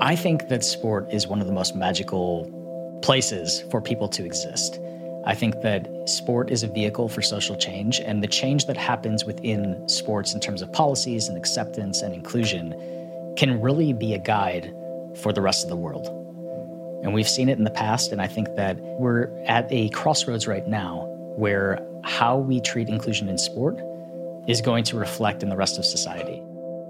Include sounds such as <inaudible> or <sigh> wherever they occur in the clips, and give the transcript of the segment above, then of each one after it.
I think that sport is one of the most magical places for people to exist. I think that sport is a vehicle for social change, and the change that happens within sports in terms of policies and acceptance and inclusion can really be a guide for the rest of the world. And we've seen it in the past, and I think that we're at a crossroads right now where how we treat inclusion in sport is going to reflect in the rest of society.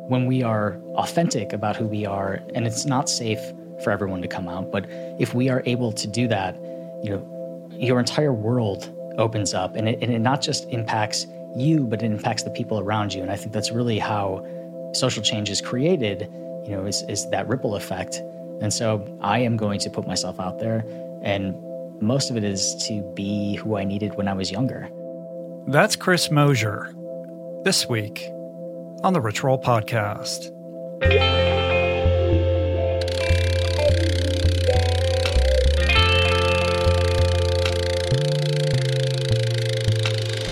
When we are authentic about who we are, and it's not safe for everyone to come out, but if we are able to do that, you know, your entire world opens up and it, and it not just impacts you, but it impacts the people around you. And I think that's really how social change is created, you know, is, is that ripple effect. And so I am going to put myself out there and most of it is to be who I needed when I was younger. That's Chris Mosier. This week on the Rich Roll Podcast.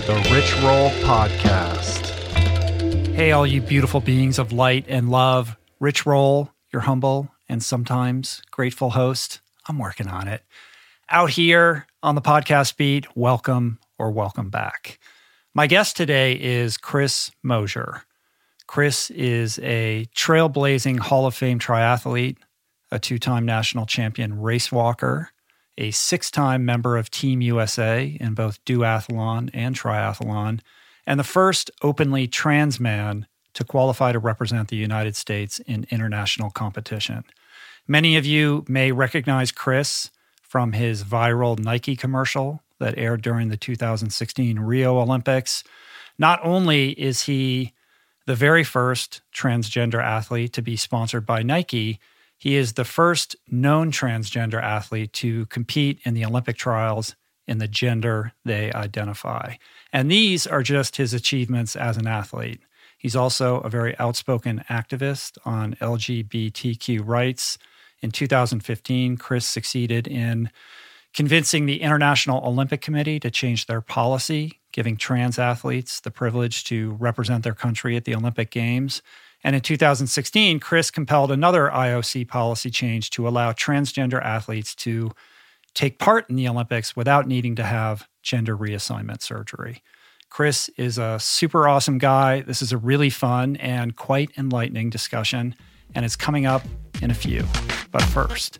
The Rich Roll Podcast. Hey, all you beautiful beings of light and love. Rich Roll, your humble and sometimes grateful host. I'm working on it. Out here on the podcast beat, welcome or welcome back. My guest today is Chris Mosier. Chris is a trailblazing Hall of Fame triathlete, a two time national champion race walker, a six time member of Team USA in both duathlon and triathlon, and the first openly trans man to qualify to represent the United States in international competition. Many of you may recognize Chris from his viral Nike commercial that aired during the 2016 Rio Olympics. Not only is he the very first transgender athlete to be sponsored by Nike, he is the first known transgender athlete to compete in the Olympic trials in the gender they identify. And these are just his achievements as an athlete. He's also a very outspoken activist on LGBTQ rights. In 2015, Chris succeeded in convincing the International Olympic Committee to change their policy, giving trans athletes the privilege to represent their country at the Olympic Games. And in 2016, Chris compelled another IOC policy change to allow transgender athletes to take part in the Olympics without needing to have gender reassignment surgery. Chris is a super awesome guy. This is a really fun and quite enlightening discussion, and it's coming up in a few. But first,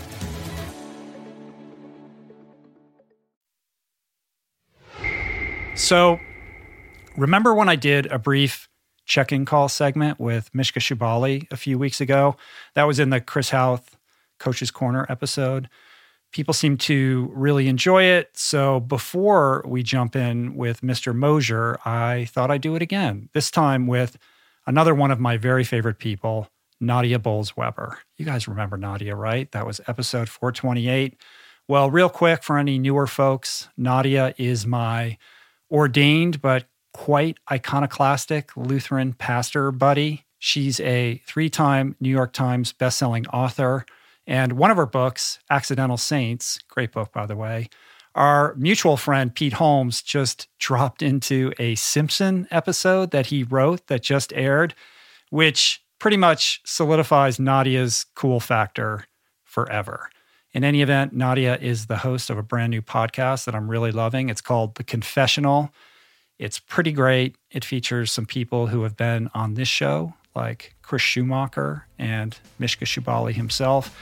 So, remember when I did a brief check in call segment with Mishka Shubaly a few weeks ago? That was in the Chris Hauth Coach's Corner episode. People seem to really enjoy it. So, before we jump in with Mr. Mosier, I thought I'd do it again, this time with another one of my very favorite people, Nadia Bolz-Weber. You guys remember Nadia, right? That was episode 428. Well, real quick for any newer folks, Nadia is my ordained but quite iconoclastic Lutheran pastor buddy. She's a three time New York Times bestselling author. And one of her books, Accidental Saints, great book, by the way, our mutual friend Pete Holmes just dropped into a Simpson episode that he wrote that just aired, which pretty much solidifies Nadia's cool factor forever. In any event, Nadia is the host of a brand new podcast that I'm really loving. It's called The Confessional. It's pretty great. It features some people who have been on this show, like Chris Schumacher and Mishka Shubaly himself.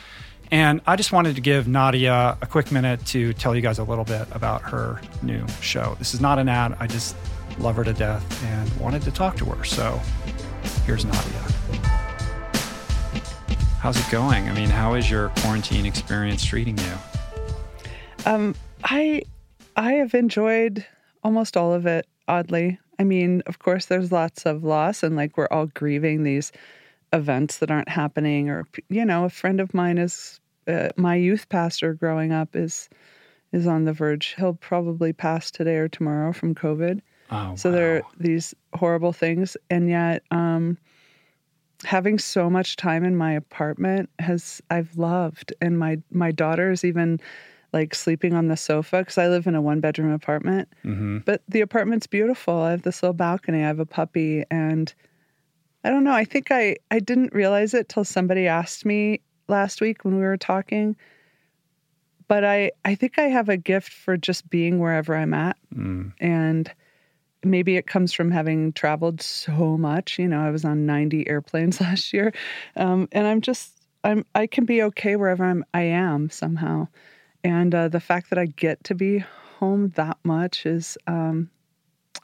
And I just wanted to give Nadia a quick minute to tell you guys a little bit about her new show. This is not an ad. I just love her to death and wanted to talk to her. So here's Nadia. How's it going? I mean, how is your quarantine experience treating you? Um, I I have enjoyed almost all of it. Oddly, I mean, of course, there's lots of loss, and like we're all grieving these events that aren't happening. Or you know, a friend of mine is uh, my youth pastor growing up is is on the verge. He'll probably pass today or tomorrow from COVID. Oh, so wow. there are these horrible things, and yet. Um, having so much time in my apartment has I've loved and my my daughter's even like sleeping on the sofa because I live in a one bedroom apartment. Mm-hmm. But the apartment's beautiful. I have this little balcony. I have a puppy and I don't know. I think I I didn't realize it till somebody asked me last week when we were talking. But I I think I have a gift for just being wherever I'm at Mm. and maybe it comes from having traveled so much you know i was on 90 airplanes <laughs> last year um, and i'm just i'm i can be okay wherever i'm i am somehow. And uh, the fact that i get to be home that much is um,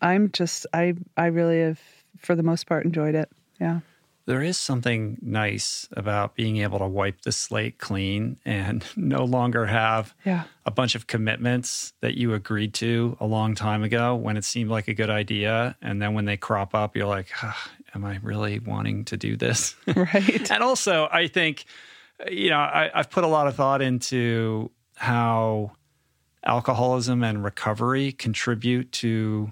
i'm just i i really have for the most part enjoyed it. Yeah There is something nice about being able to wipe the slate clean and <laughs> no longer have yeah a bunch of commitments that you agreed to a long time ago when it seemed like a good idea. And then when they crop up, you're like, ah, am I really wanting to do this? <laughs> right and also, I think, you know, I, I've put a lot of thought into how alcoholism and recovery contribute to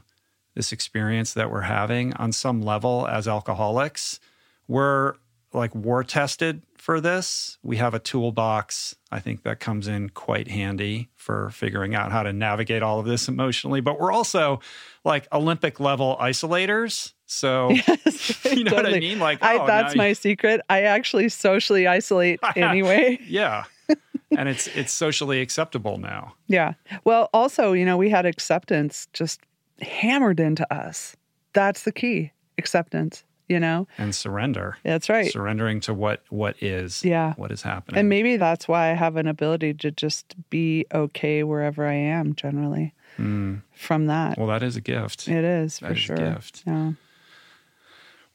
this experience that we're having on some level as alcoholics. We're like war tested for this. We have a toolbox, I think, that comes in quite handy for figuring out how to navigate all of this emotionally. But we're also like Olympic level isolators. So, <laughs> <laughs> you know what I mean? Like, I, oh, that's my secret i actually socially isolate <laughs> anyway yeah. and it's it's socially acceptable now. Yeah. Well, also, you know, we had acceptance just hammered into us. That's the key acceptance, you know? And surrender. That's right. Surrendering to what what is. Yeah. What is happening. And maybe that's why I have an ability to just be okay wherever I am generally Mm. from that. Well, that is a gift. it is that for is a sure. gift. Yeah.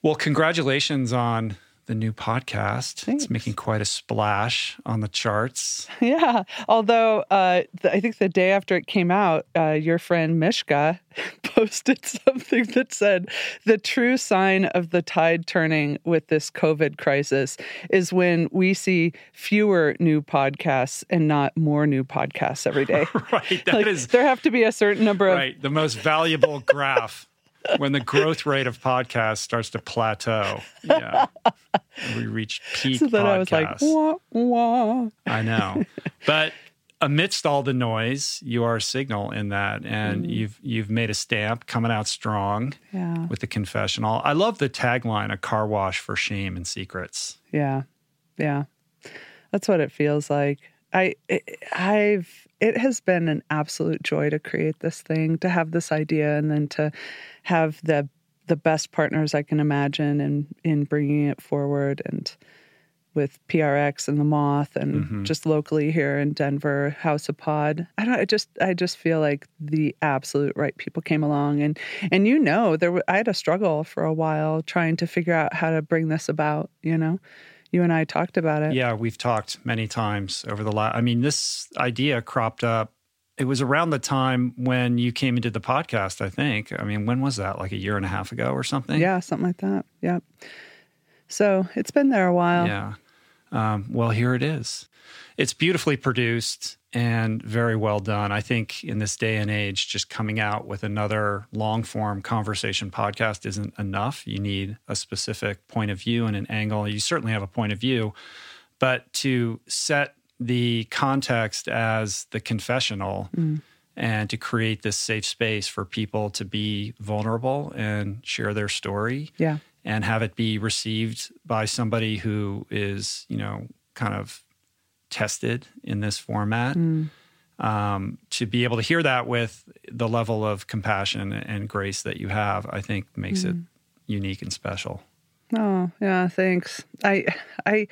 Well, congratulations on the new podcast. Thanks. It's making quite a splash on the charts. <laughs> Yeah. Although uh, th- I think the day after it came out, uh, your friend Mishka <laughs> posted something that said the true sign of the tide turning with this COVID crisis is when we see fewer new podcasts and not more new podcasts every day. <laughs> right. That is Like, there have to be a certain number of right. The most valuable graph when the growth rate of podcasts starts to plateau. <laughs> Yeah. We reach peak so then I was like, wah, wah. I know. But amidst all the noise, you are a signal in that and Mm. you've you've made a stamp coming out strong Yeah. with the confessional. I love the tagline, a car wash for shame and secrets. Yeah. Yeah. That's what it feels like. I it, I've it has been an absolute joy to create this thing, to have this idea and then to have the the best partners I can imagine in in bringing it forward and with PRX and the Moth and Mhm. just locally here in Denver, House of Pod. I don't. I just. I just feel like the absolute right people came along, and and you know, there. wa- I had a struggle for a while trying to figure out how to bring this about. You know, you and I talked about it. Yeah, we've talked many times over the last I mean, this idea cropped up. It was around the time when you came into the podcast, I think. I mean, when was that? Like a year and a half ago or something? Yeah, something like that. Yeah. So it's been there a while. Yeah. um, well, here it is. It's beautifully produced and very well done. I think in this day and age, just coming out with another long form conversation podcast isn't enough. You need a specific point of view and an angle. You certainly have a point of view, but to set the context as the confessional. Mm and to create this safe space for people to be vulnerable and share their story. Yeah. And have it be received by somebody who is, you know, kind of tested in this format. Mm. Um, to be able to hear that with the level of compassion and grace that you have, I think makes mm. it unique and special. Oh, yeah, thanks. I I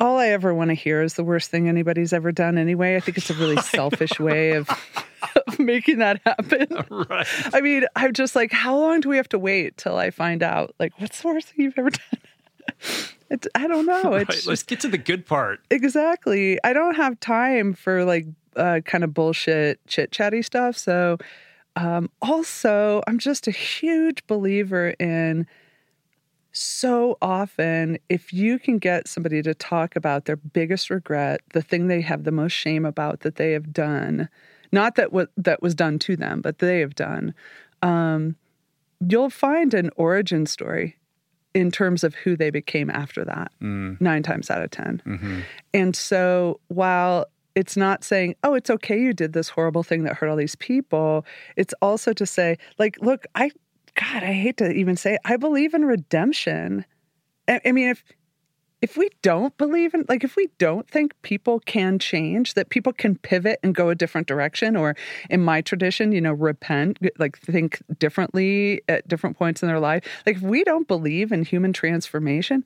all I ever want to hear is the worst thing anybody's ever done anyway. I think it's a really <laughs> selfish way of, <laughs> of making that happen. <laughs> Right. I mean, I'm just like, how long do we have to wait till I find out? Like, what's the worst thing you've ever done? It's, I don't know. Right. Let's get to the good part. Exactly. I don't have time for like uh, kind of bullshit, chit chatty stuff. So, um, also, I'm just a huge believer in so often, if you can get somebody to talk about their biggest regret, the thing they have the most shame about that they have done, not that what that was done to them, but they have done, um, you'll find an origin story in terms of who they became after that, mm. nine times out of 10. Mm-hmm. And so while it's not saying, oh, it's okay you did this horrible thing that hurt all these people. It's also to say, like, look, I God, I hate to even say it. I believe in redemption. I, I mean, if if we don't believe in like if we don't think people can change that people can pivot and go a different direction or in my tradition you know repent like think differently at different points in their life like if we don't believe in human transformation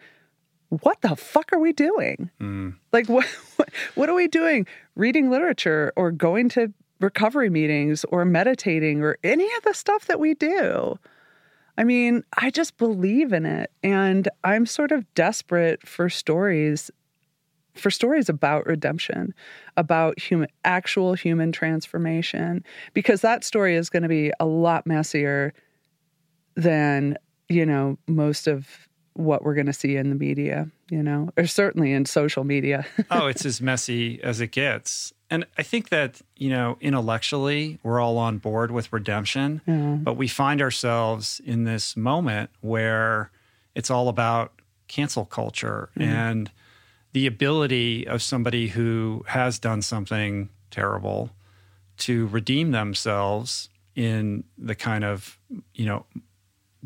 what the fuck are we doing mm. like what, what what are we doing reading literature or going to recovery meetings or meditating or any of the stuff that we do I mean, I just believe in it. And I'm sort of desperate for stories for stories about redemption, about human actual human transformation because that story is going to be a lot messier than, you know, most of what we're going to see in the media, you know, or certainly in social media. <laughs> oh, it's as messy as it gets. And I think that, you know, intellectually, we're all on board with redemption, yeah. but we find ourselves in this moment where it's all about cancel culture mm-hmm. and the ability of somebody who has done something terrible to redeem themselves in the kind of, you know,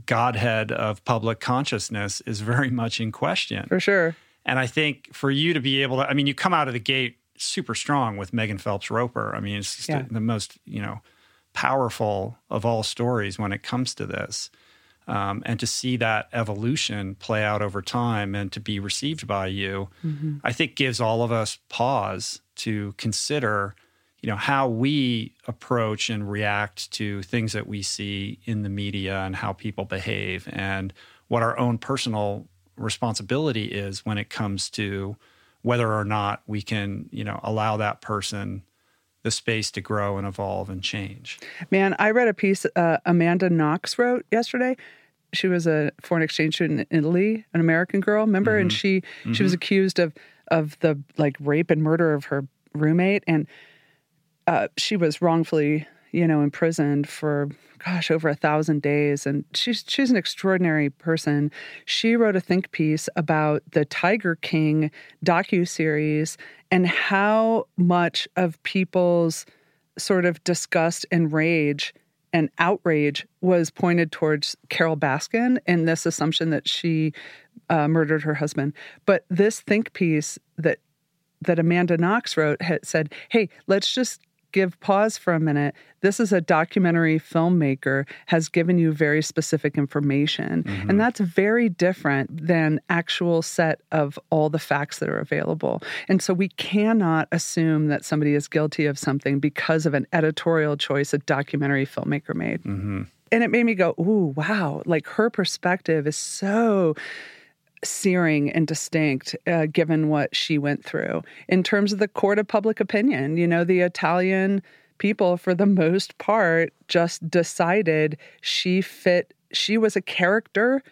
godhead of public consciousness is very much in question. For sure. And I think for you to be able to, I mean, you come out of the gate super strong with Megan Phelps Roper. I mean, it's yeah. the most, you know, powerful of all stories when it comes to this. Um, and to see that evolution play out over time and to be received by you, mm-hmm. I think gives all of us pause to consider, you know, how we approach and react to things that we see in the media and how people behave and what our own personal responsibility is when it comes to whether or not we can, you know, allow that person the space to grow and evolve and change. Man, I read a piece uh, Amanda Knox wrote yesterday. She was a foreign exchange student in Italy, an American girl, remember? Mm-hmm. And she mm-hmm. she was accused of of the like rape and murder of her roommate, and uh, she was wrongfully you know, imprisoned for gosh over a thousand days, and she's she's an extraordinary person. She wrote a think piece about the Tiger King docu series and how much of people's sort of disgust and rage and outrage was pointed towards Carole Baskin and this assumption that she uh, murdered her husband. But this think piece that that Amanda Knox wrote had said, "Hey, let's just give pause for a minute. This is a documentary filmmaker has given you very specific information. Mm-hmm. And that's very different than actual set of all the facts that are available. And so we cannot assume that somebody is guilty of something because of an editorial choice a documentary filmmaker made. Mm-hmm. And it made me go, ooh, wow, like her perspective is so searing and distinct uh, given what she went through in terms of the court of public opinion. You know the italian people for the most part just decided she fit she was a character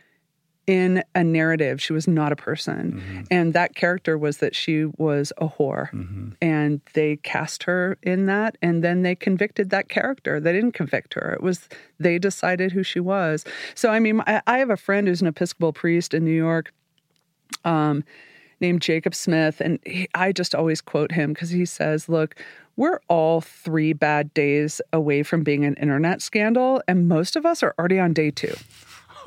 in a narrative. She was not a person. Mm-hmm. And that character was that she was a whore. Mm-hmm. And they cast her in that. And then they convicted that character. They didn't convict her. It was, they decided who she was. So, I mean, I, I have a friend who's an Episcopal priest in New York. Um, named Jacob Smith. And he, I just always quote him because he says, Look, we're all three bad days away from being an internet scandal, and most of us are already on day two.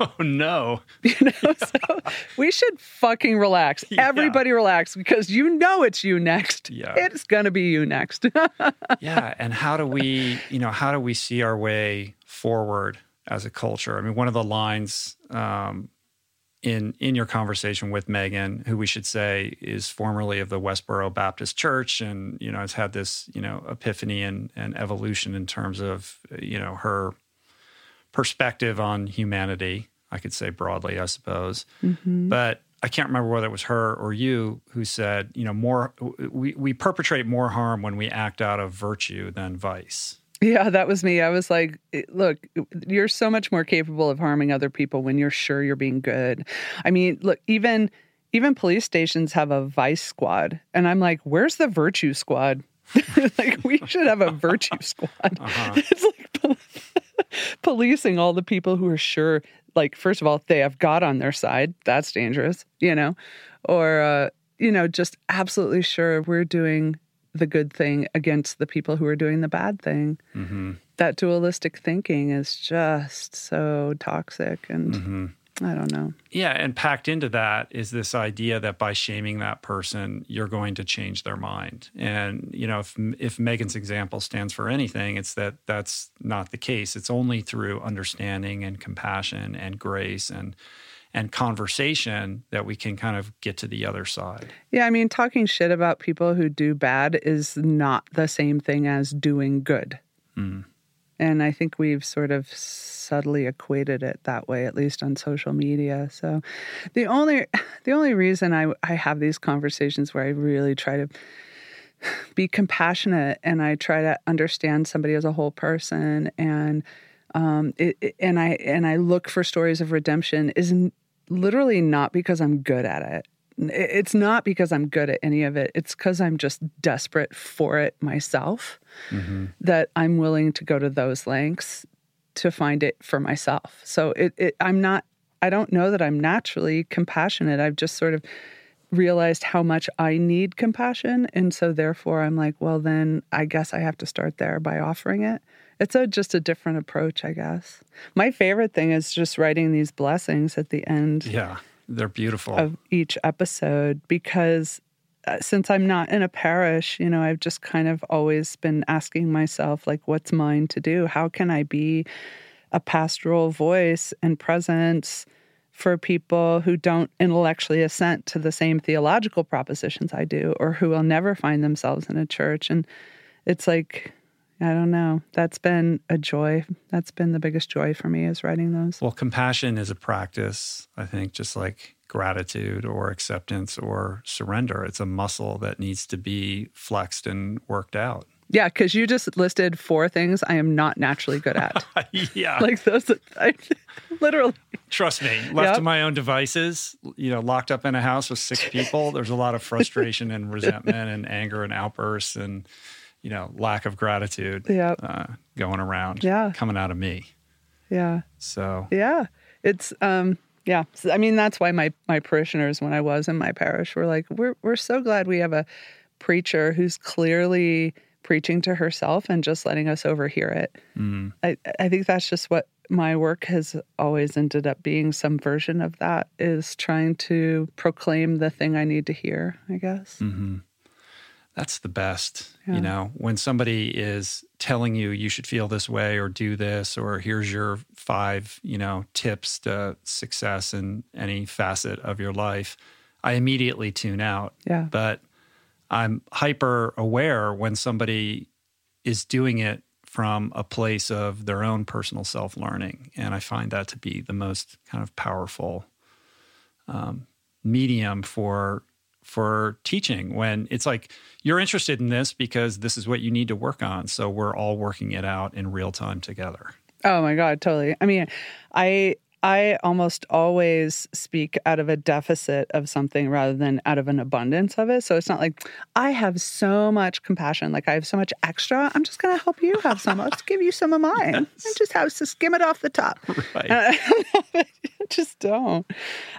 <laughs> Oh no. <laughs> You know, so we should fucking relax. <laughs> Yeah. Everybody relax because you know it's you next. Yeah. It's gonna be you next. yeah and how do we you know how do we see our way forward as a culture i mean one of the lines um, in in your conversation with megan who we should say is formerly of the westboro baptist church and you know has had this you know epiphany and, and evolution in terms of you know her perspective on humanity i could say broadly i suppose but I can't remember whether it was her or you who said, you know, more we, we perpetrate more harm when we act out of virtue than vice. yeah, that was me. I was like, look, you're so much more capable of harming other people when you're sure you're being good. I mean, look, even even police stations have a vice squad, and I'm like, where's the virtue squad? <laughs> like we should have a virtue squad. <laughs> Uh-huh. <laughs> It's like <laughs> policing all the people who are sure, like, first of all, they have God on their side. That's dangerous, you know, or, uh, you know, just absolutely sure we're doing the good thing against the people who are doing the bad thing. Mm-hmm. That dualistic thinking is just so toxic. And Mm-hmm. I don't know. Yeah, and packed into that is this idea that by shaming that person, you're going to change their mind. And you know, if if Megan's example stands for anything, it's that that's not the case. It's only through understanding and compassion and grace and and conversation that we can kind of get to the other side. Yeah, I mean, talking shit about people who do bad is not the same thing as doing good. Mm. And I think we've sort of subtly equated it that way, at least on social media. So the only <sighs> the only reason I, I have these conversations where I really try to <sighs> be compassionate and I try to understand somebody as a whole person and um, it, it- and I and I look for stories of redemption is literally not because I'm good at it. It- It's not because I'm good at any of it. It's because I'm just desperate for it myself mm-hmm. that I'm willing to go to those lengths to find it for myself. So it, it I'm not I don't know that I'm naturally compassionate. I've just sort of realized how much I need compassion and so therefore I'm like, well then I guess I have to start there by offering it. It's a just a different approach, I guess. My favorite thing is just writing these blessings at the end Yeah, they're beautiful. of each episode because uh, since I'm not in a parish, you know, I've just kind of always been asking myself, like, what's mine to do? How can I be a pastoral voice and presence for people who don't intellectually assent to the same theological propositions I do or who will never find themselves in a church? And it's like, I don't know. That's been a joy. That's been the biggest joy for me is writing those. Well, compassion is a practice, I think, just like gratitude or acceptance or surrender. It's a muscle that needs to be flexed and worked out. Yeah, because you just listed four things I am not naturally good at. <laughs> yeah. like those, I, <laughs> literally. Trust me, left Yep. to my own devices, you know, locked up in a house with six people, there's a lot of frustration and resentment and anger and outbursts and, you know, lack of gratitude Yep. uh, going around, Yeah. coming out of me. Yeah, So, yeah. It's um, yeah. So, I mean, that's why my my parishioners, when I was in my parish, were like, "We're we're so glad we have a preacher who's clearly preaching to herself and just letting us overhear it." mm, I I think that's just what my work has always ended up being. Some version of that is trying to proclaim the thing I need to hear. I guess. hmm That's the best. Yeah. You know, when somebody is telling you you should feel this way or do this, or here's your five, you know, tips to success in any facet of your life, I immediately tune out. Yeah. But I'm hyper aware when somebody is doing it from a place of their own personal self learning. And I find that to be the most kind of powerful um, medium for for teaching when it's like you're interested in this because this is what you need to work on so we're all working it out in real time together Oh my god, totally. I mean, I I almost always speak out of a deficit of something rather than out of an abundance of it. So it's not like I have so much compassion, like I have so much extra. I'm just going to help you have some. Let's give you some of mine <laughs> yes. and just have to skim it off the top. <laughs> Right. I uh, <laughs> just don't.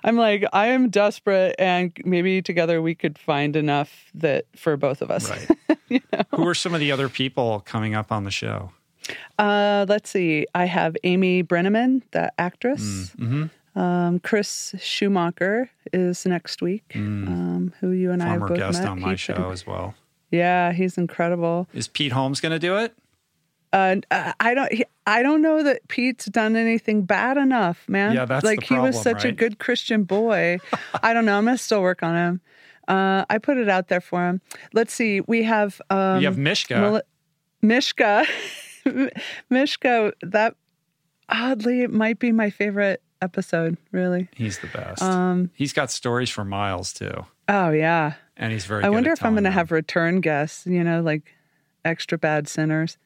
I'm like I am desperate, and maybe together we could find enough that for both of us. Right. you know? Who are some of the other people coming up on the show? Uh, let's see. I have Amy Brenneman, the actress. Mm, mm-hmm. Um, Chris Schumacher is next week, mm. um, who you and Former I have both guest met. on my he's show as well. Yeah, he's incredible. Is Pete Holmes going to do it? Uh, I don't. I don't know that Pete's done anything bad enough, man. Yeah, that's like the problem, he was such right? a good Christian boy. <laughs> I don't know. I'm gonna still work on him. Uh, I put it out there for him. Let's see. We have um, you have Mishka. Mil- Mishka. <laughs> <laughs> Mishka, that oddly might be my favorite episode, really. He's the best. Um, he's got stories for miles too. Oh yeah. And he's very I wonder if I'm going to have return guests, you know, like extra bad sinners.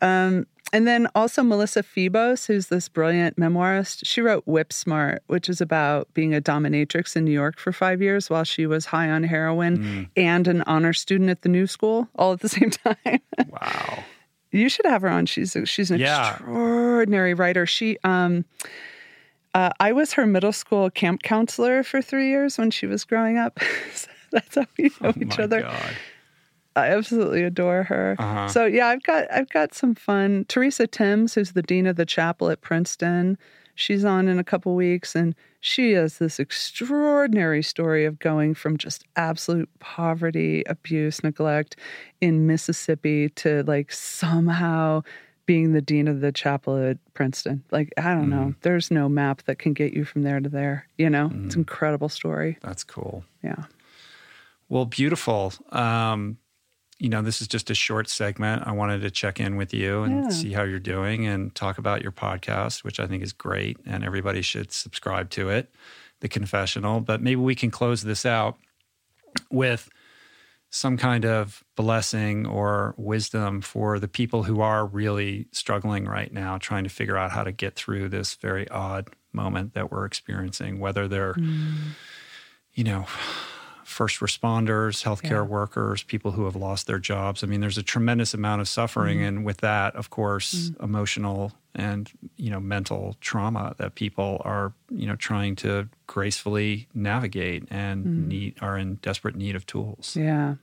Um, and then also Melissa Febos, who's this brilliant memoirist. She wrote Whip Smart, which is about being a dominatrix in New York for five years while she was high on heroin mm. and an honor student at the New School all at the <laughs> same time. wow. You should have her on. She's a, she's an yeah. extraordinary writer. She um uh, I was her middle school camp counselor for three years when she was growing up. <laughs> so that's how we know oh each other. God. I absolutely adore her. Uh-huh. So yeah, I've got I've got some fun. Theresa Thames, who's the dean of the chapel at Princeton, she's on in a couple weeks, and she has this extraordinary story of going from just absolute poverty, abuse, neglect in Mississippi to like somehow being the dean of the chapel at Princeton. Like, I don't mm. know. There's no map that can get you from there to there. You know, mm. it's an incredible story. That's cool. Yeah. Well, beautiful. Um, you know, this is just a short segment. I wanted to check in with you and yeah. see how you're doing and talk about your podcast, which I think is great. And everybody should subscribe to it, The Confessional. But maybe we can close this out with some kind of blessing or wisdom for the people who are really struggling right now, trying to figure out how to get through this very odd moment that we're experiencing, whether they're, mm. you know, first responders, healthcare yeah. workers, people who have lost their jobs. I mean, there's a tremendous amount of suffering, mm and with that, of course, mm emotional and you know mental trauma that people are you know trying to gracefully navigate and mm need are in desperate need of tools. Yeah.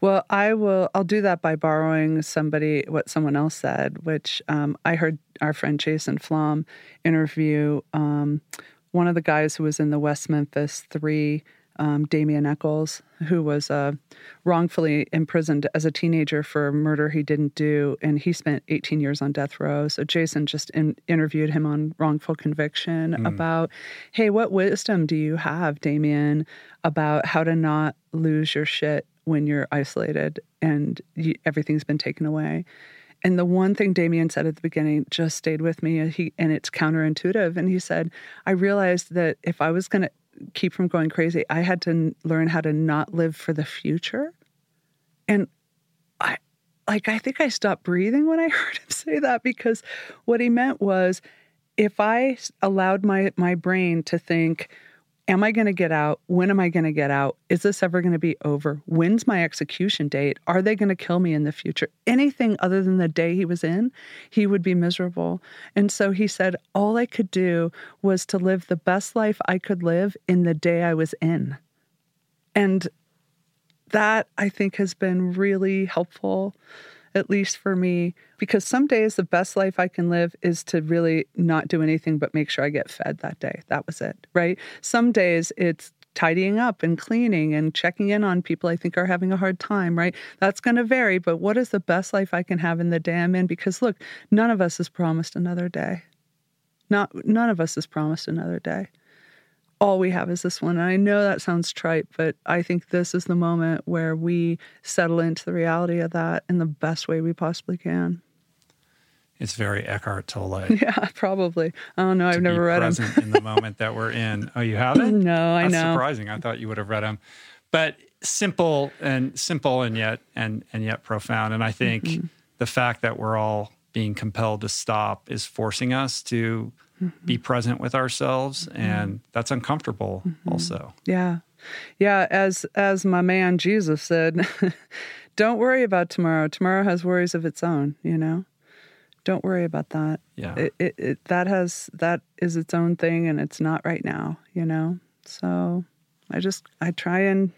Well, I will. I'll do that by borrowing somebody what someone else said, which um, I heard our friend Jason Flom interview um, one of the guys who was in the West Memphis Three um, Damien Echols, who was uh, wrongfully imprisoned as a teenager for a murder he didn't do, and he spent 18 years on death row. So Jason just in, interviewed him on wrongful conviction mm. about, hey, what wisdom do you have, Damien, about how to not lose your shit when you're isolated and you, everything's been taken away? And the one thing Damien said at the beginning just stayed with me. He, and it's counterintuitive. And he said, I realized that if I was going to keep from going crazy, I had to learn how to not live for the future. And I like I think I stopped breathing when I <laughs> heard him say that because what he meant was if I allowed my my brain to think Am I going to get out? When am I going to get out? Is this ever going to be over? When's my execution date? Are they going to kill me in the future? Anything other than the day he was in, he would be miserable. And so he said, all I could do was to live the best life I could live in the day I was in. And that I think has been really helpful at least for me, because some days the best life I can live is to really not do anything but make sure I get fed that day. That was it, right? Some days it's tidying up and cleaning and checking in on people I think are having a hard time, right? That's going to vary, but what is the best life I can have in the day I'm in? Because look, none of us is promised another day. Not none of us is promised another day all we have is this one. And I know that sounds trite, but I think this is the moment where we settle into the reality of that in the best way we possibly can. It's very Eckhart Tolle. <laughs> Yeah, probably. I don't know. I've never read him. in the moment that we're in. Oh, you haven't? <laughs> No, I That's know. Surprising. I thought you would have read him, but simple and simple and yet and and yet profound. And I think mm-hmm. the fact that we're all being compelled to stop is forcing us to be present with ourselves, mm-hmm. and that's uncomfortable mm-hmm. also. Yeah. Yeah, as as my man Jesus said, <laughs> don't worry about tomorrow. Tomorrow has worries of its own, you know? Don't worry about that. Yeah. It, it, it that has that is its own thing and it's not right now, you know? So I just I try and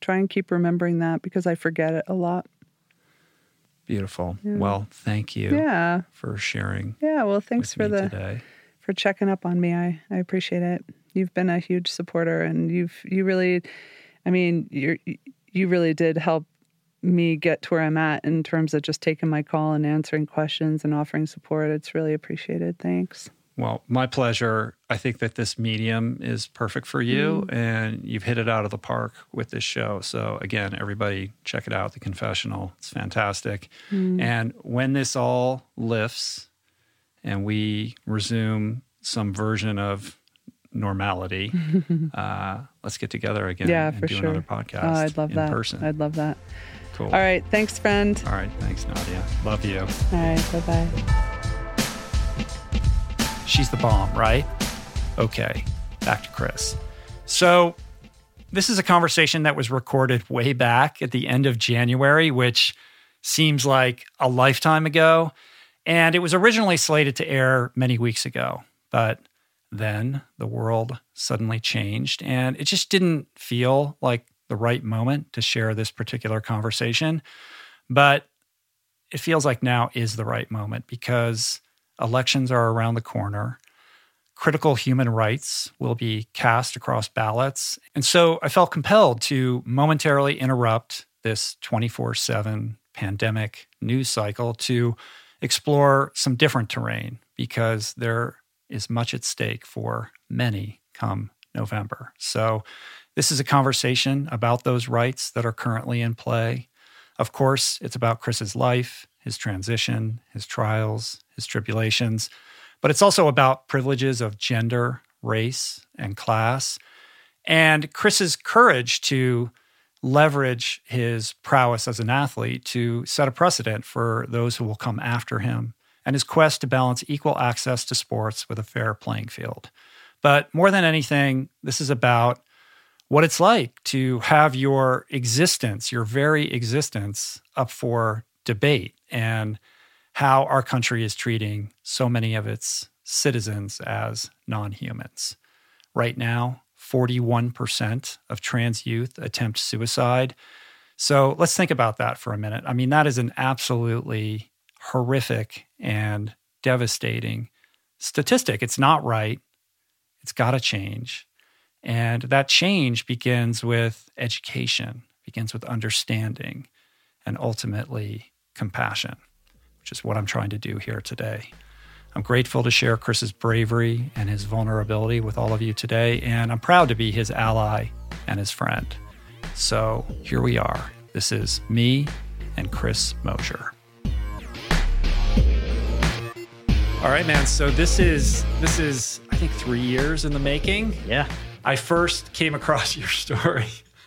try and keep remembering that because I forget it a lot. Beautiful. Well, thank you Yeah. for sharing Yeah, well thanks for the today. For checking up on me. I, I appreciate it. You've been a huge supporter and you've you really I mean, you're you really did help me get to where I'm at in terms of just taking my call and answering questions and offering support. It's really appreciated. Thanks. Well, my pleasure. I think that this medium is perfect for you, mm. and you've hit it out of the park with this show. So, again, everybody check it out The Confessional. It's fantastic. Mm. And when this all lifts and we resume some version of normality, <laughs> uh, let's get together again yeah, and for do sure. another podcast Oh, I'd love in that. person. I'd love that. cool. All right. Thanks, friend. All right. Thanks, Nadia. Love you. All right. Bye bye. She's the bomb, right? Okay, back to Chris. So, this is a conversation that was recorded way back at the end of January, which seems like a lifetime ago. And it was originally slated to air many weeks ago, but then the world suddenly changed and it just didn't feel like the right moment to share this particular conversation. But it feels like now is the right moment because elections are around the corner. Critical human rights will be cast across ballots. And so I felt compelled to momentarily interrupt this 24 7 pandemic news cycle to explore some different terrain because there is much at stake for many come November. So this is a conversation about those rights that are currently in play. Of course, it's about Chris's life, his transition, his trials, his tribulations, but it's also about privileges of gender, race, and class, and Chris's courage to leverage his prowess as an athlete to set a precedent for those who will come after him, and his quest to balance equal access to sports with a fair playing field. But more than anything, this is about what it's like to have your existence, your very existence, up for debate and how our country is treating so many of its citizens as non humans. Right now, 41% of trans youth attempt suicide. So let's think about that for a minute. I mean, that is an absolutely horrific and devastating statistic. It's not right. It's got to change. And that change begins with education, begins with understanding, and ultimately compassion, which is what I'm trying to do here today. I'm grateful to share Chris's bravery and his vulnerability with all of you today, and I'm proud to be his ally and his friend. So here we are. This is me and Chris Mosier. All right, man. So this is this is I think three years in the making. Yeah. I first came across <laughs> your story.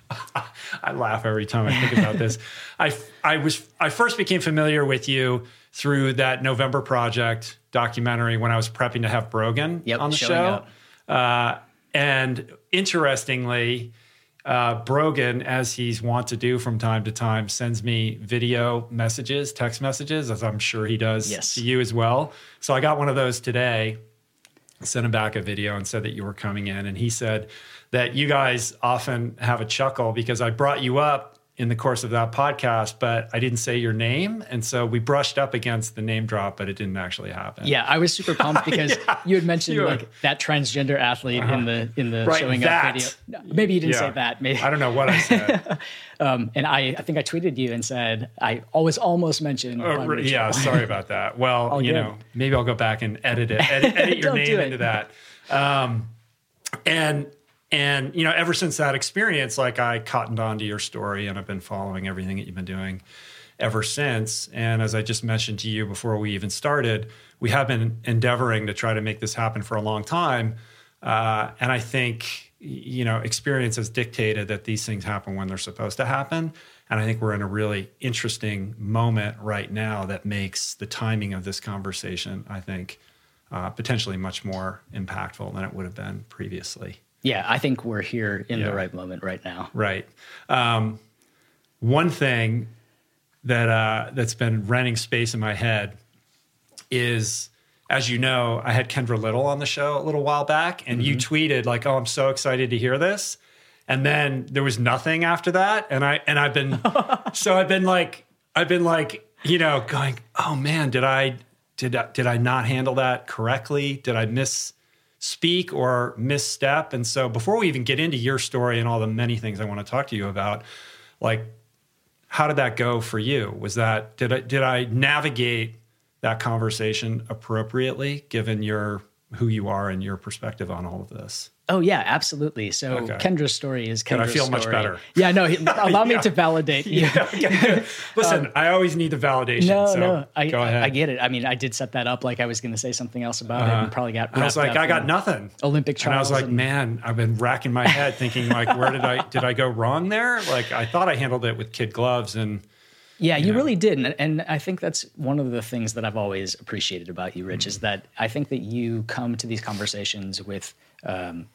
<laughs> I laugh every time I think about this. <laughs> I I was I first became familiar with you through that November Project documentary when I was prepping to have Brogan Yep, on the show. Uh, and interestingly, uh, Brogan, as he's wont to do from time to time, sends me video messages, text messages, as I'm sure he does Yes. to you as well. So I got one of those today sent him back a video and said that you were coming in. And he said that you guys often have a chuckle because I brought you up in the course of that podcast, but I didn't say your name. And so we brushed up against the name drop, but it didn't actually happen. Yeah, I was super pumped <laughs> because you had mentioned You were- like that transgender athlete in the in the Right, showing that. up video. No, Maybe you didn't Yeah. say that. Maybe. I don't know what I said. <laughs> Um, and I, I think I tweeted you and said I always almost mentioned. Uh, yeah, <laughs> sorry about that. Well, you know, maybe I'll go back and edit it, edit, edit your name into that. Um, and and you know, ever since that experience, like I cottoned onto your story, and I've been following everything that you've been doing ever since. And as I just mentioned to you before we even started, we have been endeavoring to try to make this happen for a long time. Uh, and I think you know, experience has dictated that these things happen when they're supposed to happen. And I think we're in a really interesting moment right now that makes the timing of this conversation, I think, uh, potentially much more impactful than it would have been previously. Yeah, I think we're here in Yeah. the right moment right now. Right. Um, one thing that uh, that's been renting space in my head is, as you know, I had Kendra Little on the show a little while back, and you tweeted like, "Oh, I'm so excited to hear this," and then there was nothing after that, and I and I've been <laughs> so I've been like I've been like you know going, "Oh man, did I did I, did I not handle that correctly? Did I miss?" Speak or misstep. And so before we even get into your story and all the many things I want to talk to you about, like how did that go for you? Was that did I did I navigate that conversation appropriately given your who you are and your perspective on all of this? Oh yeah, absolutely. So Okay. Kendra's story is Good, I Kendra's feel much better. Yeah, no, he- <laughs> allow me Yeah. to validate <laughs> you. Listen, um, I always need the validation. No, so no, I, go ahead. I get it. I mean, I did set that up like I was going to say something else about it, uh-huh. and probably got. I was like, I got nothing. Olympic trials. And I was like, and- man, I've been racking my head thinking like, where did I did I go wrong there? Like I thought I handled it with kid gloves and Yeah, you know? really did, and, and I think that's one of the things that I've always appreciated about you, Rich, is Mm. that I think that you come to these conversations with um,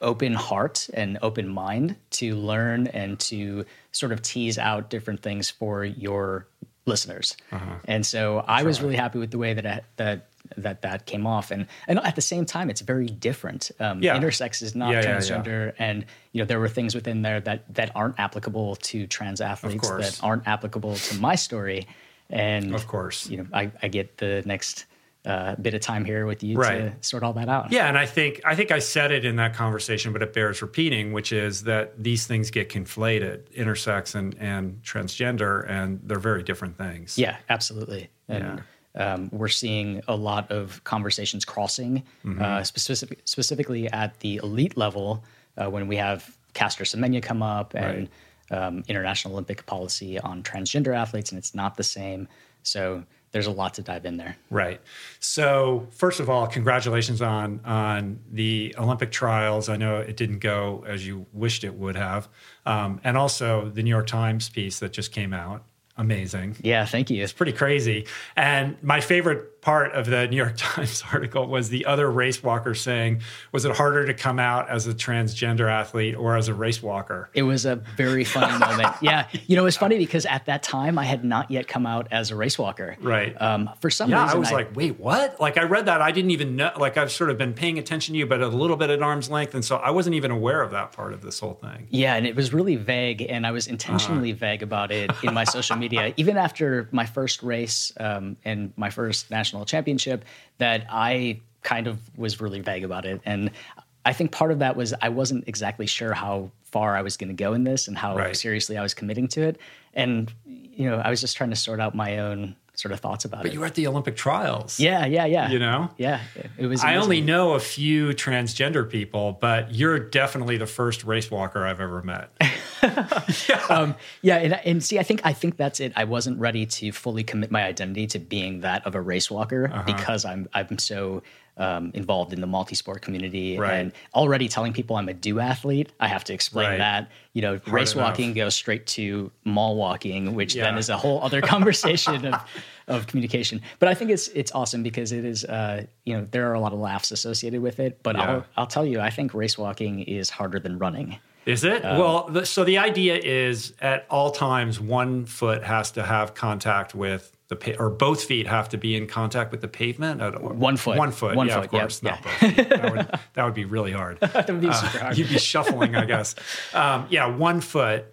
open heart and open mind to learn and to sort of tease out different things for your listeners. Uh-huh. And so I was really happy with the way that I, that that that came off, and and at the same time, it's very different. Um, Yeah. Intersex is not Yeah, yeah, yeah. transgender, and you know there were things within there that that aren't applicable to trans athletes that aren't applicable to my story. And Of course. you know, I, I get the next uh, bit of time here with you Right. to sort all that out. Yeah, and I think I think I said it in that conversation, but it bears repeating, which is that these things get conflated, intersex and and transgender, and they're very different things. Yeah, absolutely. And um, we're seeing a lot of conversations crossing, Mm-hmm. uh, specific, specifically at the elite level uh, when we have Caster Semenya come up and um, international Olympic policy on transgender athletes, and it's not the same. So there's a lot to dive in there. Right. So first of all, congratulations on on the Olympic trials. I know it didn't go as you wished it would have, um, and also the New York Times piece that just came out. Amazing. Yeah, thank you. It's pretty crazy. And my favorite part of the New York <laughs> Times article was the other race walker saying, Was it harder to come out as a transgender athlete or as a race walker? It was a very funny <laughs> moment. Yeah, you know, it was funny because at that time I had not yet come out as a race walker. Right. Um, for some Yeah, reason, I was like, wait, what? Like, I read that. I didn't even know. Like, I've sort of been paying attention to you, but a little bit at arm's length. And so I wasn't even aware of that part of this whole thing. Yeah, and it was really vague, and I was intentionally vague about it in my social media. Even after my first race um, and my first national <laughs> championship, that I kind of was really vague about it. And I think part of that was I wasn't exactly sure how far I was going to go in this and how Right. seriously I was committing to it. And you know, I was just trying to sort out my own sort of thoughts about But it. But you were at the Olympic trials. yeah, yeah, yeah. You know? yeah, it- was. I only know a few transgender people, but you're definitely the first race walker I've ever met. <laughs> Yeah, and, and see, I think I think that's it. I wasn't ready to fully commit my identity to being that of a race walker Uh-huh. because I'm I'm so um, involved in the multi-sport community Right. and already telling people I'm a duathlete. I have to explain Right. that. You know, race enough. walking goes straight to mall walking, which then is a whole other <laughs> conversation of of communication. But I think it's it's awesome because it is uh, you know there are a lot of laughs associated with it. But Yeah. I'll I'll tell you, I think race walking is harder than running. Is it? Um, well, the, so the idea is at all times, one foot has to have contact with the pa- or both feet have to be in contact with the pavement. At, One foot. One foot. One yeah, foot, of yep, course. yeah. Not both feet. That would, <laughs> that would be really hard. <laughs> That would be Uh, super hard. You'd be shuffling, I guess. Um, yeah, one foot.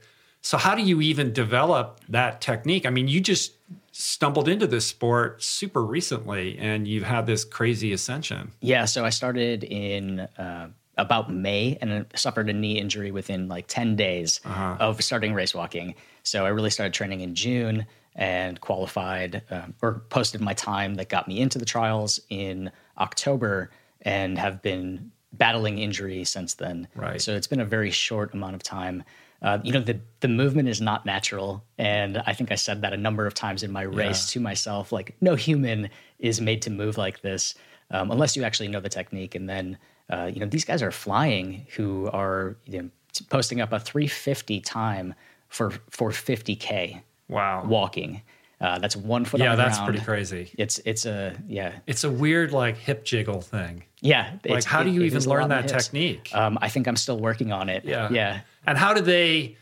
So how do you even develop that technique? I mean, you just stumbled into this sport super recently, and you've had this crazy ascension. Yeah, so I started in uh, about May and suffered a knee injury within like 10 days of starting race walking. So I really started training in June and qualified um, or posted my time that got me into the trials in October and have been battling injury since then. Right. So it's been a very short amount of time. Uh, you know, the the movement is not natural, and I think I said that a number of times in my race to myself. Like, no human is made to move like this um, unless you actually know the technique. And then, uh, you know, these guys are flying who are you know, posting up a 350 time for for 50k Wow. walking. Uh, that's one foot yeah, on the that's ground. pretty crazy. It's it's a yeah It's a weird like hip jiggle thing. yeah. Like, how do you even is a lot learn that technique? Um, I think I'm still working on it. Yeah. yeah. And how do they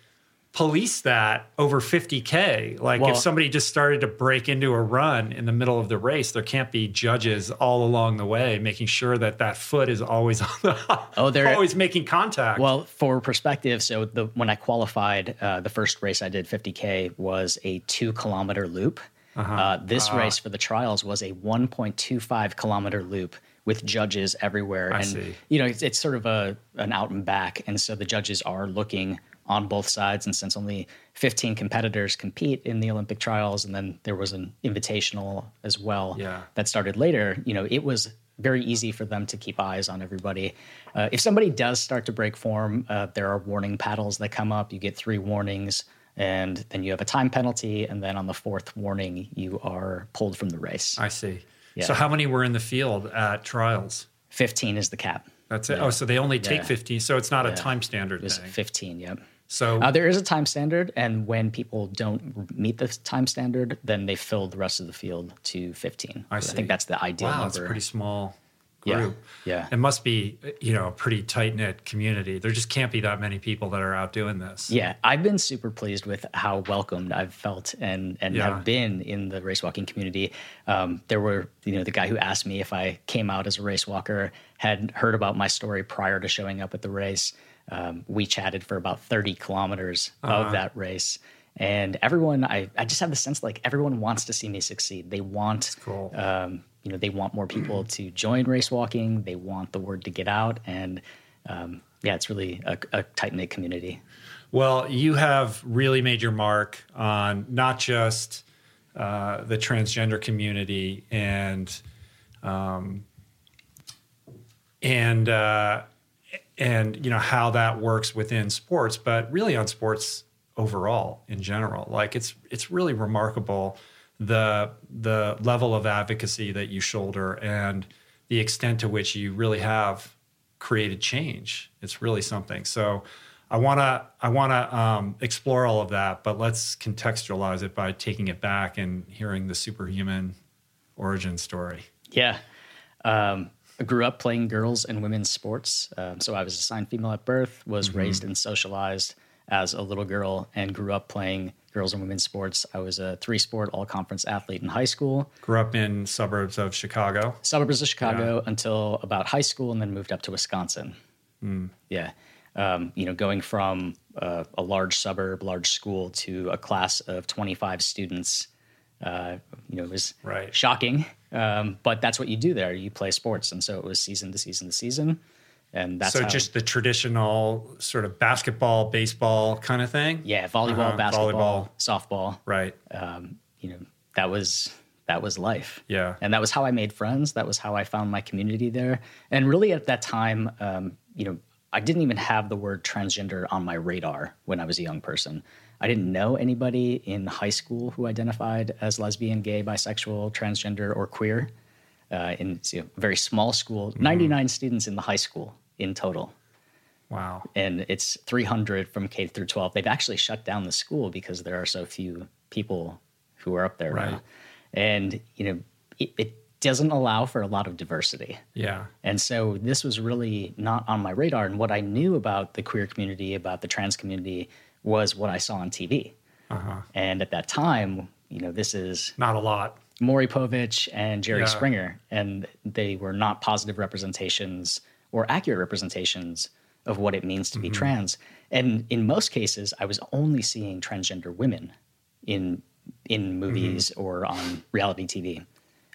police that over 50K? Like Well- if somebody just started to break into a run in the middle of the race, there can't be judges all along the way making sure that that foot is always <laughs> on the, Oh, they're- always making contact. Well, for perspective, so the when I qualified, uh, the first race I did 50k was a two kilometer loop. Uh-huh. uh this Ah. race for the trials was a 1.25 kilometer loop with judges everywhere, I and see. you know it's, it's sort of a an out and back, and so the judges are looking on both sides. And since only 15 competitors compete in the Olympic trials, and then there was an invitational as well Yeah. that started later, you know, it was very easy for them to keep eyes on everybody. Uh, if somebody does start to break form, uh, there are warning paddles that come up. You get three warnings, and then you have a time penalty. And then on the fourth warning, you are pulled from the race. I see. Yeah. So how many were in the field at trials? 15 is the cap. That's it. Oh, so they only take Yeah. 15. So it's not a time standard It was thing. 15, yep. So Uh, there is a time standard, and when people don't meet the time standard, then they fill the rest of the field to 15. I I think that's the ideal wow, number. it's a pretty small Yeah, group. yeah. It must be, you know, a pretty tight knit community. There just can't be that many people that are out doing this. Yeah, I've been super pleased with how welcomed I've felt and and Yeah. have been in the race walking community. Um, there were, you know, the guy who asked me if I came out as a race walker had heard about my story prior to showing up at the race. Um, we chatted for about 30 kilometers Uh-huh. of that race. And everyone, I, I just have the sense like everyone wants to see me succeed. They want, cool. um, you know, they want more people to join race walking. They want the word to get out. And um, yeah, it's really a, a tight knit community. Well, you have really made your mark on not just uh, the transgender community and um, and uh, and you know how that works within sports, but really on sports overall in general. Like it's it's really remarkable the the level of advocacy that you shoulder and the extent to which you really have created change. It's really something. So I want to I want to um, explore all of that, but let's contextualize it by taking it back and hearing the superhuman origin story. Yeah. Um, I grew up playing girls and women's sports. Um, so I was assigned female at birth, was raised and socialized as a little girl, and grew up playing girls and women's sports. I was a three sport all conference athlete in high school, Grew up in suburbs of Chicago. suburbs of Chicago until about high school, and then moved up to Wisconsin. Yeah. Um, you know, going from uh, a large suburb, large school to a class of 25 students, uh, you know, it was Right. shocking. Um, but that's what you do there. You play sports. And so it was season to season to season. And that's so how, just the traditional sort of basketball, baseball kind of thing. yeah, volleyball, Uh-huh, basketball, softball. Right. Um, you know, that was that was life. Yeah. And that was how I made friends. That was how I found my community there. And really at that time, um, you know, I didn't even have the word transgender on my radar when I was a young person. I didn't know anybody in high school who identified as lesbian, gay, bisexual, transgender, or queer. Uh, in you know, a very small school, 99 students in the high school in total Wow. and it's 300 from K through 12. They've actually shut down the school because there are so few people who are up there Right. now. And you know, it, it doesn't allow for a lot of diversity. Yeah. And so this was really not on my radar. And what I knew about the queer community, about the trans community, was what I saw on TV. Uh-huh. And at that time, you know, this is Not a lot. Maury Povich and Jerry Yeah. Springer, and they were not positive representations or accurate representations of what it means to be Mm-hmm. trans. And in most cases, I was only seeing transgender women in in movies or on reality TV. And,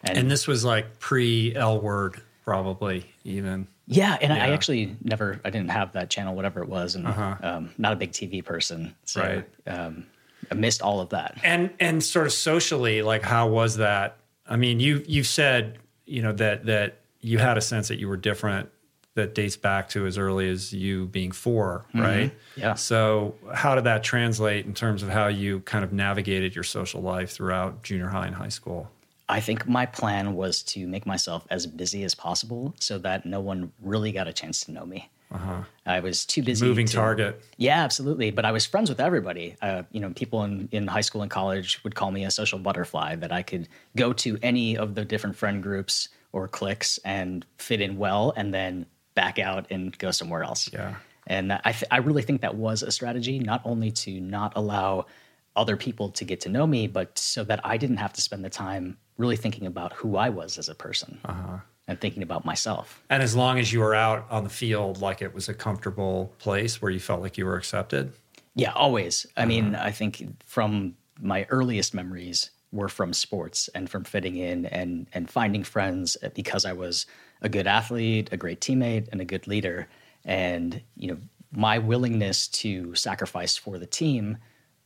Mm-hmm. And this was like pre L word, probably even. Yeah, and I, I Uh-huh. actually never, I didn't have that channel, whatever it was, and um, not a big TV person, so Right. um, I missed all of that. and and sort of socially like how was that i mean you you said you know that that you had a sense that you were different that dates back to as early as you being 4 right Yeah. so how did that translate in terms of how you kind of navigated your social life throughout junior high and high school I think my plan was to make myself as busy as possible so that no one really got a chance to know me. Uh-huh. I was too busy. Moving to, target. Yeah, absolutely. But I was friends with everybody. Uh, you know, people in, in high school and college would call me a social butterfly, that I could go to any of the different friend groups or cliques and fit in well and then back out and go somewhere else. Yeah. And I, th- I really think that was a strategy, not only to not allow other people to get to know me, but so that I didn't have to spend the time really thinking about who I was as a person. Uh-huh and thinking about myself. And as long as you were out on the field, like it was a comfortable place where you felt like you were accepted? Yeah, always. I uh-huh. mean, I think from my earliest memories were from sports and from fitting in and and finding friends because I was a good athlete, a great teammate, and a good leader. And you know, my willingness to sacrifice for the team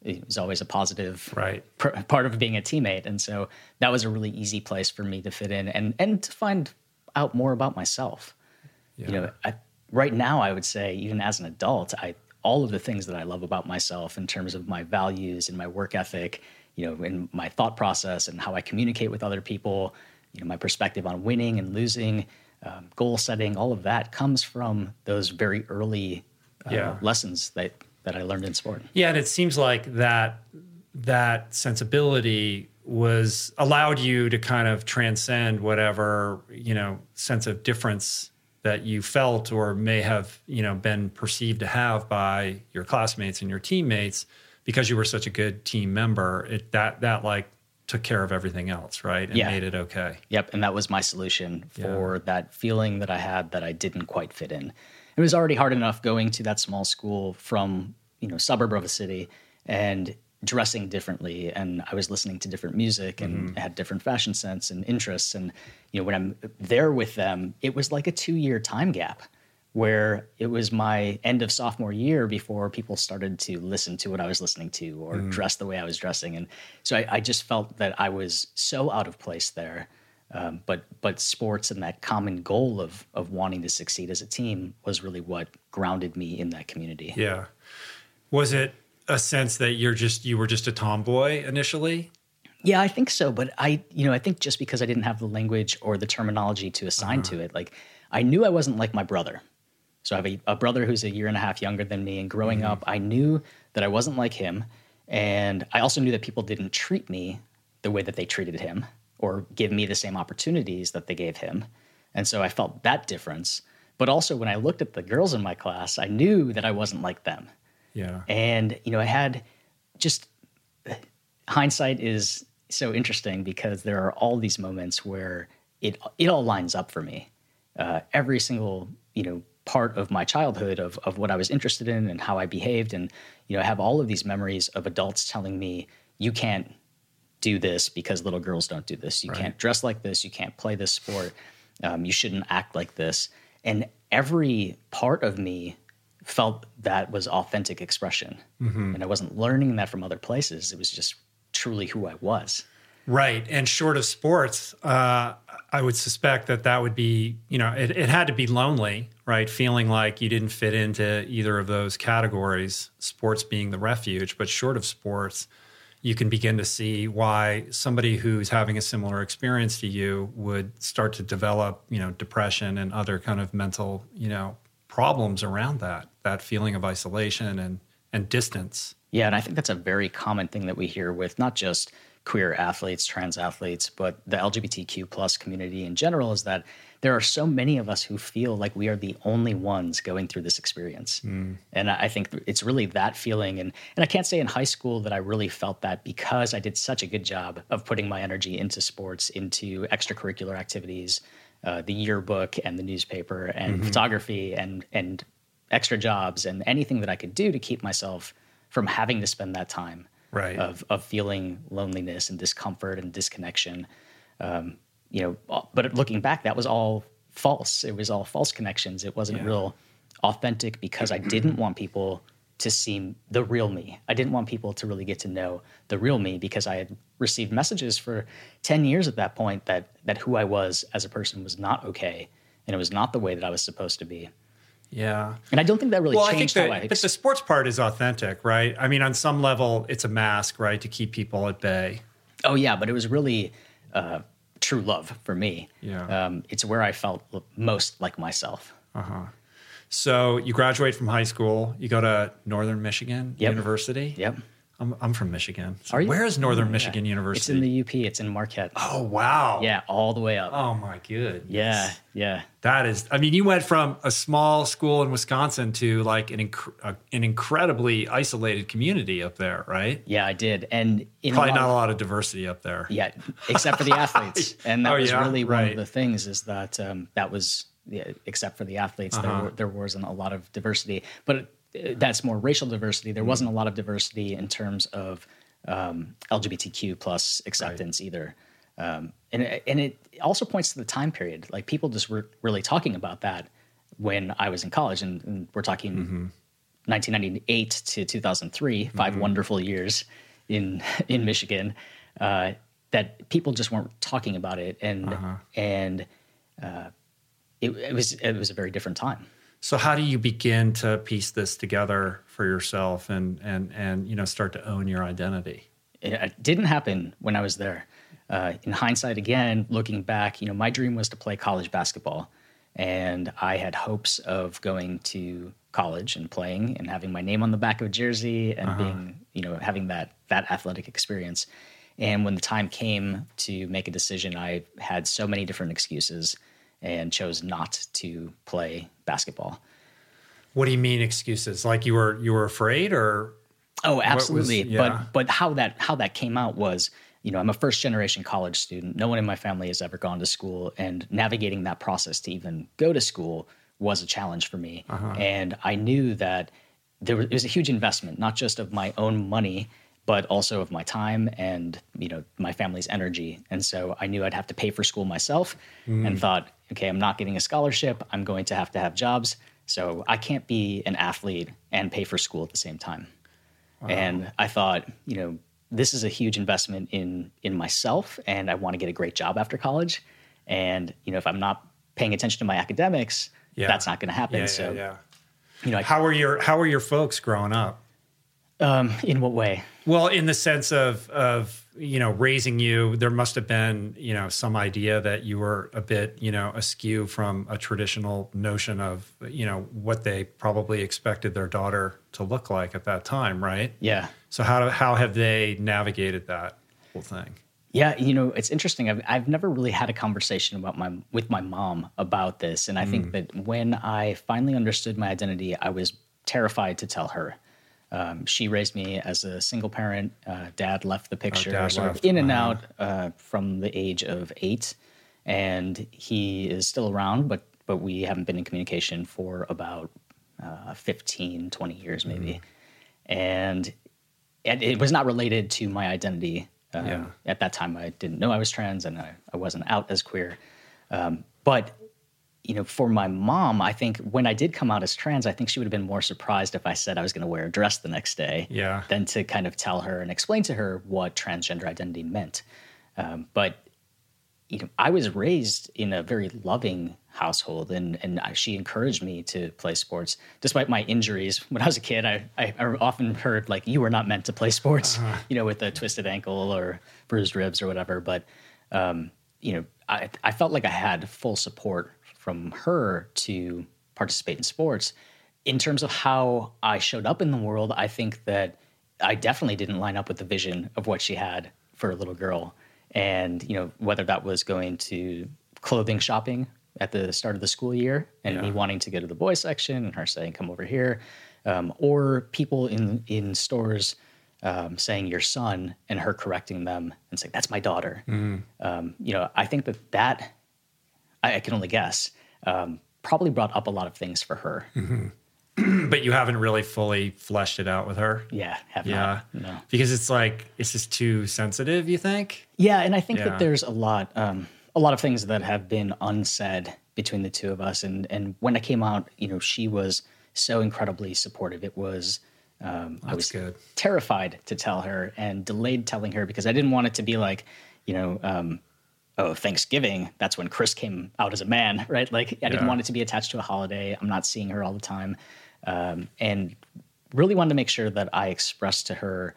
is always a positive right. pr- part of being a teammate. And so that was a really easy place for me to fit in and and to find out more about myself. Yeah. You know, I, right now, I would say, even as an adult, I all of the things that I love about myself in terms of my values and my work ethic, you know, in my thought process and how I communicate with other people, you know, my perspective on winning and losing, um, goal setting, all of that comes from those very early uh, yeah. lessons that that I learned in sport. Yeah, and it seems like that that sensibility was allowed you to kind of transcend whatever you know sense of difference that you felt or may have you know been perceived to have by your classmates and your teammates because you were such a good team member it that that like took care of everything else right and yeah. made it okay yep and that was my solution for yeah. that feeling that i had that i didn't quite fit in it was already hard enough going to that small school from you know suburb of a city and dressing differently and I was listening to different music and mm-hmm. had different fashion sense and interests. And, you know, when I'm there with them, it was like a two year time gap where it was my end of sophomore year before people started to listen to what I was listening to or mm. dress the way I was dressing. And so I, I, just felt that I was so out of place there. Um, but but sports and that common goal of of wanting to succeed as a team was really what grounded me in that community. Yeah. Was it a sense that you're just you were just a tomboy initially? Yeah, I think so. But I, you know, I think just because I didn't have the language or the terminology to assign uh-huh. to it, like I knew I wasn't like my brother. So I have a, a, brother who's a year and a half younger than me. And growing mm-hmm. up, I knew that I wasn't like him. And I also knew that people didn't treat me the way that they treated him or give me the same opportunities that they gave him. And so I felt that difference. But also, when I looked at the girls in my class, I knew that I wasn't like them. Yeah. And, you know, I had just hindsight is so interesting because there are all these moments where it it all lines up for me. Uh, every single, you know, part of my childhood of of what I was interested in and how I behaved and you know, I have all of these memories of adults telling me you can't do this because little girls don't do this. You right. can't dress like this. You can't play this sport. Um, you shouldn't act like this. And every part of me felt that was authentic expression. Mm-hmm. And I wasn't learning that from other places. It was just truly who I was. Right. And short of sports, uh, I would suspect that that would be, you know, it, it had to be lonely, right? Feeling like you didn't fit into either of those categories, sports being the refuge. But short of sports, you can begin to see why somebody who's having a similar experience to you would start to develop, you know, depression and other kind of mental, you know, problems around that that feeling of isolation and and distance. Yeah, and I think that's a very common thing that we hear with not just queer athletes, trans athletes, but the LGBTQ plus community in general is that there are so many of us who feel like we are the only ones going through this experience. Mm. And I think it's really that feeling. And, and I can't say in high school that I really felt that because I did such a good job of putting my energy into sports, into extracurricular activities, uh, the yearbook and the newspaper and mm-hmm. photography and and extra jobs and anything that I could do to keep myself from having to spend that time right. of of feeling loneliness and discomfort and disconnection. Um, you know, but looking back, that was all false. It was all false connections. It wasn't yeah. real authentic because I didn't want people to see the real me. I didn't want people to really get to know the real me because I had received messages for 10 years at that point that that who I was as a person was not okay and it was not the way that I was supposed to be. Yeah. And I don't think that really well, changed I think that, I But the sports part is authentic, right? I mean, on some level, it's a mask, right, to keep people at bay. Oh, yeah. But it was really uh, true love for me. Yeah. Um, it's where I felt most like myself. Uh huh. So you graduate from high school, you go to Northern Michigan Yep. University. Yep. I'm, I'm from Michigan. So Are you? Where is Northern Yeah. University? It's in the UP. It's in Marquette. oh, wow. Yeah, all the way up. Oh, my good. yeah, yeah. That is, I mean, you went from a small school in Wisconsin to like an, inc- uh, an incredibly isolated community up there, right? Yeah, I did. And in Probably a not of- a lot of diversity up there. Yeah, except for the <laughs> athletes, and that Oh, was yeah? really one Right. of the things is that um, that was yeah, except for the athletes, there, Uh-huh. were, there wasn't a lot of diversity. But that's more racial diversity. There wasn't a lot of diversity in terms of um, LGBTQ plus acceptance either. Um, and it- and it also points to the time period. Like people just were really talking about that when I was in college, and, and we're talking. Mm-hmm. 1998 to 2003, 5 wonderful years in <laughs> in Michigan. Uh, that people just weren't talking about it, and Uh-huh. and uh, it, it was it was a very different time. So how do you begin to piece this together for yourself and and and you know start to own your identity? It, didn't happen when I was there. Uh, in hindsight, again, looking back, you know, my dream was to play college basketball, and I had hopes of going to college and playing and having my name on the back of a jersey and being, you know, having that that athletic experience. And when the time came to make a decision, I had so many different excuses and chose not to play basketball. What do you mean excuses? Like you were you were afraid or Oh, was- absolutely. yeah. But but how that how that came out was, you know, I'm a first generation college student. No one in my family has ever gone to school, and navigating that process to even go to school was a challenge for me. Uh-huh. And I knew that there was, it was a huge investment, not just of my own money, but also of my time and you know my family's energy. And so I knew I'd have to pay for school myself, Mm. and thought, okay, I'm not getting a scholarship. I'm going to have to have jobs. So I can't be an athlete and pay for school at the same time. And I thought, you know, this is a huge investment in in myself, and I want to get a great job after college. And you know, if I'm not paying attention to my academics, Yeah. that's not going to happen. yeah, so, yeah, yeah. you know, I, How were your how were your folks growing up? um, in what way? Well, in the sense of of you know raising you, there must have been you know some idea that you were a bit you know askew from a traditional notion of you know what they probably expected their daughter to look like at that time, right? Yeah, So how how have they navigated that whole thing? Yeah, you know, it's interesting. I've I've never really had a conversation about my with my mom about this, and I think mm. that when I finally understood my identity, I was terrified to tell her. Um, she raised me as a single parent. Uh, dad left the picture, sort left. of in and out uh, from the age of eight, and he is still around, but but we haven't been in communication for about uh, 15, 20 years maybe, and and it was not related to my identity. Um, Yeah. At that time, I didn't know I was trans, and I, I wasn't out as queer. Um, but you know, for my mom, I think when I did come out as trans, I think she would have been more surprised if I said I was going to wear a dress the next day, Yeah. than to kind of tell her and explain to her what transgender identity meant. Um, but you know, I was raised in a very loving household, and and she encouraged me to play sports, despite my injuries. When I was a kid, I I, I often heard like, "You were not meant to play sports," you know, with a twisted ankle or bruised ribs or whatever. But um, you know, I I felt like I had full support from her to participate in sports. In terms of how I showed up in the world, I think that I definitely didn't line up with the vision of what she had for a little girl. And, you know, whether that was going to clothing shopping at the start of the school year and me wanting to go to the boys section and her saying, come over here, um, or people in, in stores um, saying your son and her correcting them and saying, that's my daughter. Um, you know, I think that that, I, I can only guess, um, probably brought up a lot of things for her. <clears throat> But you haven't really fully fleshed it out with her. Yeah, have Yeah. not. No. Because it's like it's just too sensitive, you think? Yeah, and I think Yeah. that there's a lot, um, a lot of things that have been unsaid between the two of us. And and when I came out, you know, she was so incredibly supportive. It was, um, I was good. terrified to tell her and delayed telling her because I didn't want it to be like, you know, um, oh, Thanksgiving. That's when Chris came out as a man, <laughs> right? Like I didn't want it to be attached to a holiday. I'm not seeing her all the time, um, and really wanted to make sure that I expressed to her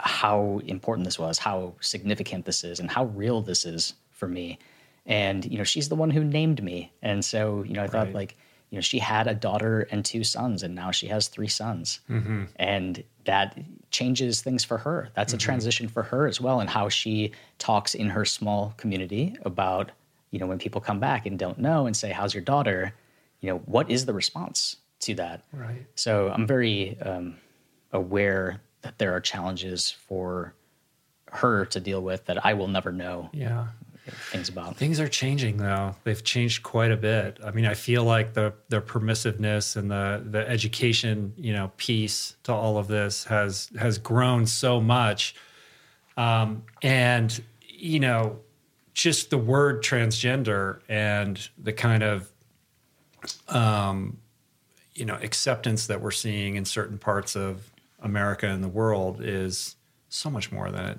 how important this was, how significant this is, and how real this is for me. And you know, she's the one who named me, and so you know, I thought like you know, she had a daughter and two sons, and now she has three sons. Mm-hmm. And that changes things for her. That's a transition for her as well, and how she talks in her small community about, you know, when people come back and don't know and say, How's your daughter? You know, what is the response to that? Right. So I'm very um, aware that there are challenges for her to deal with that I will never know Yeah. Things about. Things are changing though. They've changed quite a bit. I mean, I feel like the the permissiveness and the the education, you know, piece to all of this has has grown so much. Um, and you know, just the word transgender and the kind of um, you know, acceptance that we're seeing in certain parts of America and the world is so much more than it.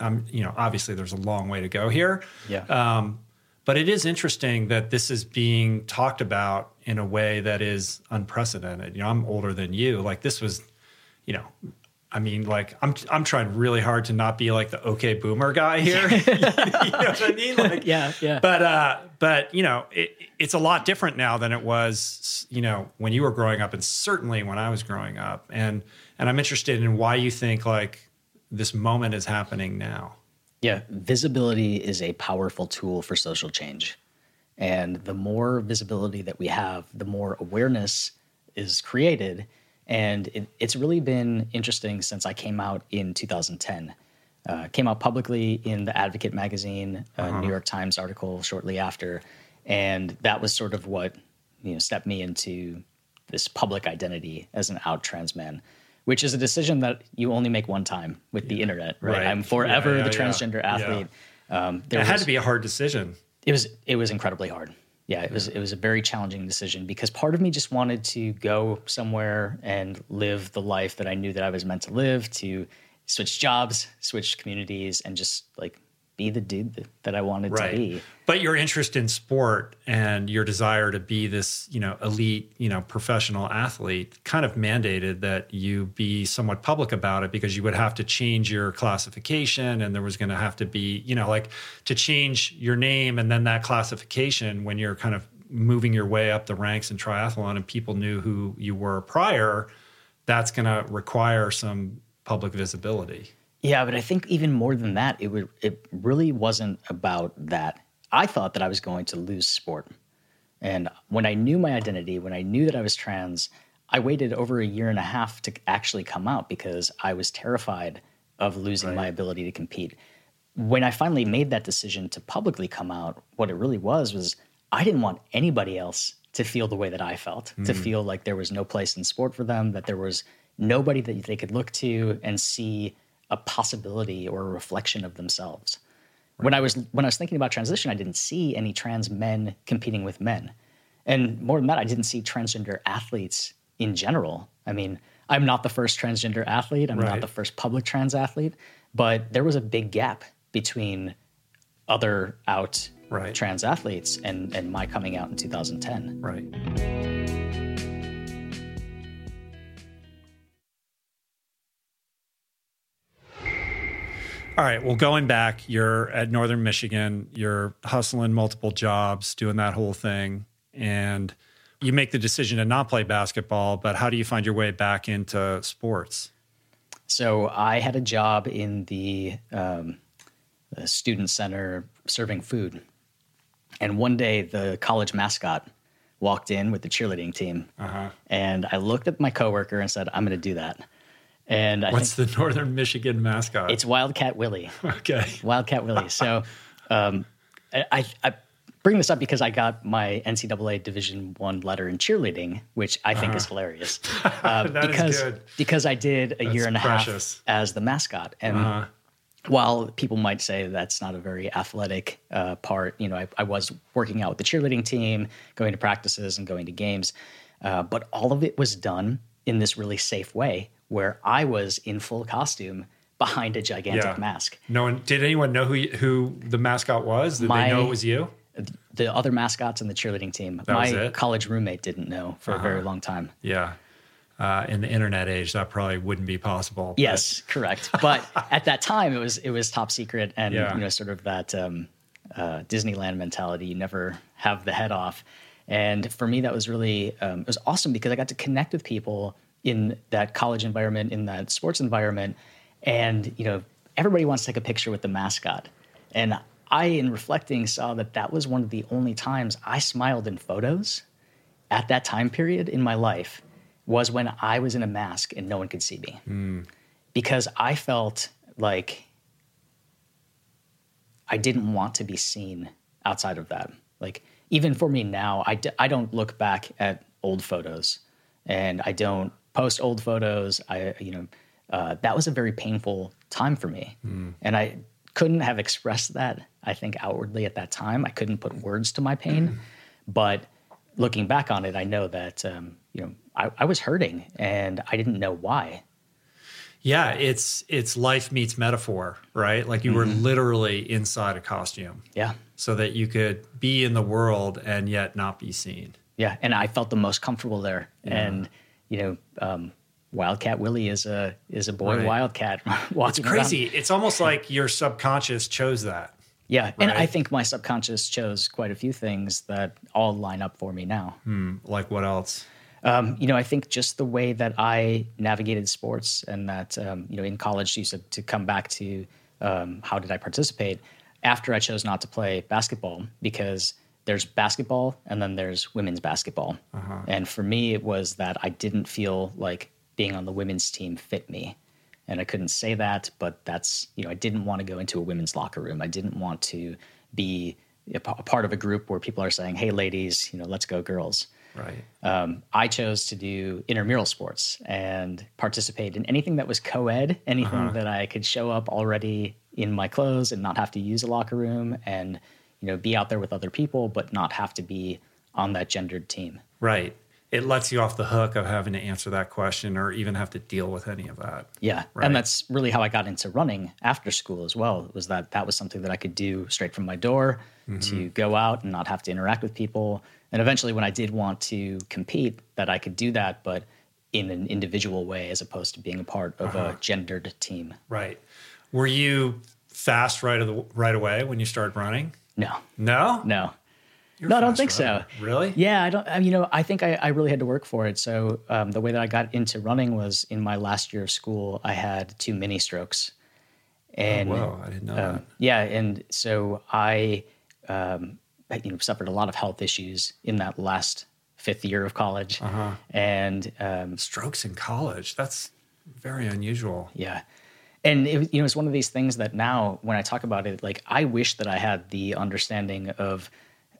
I'm, you know, obviously there's a long way to go here. Yeah. Um, but it is interesting that this is being talked about in a way that is unprecedented. You know, I'm older than you. Like this was, you know, I mean, like I'm I'm trying really hard to not be like the okay boomer guy here. <laughs> you know what I mean? Like, <laughs> Yeah, yeah. But uh, but you know, it, it's a lot different now than it was, you know, when you were growing up, and certainly when I was growing up. And and I'm interested in why you think like this moment is happening now. Yeah, visibility is a powerful tool for social change. And the more visibility that we have, the more awareness is created. And it, it's really been interesting since I came out in 2010. Uh, came out publicly in the Advocate magazine, a New York Times article shortly after. And that was sort of what you know stepped me into this public identity as an out trans man, which is a decision that you only make one time with the internet, right? Right. I'm forever Yeah, yeah, the transgender Yeah. athlete. Um, there It had to be a hard decision. it was it was incredibly hard. Yeah, it was it was a very challenging decision because part of me just wanted to go somewhere and live the life that I knew that I was meant to live, to switch jobs, switch communities, and just like be the dude that, that I wanted to be. But your interest in sport and your desire to be this, you know, elite, you know, professional athlete kind of mandated that you be somewhat public about it because you would have to change your classification and there was going to have to be, you know, like to change your name and then that classification when you're kind of moving your way up the ranks in triathlon and people knew who you were prior, that's going to require some public visibility. Yeah, but I think even more than that, it would it really wasn't about that. I thought that I was going to lose sport. And when I knew my identity, when I knew that I was trans, I waited over a year and a half to actually come out because I was terrified of losing my ability to compete. When I finally made that decision to publicly come out, what it really was was I didn't want anybody else to feel the way that I felt, to hmm. feel like there was no place in sport for them, that there was nobody that they could look to and see a possibility or a reflection of themselves. When I was when I was thinking about transition, I didn't see any trans men competing with men. And more than that, I didn't see transgender athletes in general. I mean, I'm not the first transgender athlete, I'm Right. not the first public trans athlete, but there was a big gap between other out Right. trans athletes and and my coming out in 2010. Right. All right. Well, going back, you're at Northern Michigan, you're hustling multiple jobs, doing that whole thing, and you make the decision to not play basketball. But how do you find your way back into sports? So I had a job in the, um, the student center serving food, and one day the college mascot walked in with the cheerleading team, Uh-huh. and I looked at my coworker and said, "I'm going to do that." And I What's the Northern Michigan mascot? it's Wildcat Willie. okay. Wildcat Willie. So um, I, I bring this up because I got my NCAA Division One letter in cheerleading, which I think is hilarious. <laughs> Uh, Uh-huh. That is because good. because I did a year and a precious. half as the mascot, and Uh-huh. while people might say that's not a very athletic uh, part, you know, I, I was working out with the cheerleading team, going to practices and going to games, uh, but all of it was done in this really safe way where I was in full costume behind a gigantic Yeah. mask. No one did anyone know who who the mascot was? Did My- they know it was you? the other mascots in the cheerleading team. That my college roommate didn't know for a very long time. Yeah. Uh, in the internet age, that probably wouldn't be possible. but- Yes, correct. But <laughs> at that time, it was it was top secret, and Yeah. you know, sort of that um, uh, Disneyland mentality. You never have the head off. And for me, that was really um, it was awesome because I got to connect with people in that college environment, in that sports environment, and you know everybody wants to take a picture with the mascot, and I, in reflecting, saw that that was one of the only times I smiled in photos at that time period in my life was when I was in a mask and no one could see me. Mm. Because I felt like I didn't want to be seen outside of that. Like, even for me now, I d- I don't look back at old photos and I don't post old photos. I, you know, uh, that was a very painful time for me. Mm. And I couldn't have expressed that, I think, outwardly at that time. I couldn't put words to my pain. Mm. But looking back on it, I know that, um, you know, I, I was hurting and I didn't know why. Yeah, it's it's life meets metaphor, right? Like you mm-hmm. were literally inside a costume. Yeah. So that you could be in the world and yet not be seen. Yeah, and I felt the most comfortable there. Yeah. And you know, um, Wildcat Willie is a is a boy right. wildcat. <laughs> It's crazy. Around. It's almost like your subconscious chose that. Yeah, right? and I think my subconscious chose quite a few things that all line up for me now. Hmm, like what else? Um, you know, I think just the way that I navigated sports and that, um, you know, in college, you said to come back to um, how did I participate after I chose not to play basketball because there's basketball and then there's women's basketball. Uh-huh. And for me, it was that I didn't feel like being on the women's team fit me. And I couldn't say that, but that's, you know, I didn't want to go into a women's locker room. I didn't want to be a, p- a part of a group where people are saying, hey, ladies, you know, let's go girls. Right. Um, I chose to do intramural sports and participate in anything that was co-ed, anything uh-huh. that I could show up already in my clothes and not have to use a locker room, and you know, be out there with other people, but not have to be on that gendered team. Right. It lets you off the hook of having to answer that question or even have to deal with any of that. Yeah, right. and that's really how I got into running after school as well. Was that that was something that I could do straight from my door mm-hmm. to go out and not have to interact with people and eventually when i did want to compete that i could do that but in an individual way as opposed to being a part of uh-huh. a gendered team right were you fast right, the, right away when you started running no no no You're no, I don't think runner. so. Really? Yeah, I don't. I, You know, I think I, I really had to work for it. So um, the way that I got into running was in my last year of school. I had two mini strokes, and oh, wow, I didn't know um, that. Yeah, and so I um, you know suffered a lot of health issues in that last fifth year of college, uh-huh. and um, strokes in college. That's very unusual. Yeah, and it, you know it's one of these things that now when I talk about it, like I wish that I had the understanding of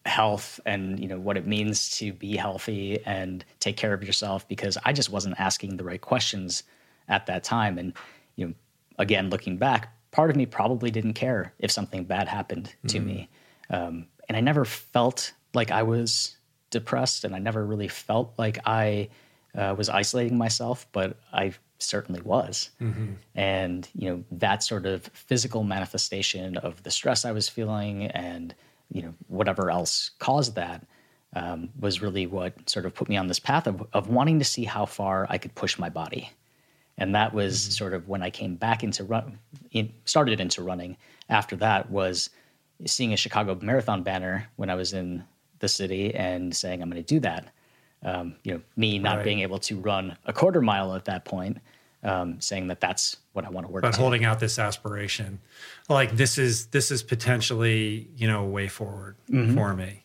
health and you know what it means to be healthy and take care of yourself because I just wasn't asking the right questions at that time and you know again looking back part of me probably didn't care if something bad happened to mm-hmm. me um, and I never felt like I was depressed, and I never really felt like I uh, was isolating myself, but I certainly was. Mm-hmm. And you know that sort of physical manifestation of the stress I was feeling, and you know whatever else caused that. Um, was really what sort of put me on this path of, of wanting to see how far I could push my body. And that was mm-hmm. sort of when I came back into run, in, started into running. After that was seeing a Chicago Marathon banner when I was in the city and saying I'm going to do that. Um, you know, me not right. being able to run a quarter mile at that point, um, saying that that's what I want to work. But to. holding out this aspiration, like this is this is potentially you know a way forward mm-hmm. for me.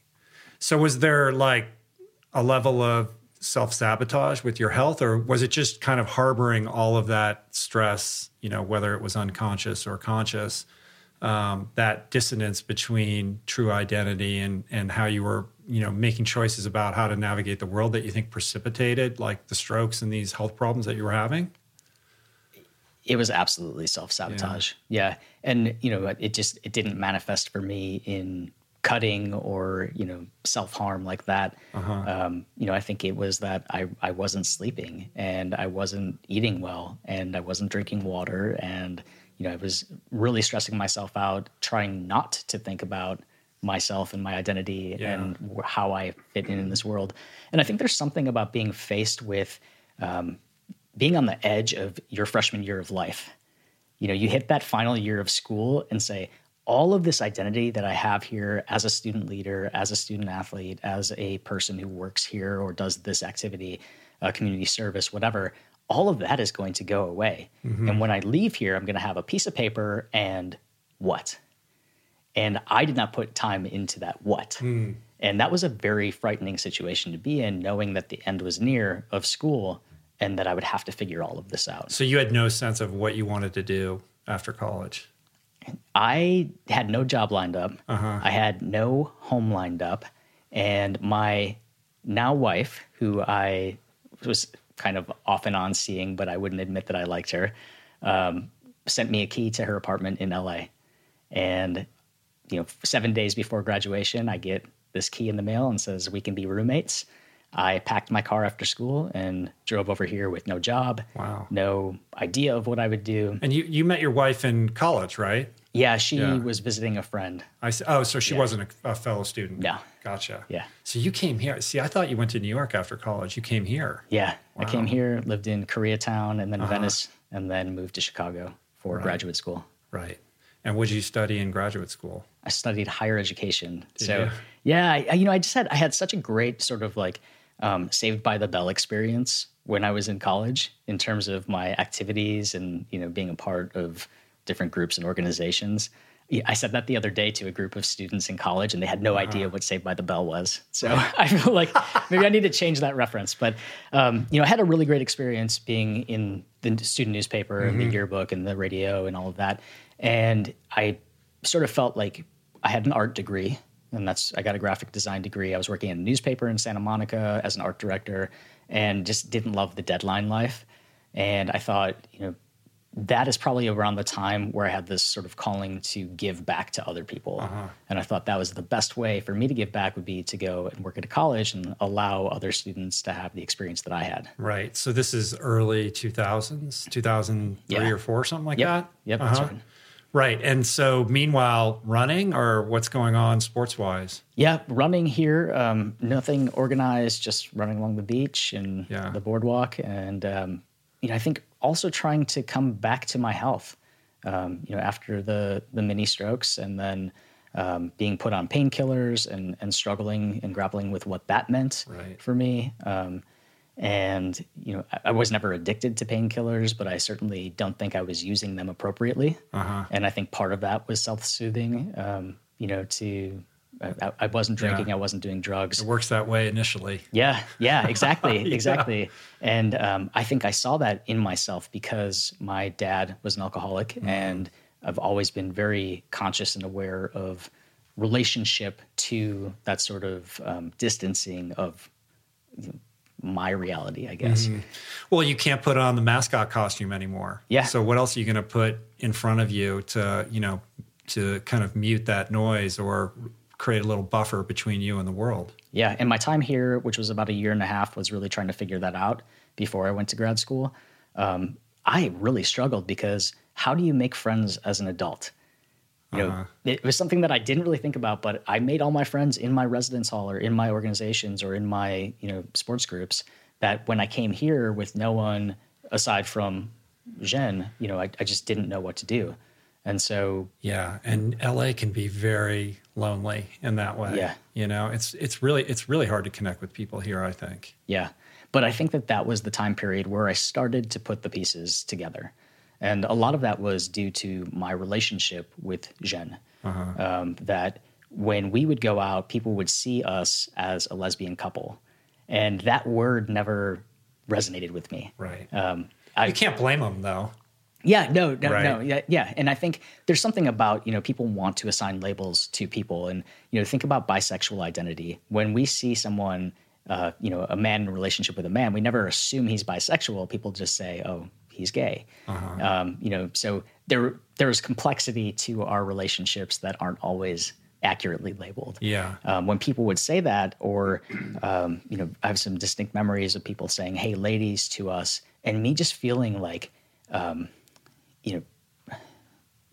So was there like a level of self sabotage with your health, or was it just kind of harboring all of that stress? You know, whether it was unconscious or conscious um, that dissonance between true identity and and how you were you know making choices about how to navigate the world that you think precipitated like the strokes and these health problems that you were having it was absolutely self-sabotage yeah. yeah and you know it just it didn't manifest for me in cutting or you know self-harm like that uh-huh. um, you know i think it was that I, I wasn't sleeping and i wasn't eating well and i wasn't drinking water and you know, I was really stressing myself out, trying not to think about myself and my identity yeah. and how I fit in in this world. And I think there's something about being faced with um, being on the edge of your freshman year of life. You know, you hit that final year of school and say, all of this identity that I have here as a student leader, as a student athlete, as a person who works here or does this activity, uh, community service, whatever, all of that is going to go away. And when I leave here, I'm going to have a piece of paper and what? And I did not put time into that what. And that was a very frightening situation to be in, knowing that the end was near of school and that I would have to figure all of this out. So you had no sense of what you wanted to do after college. I had no job lined up. I had no home lined up. And my now wife, who I was kind of off and on seeing, but I wouldn't admit that I liked her, um, sent me a key to her apartment in LA. And, you know, seven days before graduation, I get this key in the mail and says, We can be roommates. I packed my car after school and drove over here with no job, Wow. no idea of what I would do. And you, you met your wife in college, right? Yeah, she Yeah. was visiting a friend. I s- oh, so she Yeah. wasn't a, a fellow student. No. Gotcha. Yeah. So you came here. See, I thought you went to New York after college. You came here. Yeah, I came here, lived in Koreatown and then Uh-huh. Venice, and then moved to Chicago for Right. graduate school. Right. And what did you study in graduate school? I studied higher education. Did so you? yeah, I, you know, I just had I had such a great sort of like um, Saved by the Bell experience when I was in college in terms of my activities and you know being a part of different groups and organizations. I said that the other day to a group of students in college, and they had no Uh-huh. idea what Saved by the Bell was. So <laughs> I feel like maybe I need to change that reference. But um, you know, I had a really great experience being in the student newspaper and the Mm-hmm. yearbook and the radio and all of that. And I sort of felt like I had an art degree, and that's I got a graphic design degree. I was working in a newspaper in Santa Monica as an art director, and just didn't love the deadline life. And I thought, you know, that is probably around the time where I had this sort of calling to give back to other people. And I thought that was the best way for me to give back would be to go and work at a college and allow other students to have the experience that I had. Right. So this is early 2000s, 2003 Yeah. or four, something like Yep. that. Yep, that's Uh-huh. right. Right. And so meanwhile, running or what's going on sports wise? Yeah, running here, um, nothing organized, just running along the beach and Yeah. the boardwalk, and um, you know, I think also trying to come back to my health. Um, you know, after the the mini strokes, and then um, being put on painkillers and and struggling and grappling with what that meant Right. for me. Um, and you know, I, I was never addicted to painkillers, but I certainly don't think I was using them appropriately. Uh-huh. And I think part of that was self soothing. Um, you know, to I, I wasn't drinking, Yeah. I wasn't doing drugs. It works that way initially. Yeah, yeah, <laughs> exactly, Yeah. exactly. And um, I think I saw that in myself because my dad was an alcoholic, Mm-hmm. and I've always been very conscious and aware of relationship to that sort of um, distancing of you know, my reality, I guess. Mm-hmm. Well, you can't put on the mascot costume anymore. Yeah. So what else are you going to put in front of you to, you know, to kind of mute that noise or create a little buffer between you and the world? Yeah, and my time here, which was about a year and a half, was really trying to figure that out before I went to grad school. Um, I really struggled because how do you make friends as an adult? You know, Uh-huh. it was something that I didn't really think about, but I made all my friends in my residence hall or in my organizations or in my you know sports groups. That when I came here with no one aside from Jen, you know, I, I just didn't know what to do, and so Yeah, and LA can be very lonely in that way. Yeah. You know, it's it's really it's really hard to connect with people here, I think. Yeah. But I think that that was the time period where I started to put the pieces together. And a lot of that was due to my relationship with Jen. Um, that when we would go out, people would see us as a lesbian couple. And that word never resonated with me. Right. Um, I, you can't blame them though. yeah, no, no, Right. no, yeah, yeah. And I think there's something about you know people want to assign labels to people, and you know think about bisexual identity. When we see someone, uh, you know, a man in a relationship with a man, we never assume he's bisexual. People just say, oh, he's gay. Um, you know, so there there's complexity to our relationships that aren't always accurately labeled Yeah. um, when people would say that, or um, you know, I have some distinct memories of people saying "Hey, ladies" to us, and me just feeling like, um, you know,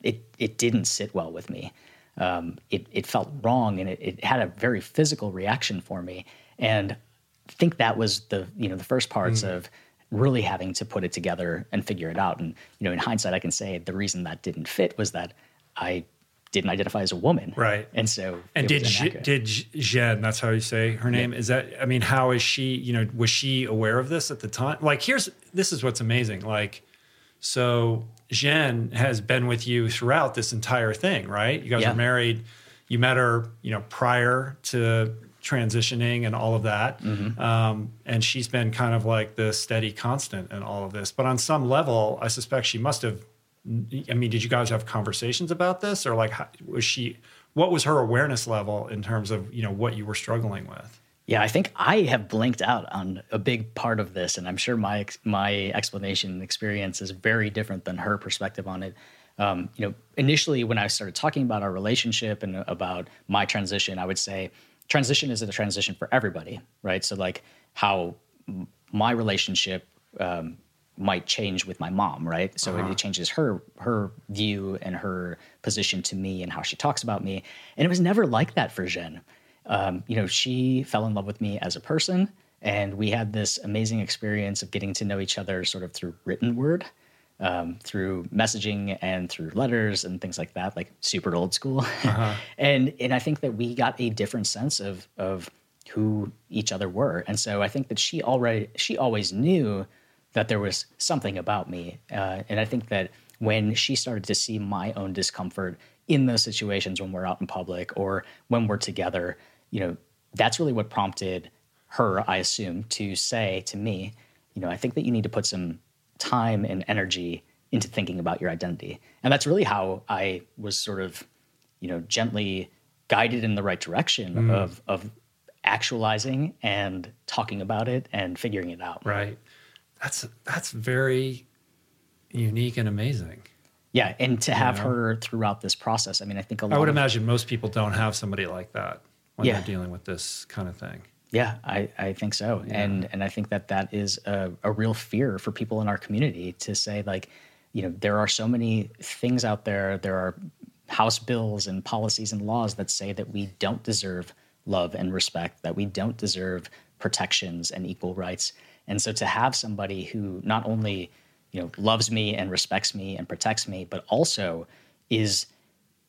it it didn't sit well with me. Um, it it felt wrong, and it, it had a very physical reaction for me, and I think that was the you know the first parts of really having to put it together and figure it out. And you know, in hindsight, I can say the reason that didn't fit was that I didn't identify as a woman. Right. And so And did did Jen? That's how you say her name. Is that? I mean, how is she? You know, was she aware of this at the time? Like, here's this is what's amazing. Like, so Jen has been with you throughout this entire thing, right? You guys Yeah. are married. You met her, you know, prior to transitioning and all of that, Mm-hmm. um, and she's been kind of like the steady constant in all of this. But on some level, I suspect she must have I mean, did you guys have conversations about this, or like, how, was she? What was her awareness level in terms of you know what you were struggling with? Yeah, I think I have blinked out on a big part of this, and I'm sure my my explanation and experience is very different than her perspective on it. Um, you know, initially when I started talking about our relationship and about my transition, I would say transition is a transition for everybody, right? So like how my relationship um, might change with my mom, right? So it, it changes her her view and her position to me and how she talks about me, and it was never like that for Jen um, you know, she fell in love with me as a person, and we had this amazing experience of getting to know each other sort of through written word, um, through messaging and through letters and things like that, like super old school. <laughs> and and I think that we got a different sense of of who each other were, and so I think that she already she always knew that there was something about me, uh, and I think that when she started to see my own discomfort in those situations when we're out in public or when we're together, you know, that's really what prompted her, I assume, to say to me, you know, I think that you need to put some time and energy into thinking about your identity. And that's really how I was sort of, you know, gently guided in the right direction mm. of of actualizing and talking about it and figuring it out. Right. That's that's very unique and amazing. Yeah, and to have Yeah. her throughout this process. I mean, I think a lot I would imagine most people don't have somebody like that when Yeah. they're dealing with this kind of thing. Yeah, I, I think so, and and I think that that is a, a real fear for people in our community to say like, you know, there are so many things out there. There are house bills and policies and laws that say that we don't deserve love and respect, that we don't deserve protections and equal rights, and so to have somebody who not only you know loves me and respects me and protects me, but also is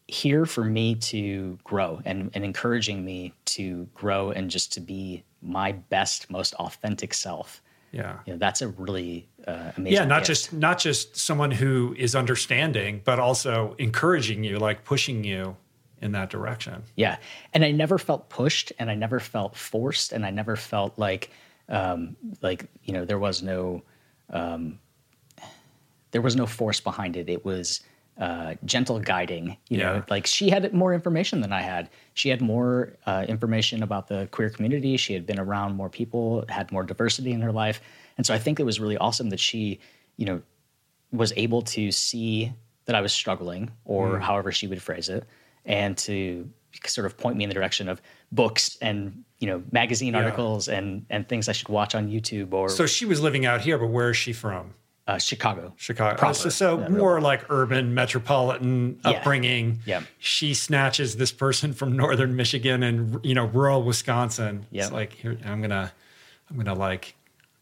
here for me to grow and, and encouraging me to grow and just to be my best, most authentic self. Yeah. You know, that's a really uh, amazing. Yeah, not gift. just not just someone who is understanding, but also encouraging you, like pushing you in that direction. Yeah. And I never felt pushed and I never felt forced and I never felt like um like, you know, there was no um there was no force behind it. It was uh, gentle guiding, you Yeah. know, like she had more information than I had. She had more uh, information about the queer community. She had been around more people, had more diversity in her life. And so I think it was really awesome that she, you know, was able to see that I was struggling, or however she would phrase it, and to sort of point me in the direction of books and you know magazine Yeah. articles and and things I should watch on YouTube or So she was living out here, but where is she from? Uh, Chicago. Chicago. So, so Yeah, more like urban, metropolitan Yeah. upbringing. Yeah. She snatches this person from northern Michigan and you know rural Wisconsin. Yeah. It's like here I'm gonna I'm gonna like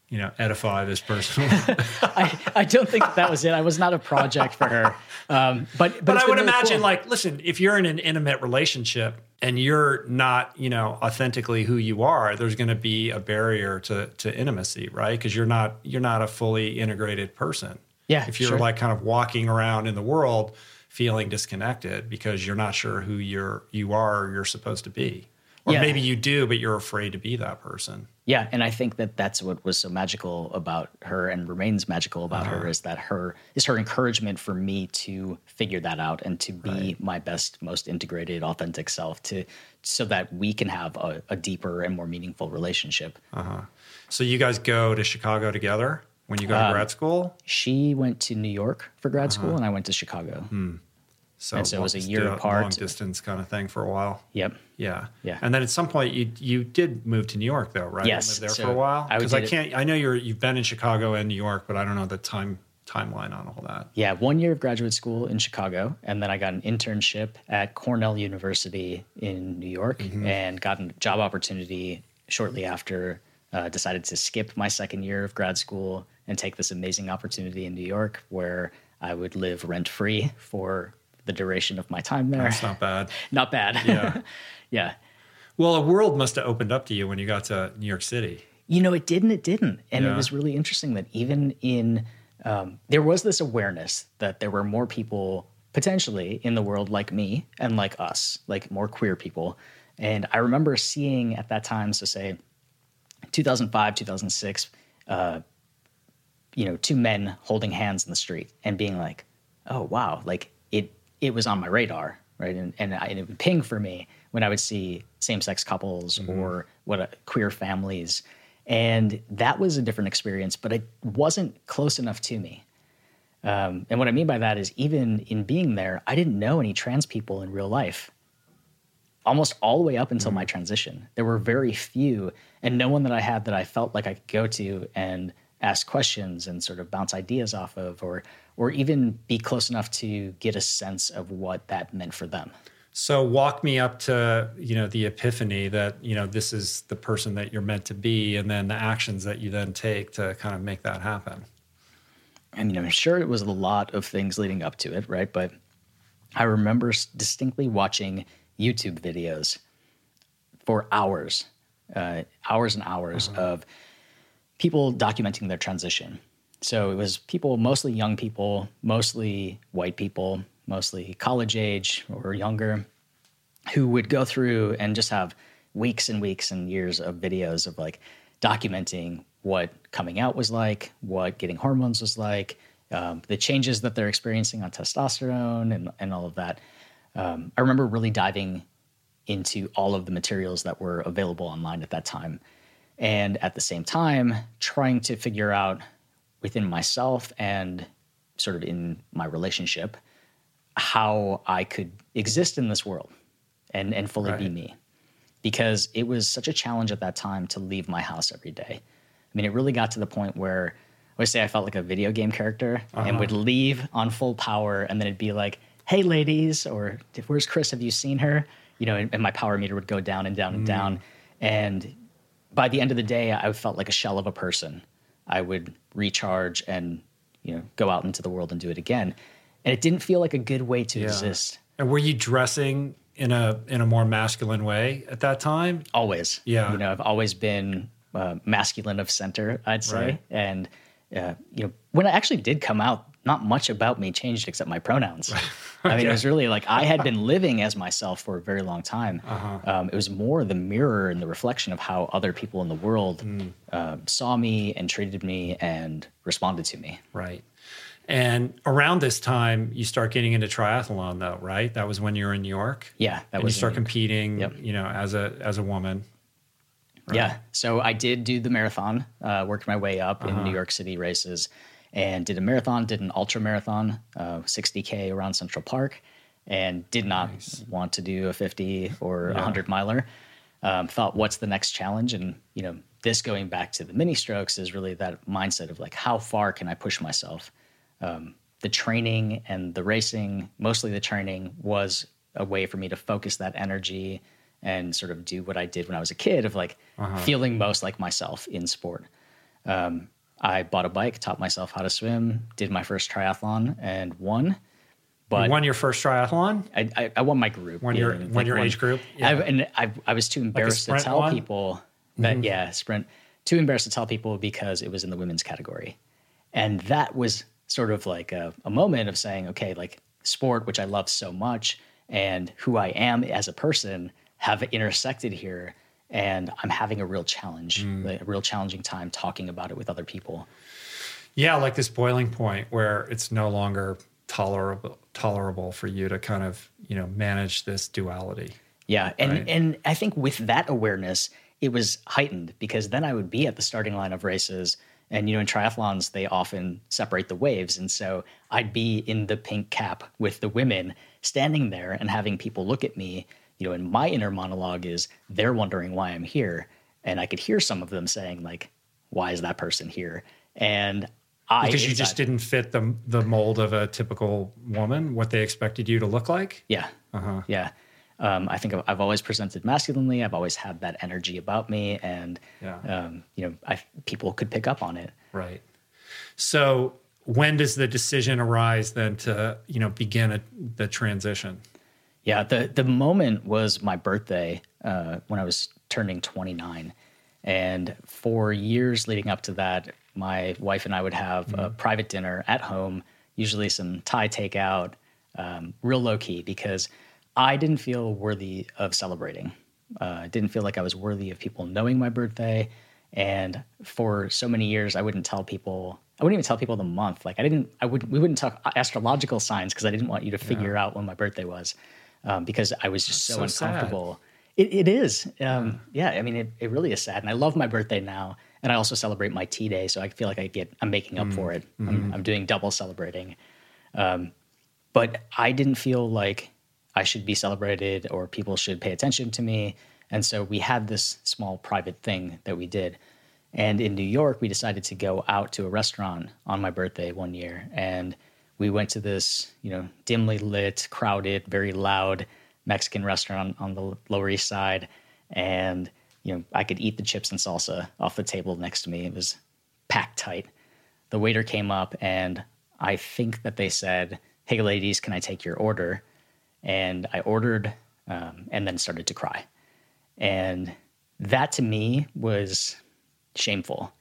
you know edify this person. <laughs> I, I don't think that, that was it. I was not a project for her. Um, but but, but I would really imagine cool. like listen, if you're in an intimate relationship and you're not you know authentically who you are, there's going to be a barrier to to intimacy, right? Because you're not you're not a fully integrated person. Yeah, if you're sure. like kind of walking around in the world feeling disconnected because you're not sure who you're you are or you're supposed to be or Yeah. maybe you do but you're afraid to be that person Yeah, and I think that that's what was so magical about her and remains magical about her Uh-huh. is that her is her encouragement for me to figure that out and to be my best, most integrated, authentic self to so that we can have a, a deeper and more meaningful relationship. so you guys go to chicago together when you go to Um, grad school She went to New York for grad school, Uh-huh. and I went to Chicago. Hmm. so, and so it was a long- year long apart. distance kind of thing for a while Yep. Yeah Yeah. and then at some point you you did move to new york though right Yes, and lived there so for a while I because i, it- can't i know you're you've been in chicago and new york but i don't know the time timeline on all that Yeah, one year of graduate school in Chicago, and then I got an internship at Cornell University in New York, Mm-hmm. and got a job opportunity shortly after. Uh, decided to skip my second year of grad school and take this amazing opportunity in New York, where I would live rent free for the duration of my time there. That's not bad. <laughs> Not bad. Yeah. <laughs> yeah. Well, a world must have opened up to you when you got to New York City. You know, it didn't. It didn't, and Yeah. it was really interesting that even in um, there was this awareness that there were more people potentially in the world like me and like us, like more queer people. And I remember seeing at that time, so say 2005, 2006, uh, you know, two men holding hands in the street and being like, "Oh wow!" Like it, it was on my radar, right? And and, I, and it would ping for me when I would see same-sex couples or what a, queer families, and that was a different experience. But it wasn't close enough to me. Um, and what I mean by that is, even in being there, I didn't know any trans people in real life almost all the way up until my transition. There were very few, and no one that I had that I felt like I could go to and ask questions and sort of bounce ideas off of, or or even be close enough to get a sense of what that meant for them. So walk me up to, you know, the epiphany that, you know, this is the person that you're meant to be and then the actions that you then take to kind of make that happen. I mean, I'm sure it was a lot of things leading up to it, right? But I remember distinctly watching YouTube videos for hours, uh, hours and hours of people documenting their transition. So it was people, mostly young people, mostly white people, mostly college age or younger, who would go through and just have weeks and weeks and years of videos of like documenting what coming out was like, what getting hormones was like, um, the changes that they're experiencing on testosterone and, and all of that. Um, I remember really diving into all of the materials that were available online at that time. And at the same time, trying to figure out within myself and sort of in my relationship how I could exist in this world and, and fully be me. Because it was such a challenge at that time to leave my house every day. I mean, it really got to the point where I would say I felt like a video game character and uh-huh. would leave on full power, and then it'd be like, "Hey, ladies," or "Where's Chris? Have you seen her?" You know, and, and my power meter would go down and down and mm. down. And by the end of the day, I felt like a shell of a person. I would recharge and you know go out into the world and do it again, and it didn't feel like a good way to exist. And were you dressing in a in a more masculine way at that time? Always, Yeah. You know, I've always been uh, masculine of center, I'd say, Right. and uh, you know, when I actually did come out, not much about me changed except my pronouns. <laughs> I mean, it was really like I had been living as myself for a very long time. Uh-huh. Um, it was more the mirror and the reflection of how other people in the world Hmm. um, saw me and treated me and responded to me. Right. And around this time, you start getting into triathlon, though, right? That was when you were in New York. Yeah, that and was you start competing, Yep. you know, as a as a woman. Yeah. So I did do the marathon, uh, worked my way up Uh-huh. in New York City races and did a marathon, did an ultra marathon, uh, 60K around Central Park, and did not want to do a 50 or a 100 miler. Um, thought, what's the next challenge? And, you know, this going back to the mini strokes is really that mindset of like, how far can I push myself? Um, the training and the racing, mostly the training, was a way for me to focus that energy and sort of do what I did when I was a kid of like feeling most like myself in sport. Um, I bought a bike, taught myself how to swim, did my first triathlon, and won. But you won your first triathlon. I, I, I won my group. Won your- won your won- age group? I, Yeah. and I, I was too embarrassed to tell one? people that, yeah, sprint, too embarrassed to tell people because it was in the women's category. And that was sort of like a, a moment of saying, okay, like sport, which I love so much, and who I am as a person have intersected here. And I'm having a real challenge, mm. like, a real challenging time talking about it with other people. Yeah, like this boiling point where it's no longer tolerable tolerable for you to kind of you know manage this duality. Yeah, and Right. and I think with that awareness, it was heightened because then I would be at the starting line of races, and you know, in triathlons they often separate the waves, and so I'd be in the pink cap with the women, standing there and having people look at me. You know, and my inner monologue is they're wondering why I'm here, and I could hear some of them saying like, "Why is that person here?" And I Because you just didn't fit the the mold of a typical woman, what they expected you to look like. Yeah. Uh-huh. Yeah. Um, I think I've, I've always presented masculinely. I've always had that energy about me, and Yeah. um, you know, I, people could pick up on it. Right. So when does the decision arise then to you know begin a, the transition? Yeah, the the moment was my birthday uh, when I was turning 29, and for years leading up to that, my wife and I would have mm-hmm. a private dinner at home, usually some Thai takeout, um, real low key, because I didn't feel worthy of celebrating. Uh, I didn't feel like I was worthy of people knowing my birthday. And for so many years, I wouldn't tell people. I wouldn't even tell people the month. Like I didn't. I would. We wouldn't talk astrological signs because I didn't want you to figure yeah. out when my birthday was, um, because I was just so, so, uncomfortable. It, it is. Um, yeah. I mean, it, it really is sad. And I love my birthday now, and I also celebrate my T day. So I feel like I get. I'm making up mm for it. Mm-hmm. I'm, I'm, doing double celebrating. Um, but I didn't feel like I should be celebrated or people should pay attention to me. And so we had this small private thing that we did. And in New York, we decided to go out to a restaurant on my birthday one year. And we went to this, you know, dimly lit, crowded, very loud Mexican restaurant on the Lower East Side. And, you know, I could eat the chips and salsa off the table next to me. It was packed tight. The waiter came up and I think that they said, Hey, ladies, can I take your order? And I ordered um, and then started to cry. And that to me was shameful.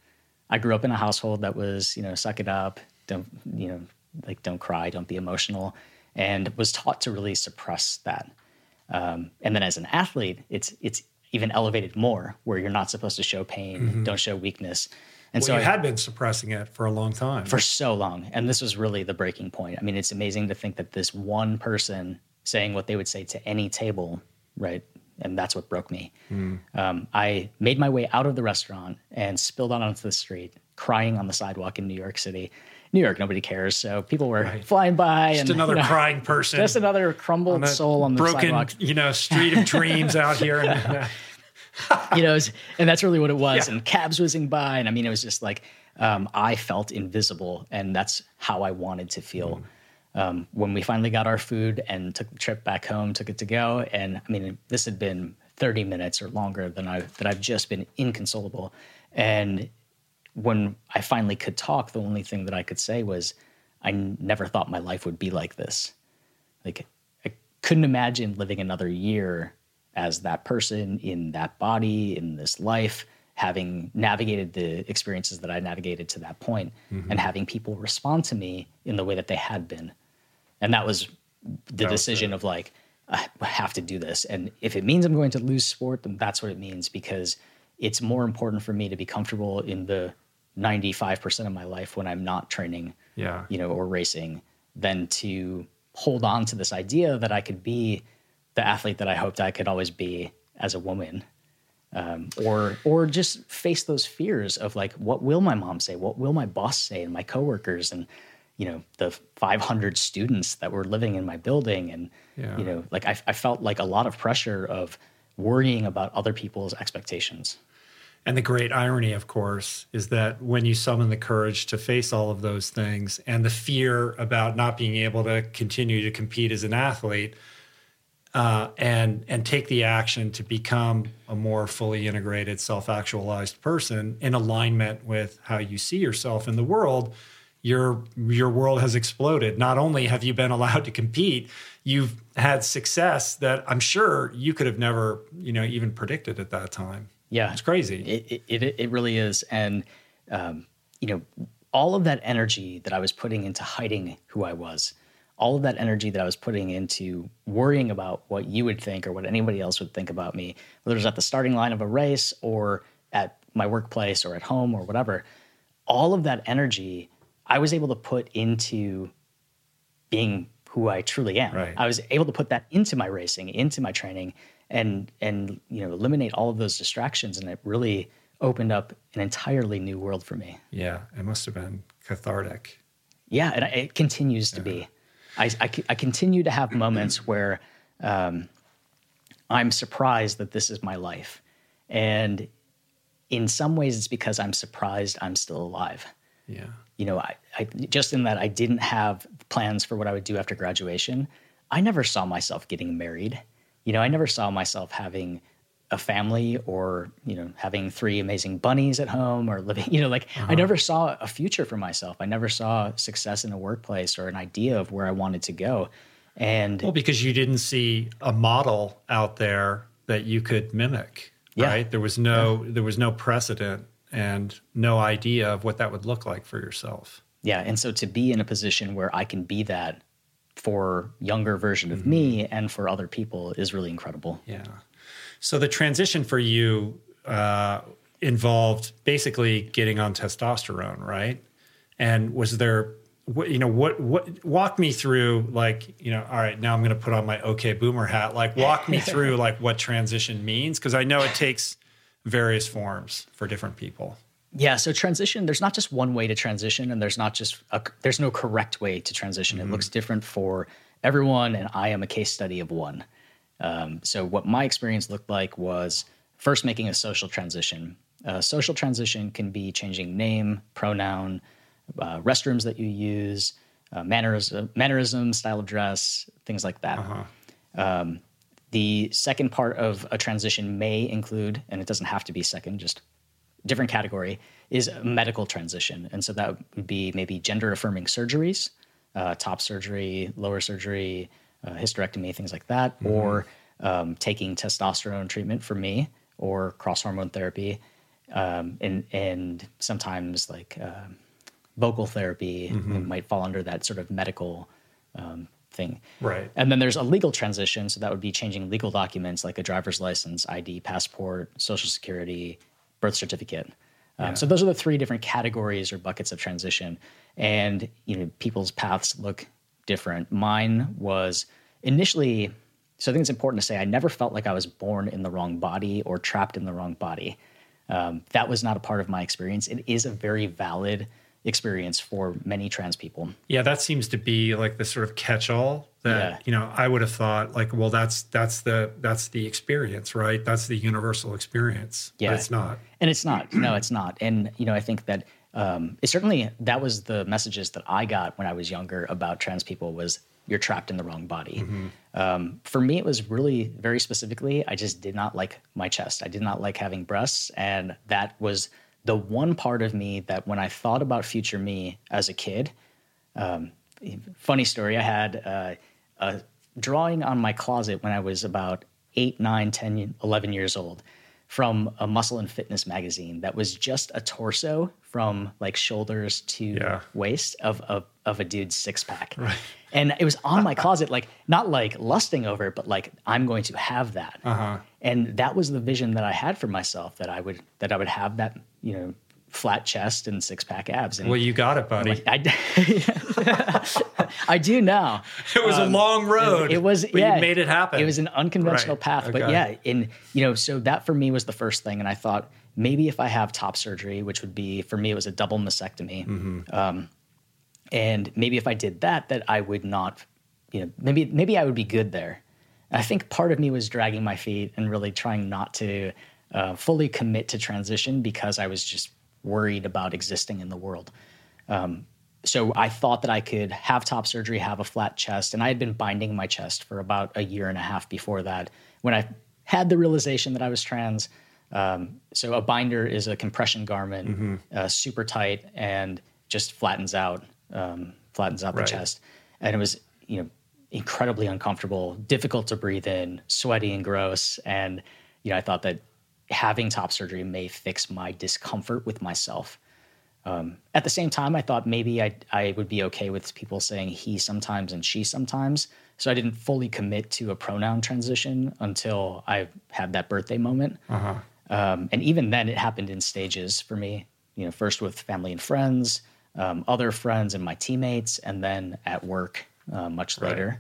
I grew up in a household that was, you know, suck it up, don't, you know, like don't cry, don't be emotional, and was taught to really suppress that. Um, and then as an athlete, it's it's even elevated more, where you're not supposed to show pain, mm-hmm. don't show weakness. And well, so you I had been suppressing it for a long time. For so long. And this was really the breaking point. I mean, it's amazing to think that this one person saying what they would say to any table, right? And that's what broke me. Mm. Um, I made my way out of the restaurant and spilled out onto the street, crying on the sidewalk in New York City. New York, nobody cares. So people were right. flying by. Just and, another you know, crying person. Just another crumbled on soul on the broken, sidewalk. you know, street of dreams out here. <laughs> you know, and that's really what it was. Yeah. And cabs whizzing by, and I mean, it was just like um, I felt invisible, and that's how I wanted to feel. Mm um, when we finally got our food and took the trip back home, took it to go, and I mean, this had been 30 minutes or longer than I that I've just been inconsolable. And when I finally could talk, the only thing that I could say was, I never thought my life would be like this. Like I couldn't imagine living another year as that person in that body in this life having navigated the experiences that I navigated to that point, mm-hmm. and having people respond to me in the way that they had been and that was the that decision was of like I have to do this, and if it means I'm going to lose sport, then that's what it means because it's more important for me to be comfortable in the 95% of my life when I'm not training, yeah, you know, or racing, than to hold on to this idea that I could be the athlete that I hoped I could always be as a woman. Um, or or just face those fears of like what will my mom say? What will my boss say and my coworkers? And you know the 500 students that were living in my building and yeah. you know like I, I felt like a lot of pressure of worrying about other people's expectations and the great irony of course is that when you summon the courage to face all of those things and the fear about not being able to continue to compete as an athlete uh, and and take the action to become a more fully integrated self-actualized person in alignment with how you see yourself in the world your your world has exploded. Not only have you been allowed to compete, you've had success that I'm sure you could have never, you know, even predicted at that time. Yeah, it's crazy. It it, it really is, and um, you know, all of that energy that I was putting into hiding who I was, all of that energy that I was putting into worrying about what you would think or what anybody else would think about me, whether it was at the starting line of a race or at my workplace or at home or whatever, all of that energy I was able to put into being who I truly am. Right. I was able to put that into my racing, into my training, and and you know eliminate all of those distractions, and it really opened up an entirely new world for me. Yeah, it must have been cathartic. Yeah, and it continues to yeah. be. I, I, I, continue to have moments <clears throat> where um, I'm surprised that this is my life, and in some ways, it's because I'm surprised I'm still alive. Yeah you know, I, I, just in that I didn't have plans for what I would do after graduation. I never saw myself getting married. You know, I never saw myself having a family or you know having three amazing bunnies at home or living <laughs> you know like uh-huh. i never saw a future for myself i never saw success in a workplace or an idea of where i wanted to go and well because you didn't see a model out there that you could mimic yeah. right there was no yeah. there was no precedent and no idea of what that would look like for yourself yeah and so to be in a position where i can be that for younger version of mm-hmm. me and for other people is really incredible yeah so the transition for you uh, involved basically getting on testosterone, right? And was there, what, you know, what what walk me through like, you know, all right, now I'm going to put on my OK Boomer hat. Like, walk me <laughs> through like what transition means because I know it takes various forms for different people. Yeah, so transition, there's not just one way to transition, and there's not just a, there's no correct way to transition. Mm-hmm. It looks different for everyone, and I am a case study of one. Um, so, what my experience looked like was first making a social transition. A social transition can be changing name, pronoun, uh, restrooms that you use, uh, mannerism, mannerism, style of dress, things like that. Uh-huh. Um, the second part of a transition may include, and it doesn't have to be second, just different category, is medical transition. And so that would be maybe gender affirming surgeries, uh, top surgery, lower surgery, uh, hysterectomy, things like that, mm-hmm. or um, taking testosterone treatment for me or cross hormone therapy, um, and and sometimes like uh, vocal therapy mm-hmm. might fall under that sort of medical um, thing. Right. And then there's a legal transition, so that would be changing legal documents like a driver's license, ID, passport, social security, birth certificate. Um, yeah. So those are the three different categories or buckets of transition, and you know people's paths look different. Mine was initially, so I think it's important to say I never felt like I was born in the wrong body or trapped in the wrong body. Um, that was not a part of my experience. It is a very valid experience for many trans people. Yeah, that seems to be like the sort of catch-all that yeah. you know I would have thought like, well, that's that's the that's the experience, right? That's the universal experience. Yeah, but it's not, and it's not. no, it's not. And you know, I think that um, it certainly that was the messages that I got when I was younger about trans people was you're trapped in the wrong body. Mm-hmm. Um, for me, it was really very specifically, I just did not like my chest. I did not like having breasts. And that was the one part of me that when I thought about future me as a kid, um, funny story, I had uh, a drawing on my closet when I was about eight, nine, 10, 11 years old from a muscle and fitness magazine that was just a torso from like shoulders to yeah. waist of, of of a dude's six pack. Right. And it was on my closet, like not like lusting over it, but like I'm going to have that. Uh-huh. And that was the vision that I had for myself that I would that I would have that, you know, flat chest and six pack abs. And well, you got it, buddy. Like, I, <laughs> I do now. It was um, a long road. It, it was, yeah, you made it happen. It was an unconventional right. path, okay. but yeah, and you know, so that for me was the first thing, and I thought maybe if I have top surgery, which would be for me, it was a double mastectomy, mm-hmm. um, and maybe if I did that, that I would not, you know, maybe maybe I would be good there. I think part of me was dragging my feet and really trying not to uh, fully commit to transition because I was just worried about existing in the world. Um, so I thought that I could have top surgery, have a flat chest, and I had been binding my chest for about a year and a half before that. When I had the realization that I was trans, um, so a binder is a compression garment, mm-hmm. uh, super tight, and just flattens out, um, flattens out right. the chest, and it was you know incredibly uncomfortable, difficult to breathe in, sweaty and gross, and you know I thought that having top surgery may fix my discomfort with myself. Um, at the same time, I thought maybe I, I would be okay with people saying he sometimes and she sometimes. So I didn't fully commit to a pronoun transition until I had that birthday moment. Uh-huh. Um, and even then, it happened in stages for me. You know, first with family and friends, um, other friends and my teammates, and then at work uh, much later.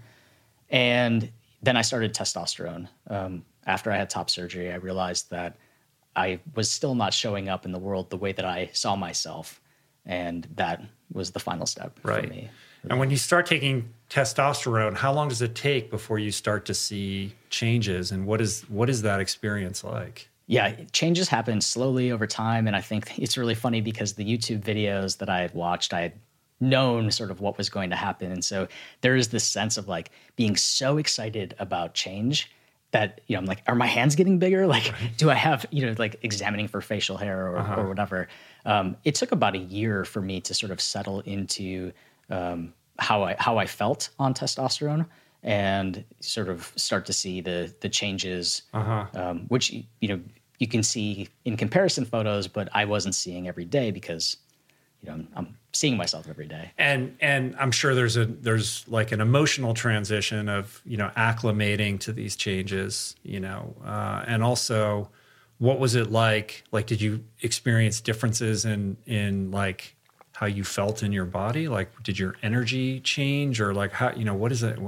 Right. And then I started testosterone. After I had top surgery, I realized that I was still not showing up in the world the way that I saw myself. And that was the final step right. for me. And when you start taking testosterone, how long does it take before you start to see changes? And what is what is that experience like? Yeah, changes happen slowly over time. And I think it's really funny because the YouTube videos that I had watched, I had known sort of what was going to happen. And so there is this sense of like being so excited about change that you know i'm like are my hands getting bigger? <laughs> Like do i have you know like examining for facial hair or, or whatever? Um, it took about a year for me to sort of settle into um, how i how i felt on testosterone and sort of start to see the the changes um, which you know you can see in comparison photos but i wasn't seeing every day because you know i'm, I'm seeing myself every day and and I'm sure there's a there's like an emotional transition of you know acclimating to these changes, you know, uh, and also what was it like? Like, did you experience differences in in like how you felt in your body? Like, did your energy change, or like how you know what is it?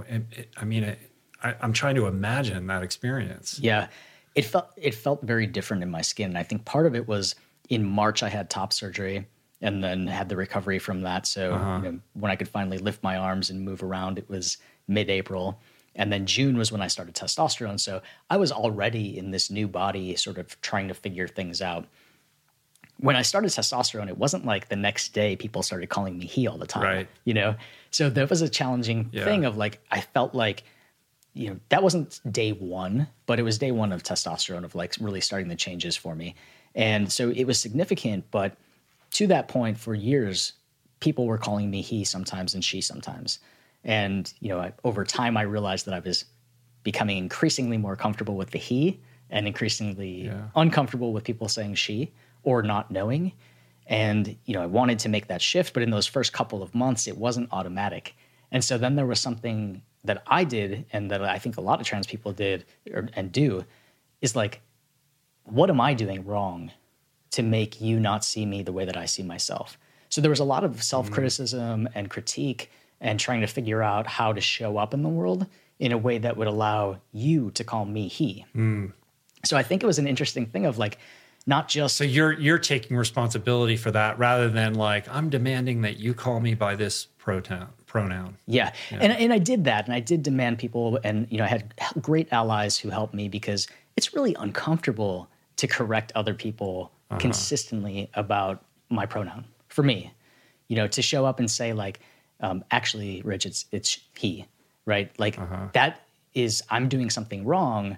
I mean, it, I, I'm trying to imagine that experience. Yeah, it felt it felt very different in my skin. And I think part of it was in March I had top surgery and then had the recovery from that. So Uh-huh. you know, when I could finally lift my arms and move around, it was mid-April. And then June was when I started testosterone. So I was already in this new body, sort of trying to figure things out. When I started testosterone, it wasn't like the next day people started calling me he all the time. Right. You know? So that was a challenging Yeah. thing of like I felt like you know that wasn't day one but it was day one of testosterone of like really starting the changes for me and so it was significant but to that point for years people were calling me he sometimes and she sometimes. And you know I, over time i realized that i was becoming increasingly more comfortable with the he and increasingly Yeah. uncomfortable with people saying she or not knowing. And you know i wanted to make that shift but in those first couple of months it wasn't automatic. And so then there was something that i did and that i think a lot of trans people did or, and do is like what am i doing wrong to make you not see me the way that i see myself so there was a lot of self-criticism and critique and trying to figure out how to show up in the world in a way that would allow you to call me he hmm. so i think it was an interesting thing of like not just So you're you're taking responsibility for that rather than like I'm demanding that you call me by this pronoun pronoun. Yeah. And, and I did that. And I did demand people, and, you know, I had great allies who helped me because it's really uncomfortable to correct other people Uh-huh. consistently about my pronoun for me, you know, to show up and say, like, um, actually, Rich, it's, it's he, right? Like, uh-huh. that is, I'm doing something wrong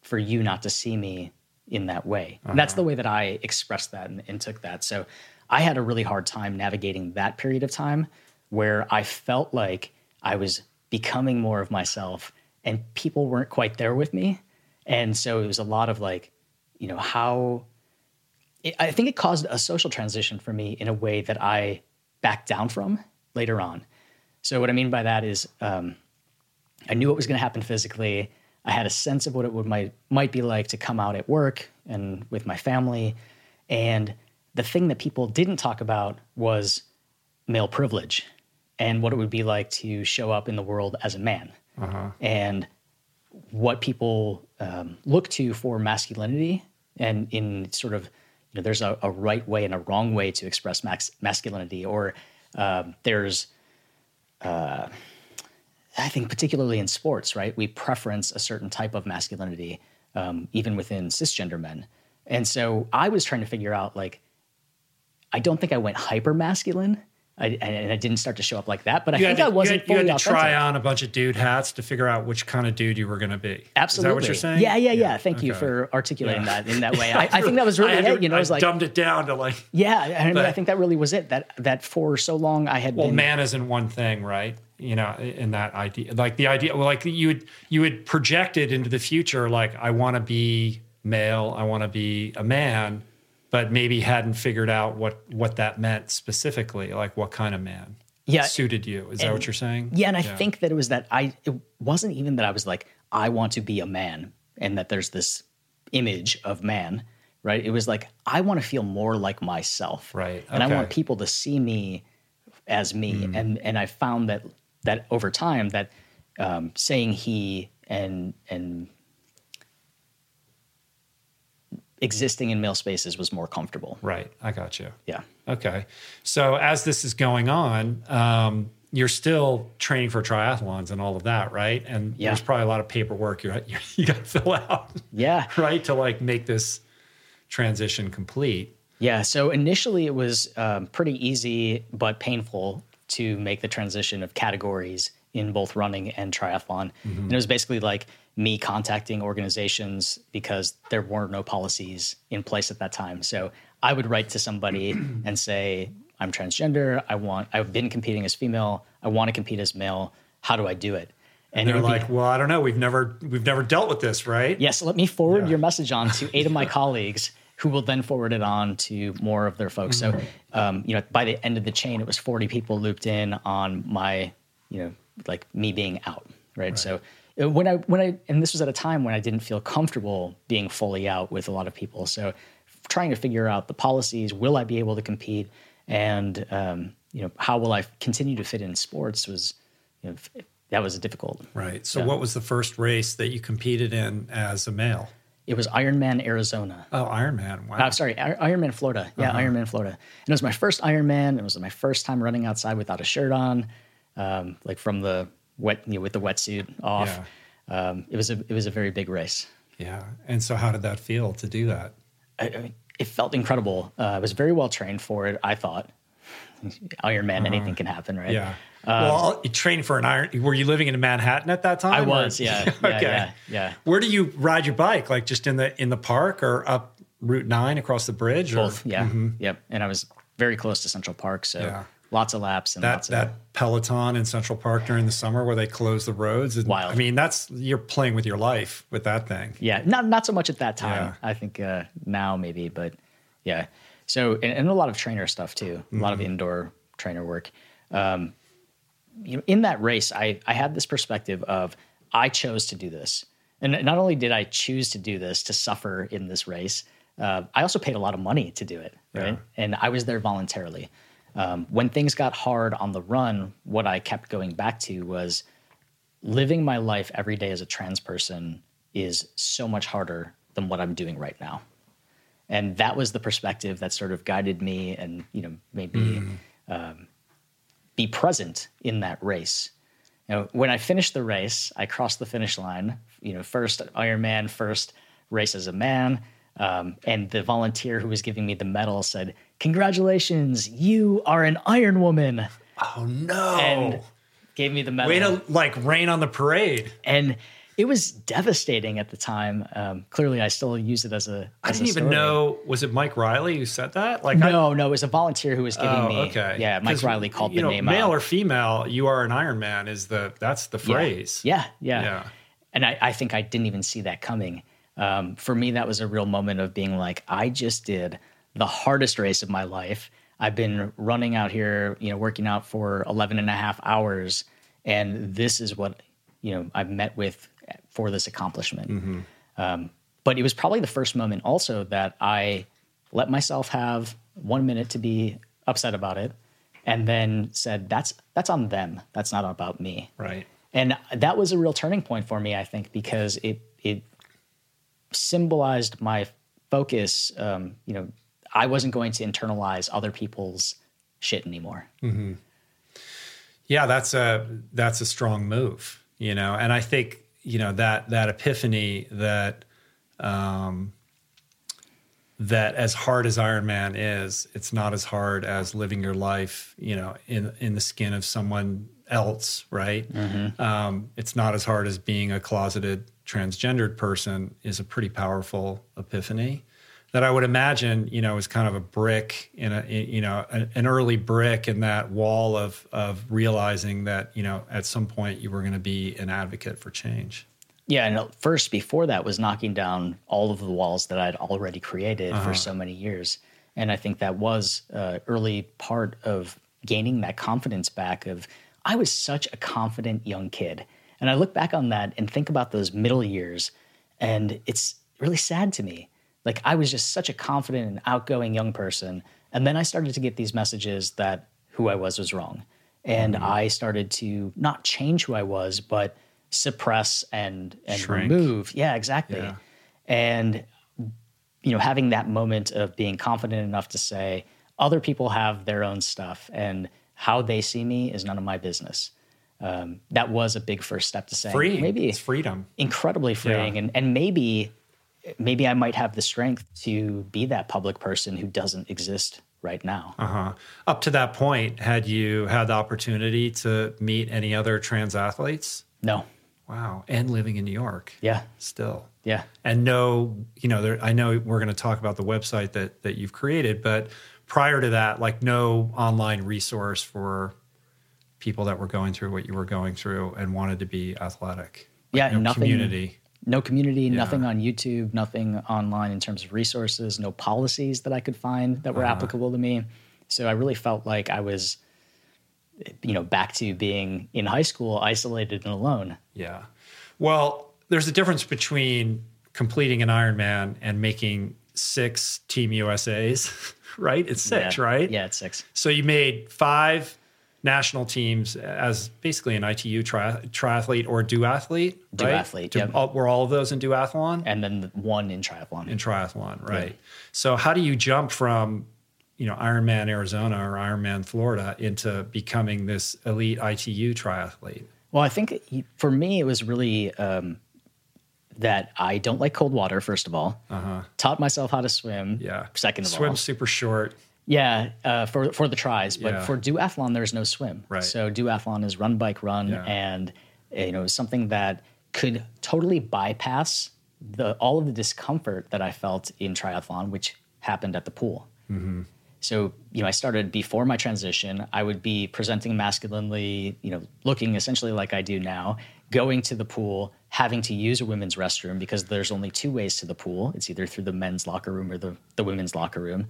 for you not to see me in that way. And that's uh-huh. the way that I expressed that and, and took that. So I had a really hard time navigating that period of time where I felt like I was becoming more of myself and people weren't quite there with me. And so it was a lot of like, you know, how it, I think it caused a social transition for me in a way that I backed down from later on. So what I mean by that is, um, I knew what was going to happen physically. I had a sense of what it would might might be like to come out at work and with my family. And the thing that people didn't talk about was male privilege and what it would be like to show up in the world as a man and what people um, look to for masculinity and in sort of know there's a, a right way and a wrong way to express max, masculinity or um, there's I think particularly in sports, right? We preference a certain type of masculinity, um, even within cisgender men. And so I was trying to figure out, like, I don't think I went hyper masculine, I, and I didn't start to show up like that. But I You think had I wasn't had, you had to authentic. try on a bunch of dude hats to figure out which kind of dude you were going to be. Absolutely. Is that what you're saying? Yeah, yeah, yeah. Thank you for articulating Yeah. that in that way. <laughs> I, I think that was really it. to- You know, I was like, dumbed it down to like, yeah. I mean, I think that really was it. That that for so long I had well, been man isn't one thing, right? You know, in that idea, like the idea, well, like you would you would project it into the future, like I want to be male, I want to be a man, but maybe hadn't figured out what what that meant specifically, like what kind of man Yeah. suited you. Is that what you're saying? Yeah, and I think that it was that I it wasn't even that I was like I want to be a man and that there's this image of man, right? It was like I want to feel more like myself. Right, And I want people to see me as me and and I found that that over time that um, saying he and and existing in male spaces was more comfortable. Right. I got you. Yeah. Okay. So as this is going on, um, you're still training for triathlons and all of that, right? And Yeah. there's probably a lot of paperwork you <laughs> you got to fill out, Yeah. <laughs> right, to like make this transition complete. Yeah. So initially, it was um, pretty easy but painful to make the transition of categories in both running and triathlon. And it was basically like me contacting organizations because there were no policies in place at that time. So I would write to somebody <clears throat> and say, I'm transgender. I want, I've been competing as female. I want to compete as male. How do I do it? And it they're would be- like, well, I don't know. We've never we've never dealt with this, right? Yes, let me forward Yeah. your message on to eight of my <laughs> colleagues who will then forward it on to more of their folks. So, um, you know, by the end of the chain, it was 40 people looped in on my, you know, like me being out, right? So uh, when I, when I, and this was at a time when I didn't feel comfortable being fully out with a lot of people. So trying to figure out the policies, will I be able to compete? And, um, you know, how will I continue to fit in sports was, you know, that was difficult. Right. So, Yeah. what was the first race that you competed in as a male? It was Ironman, Arizona. Oh, Ironman. Wow. Uh, sorry, I- Ironman Florida. Yeah, Uh-huh. Ironman Florida. And it was my first Ironman. It was my first time running outside without a shirt on, um, like from the wet, you know, with the wetsuit off. Um, it was a it was a very big race. yeah. And so, how did that feel to do that? I, I mean, it felt incredible. Uh, I was very well trained for it. I thought Ironman, anything can happen, right? Uh-huh. Yeah. well, you trained for an iron. Were you living in Manhattan at that time? I or- was. Yeah. <laughs> yeah, okay. yeah. Yeah. Where do you ride your bike? Like just in the in the park or up Route Nine across the bridge? Or Both. Yeah. Yep. And I was very close to Central Park, so Yeah. Lots of laps and that lots of that Peloton in Central Park during the summer where they close the roads. And, Wild. I mean, that's you're playing with your life with that thing. Yeah, not not so much at that time. Yeah. I think uh, now maybe, but yeah. So and, and a lot of trainer stuff too. A lot of Mm-hmm. indoor trainer work. Um, you know, in that race, I I had this perspective of I chose to do this, and not only did I choose to do this to suffer in this race, uh, I also paid a lot of money to do it, right? Yeah. And I was there voluntarily. Um, when things got hard on the run, what I kept going back to was living my life every day as a trans person is so much harder than what I'm doing right now. And that was the perspective that sort of guided me and, you know, made me um, be present in that race. You know, when I finished the race, I crossed the finish line, you know, first Ironman, first race as a man. Um, and the volunteer who was giving me the medal said, Congratulations, you are an Iron Woman. Oh no! And gave me the medal. Way to like rain on the parade. and it was devastating at the time. Um, clearly, I still use it as a. I as a didn't even story. know. Was it Mike Riley who said that? Like, I, No, no, it was a volunteer who was giving oh, me. okay. Yeah, Mike Riley called you the know, name male out. or female. You are an Iron Man. Is the that's the Yeah. phrase? Yeah, yeah. Yeah. And I, I think I didn't even see that coming. Um, for me, that was a real moment of being like, I just did the hardest race of my life. I've been running out here, you know, working out for 11 and a half hours. And this is what, you know, I've met with for this accomplishment. Um, but it was probably the first moment also that I let myself have one minute to be upset about it and then said, that's, that's on them. That's not about me Right. and that was a real turning point for me i think because it it symbolized my focus um, you know i wasn't going to internalize other people's shit anymore Yeah, that's a that's a strong move, you know. And I think you know that that epiphany that um, that as hard as Ironman is, it's not as hard as living your life, you know, in in the skin of someone else, right? Um, it's not as hard as being a closeted transgendered person. Is a pretty powerful epiphany that I would imagine, you know, is kind of a brick in a, in, you know, an, an early brick in that wall of of realizing that, you know, at some point you were going to be an advocate for change. yeah and first before that was knocking down all of the walls that i'd already created for so many years. And i think that was uh, early part of gaining that confidence back of i was such a confident young kid. And i look back on that and think about those middle years and it's really sad to me like i was just such a confident and outgoing young person. And then i started to get these messages that who i was was wrong. And i started to not change who i was but suppress and and Shrink. remove. Yeah exactly. Yeah. and you know having that moment of being confident enough to say other people have their own stuff and how they see me is none of my business. Um, that was a big first step to say maybe it's freedom. incredibly freeing and, and maybe maybe i might have the strength to be that public person who doesn't exist right now. Uh-huh. Up to that point, had you had the opportunity to meet any other trans athletes? No. Wow. And living in New York. Yeah. Still. Yeah. And no, you know, there, I know we're going to talk about the website that that you've created, but prior to that, like no online resource for people that were going through what you were going through and wanted to be athletic. Like yeah, no nothing. community. No community, Yeah. nothing on YouTube, nothing online in terms of resources, no policies that I could find that were Uh-huh. applicable to me. So I really felt like I was, you know, back to being in high school, isolated and alone. Yeah. Well, there's a difference between completing an Ironman and making six Team USAs, <laughs> right? It's six, Yeah. right? Yeah, it's six. So you made five national teams as basically an ITU tri- triathlete or duathlete, right? Duathlete, yep. all- were all of those in duathlon? And then one in triathlon. in triathlon, right? Right. So how do you jump from, you know, Ironman Arizona or Ironman Florida into becoming this elite ITU triathlete? Well, I think for me, it was really um, that I don't like cold water, first of all. Taught myself how to swim. Uh-huh. Yeah. Second of Swim all. super short. Yeah, uh, for for the tries, but Yeah. for duathlon, there's no swim. Right. So duathlon is run, bike, run, Yeah. and uh, you know something that could totally bypass the all of the discomfort that I felt in triathlon, which happened at the pool. Mm-hmm. So you know, I started before my transition. I would be presenting masculinely, you know, looking essentially like I do now, going to the pool, having to use a women's restroom because there's only two ways to the pool. It's either through the men's locker room or the, the women's locker room.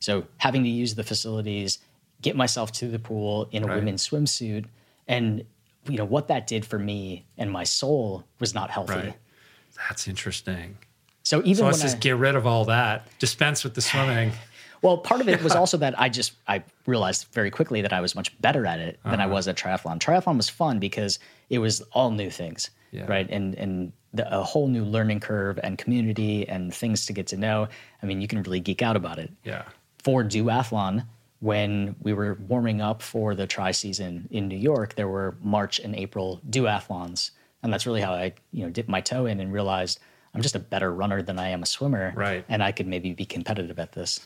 So having to use the facilities, get myself to the pool in a Right. women's swimsuit, and you know what that did for me and my soul was not healthy. Right. That's interesting. So even So when let's I, just get rid of all that. Dispense with the swimming. <sighs> Well, part of it was <laughs> also that I just I realized very quickly that I was much better at it than Uh-huh. I was at triathlon. Triathlon was fun because it was all new things, Yeah. right? And and the, a whole new learning curve and community and things to get to know. I mean, you can really geek out about it. Yeah. For duathlon, when we were warming up for the tri season in New York, there were March and April duathlons, and that's really how I you know dipped my toe in and realized I'm just a better runner than I am a swimmer, Right. And I could maybe be competitive at this.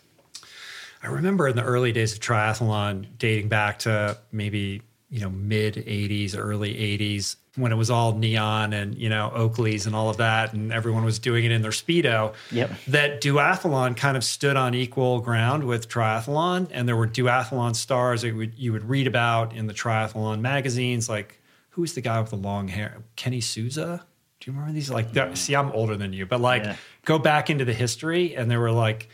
I remember in the early days of triathlon, dating back to maybe you know mid '80s, early '80s, when it was all neon and you know Oakleys and all of that, and everyone was doing it in their speedo. Yep. That duathlon kind of stood on equal ground with triathlon, and there were duathlon stars that would, you would read about in the triathlon magazines, like who's the guy with the long hair, Kenny Souza. Do you remember these? Like, that- mm. see, I'm older than you, but like, Yeah. go back into the history, and there were like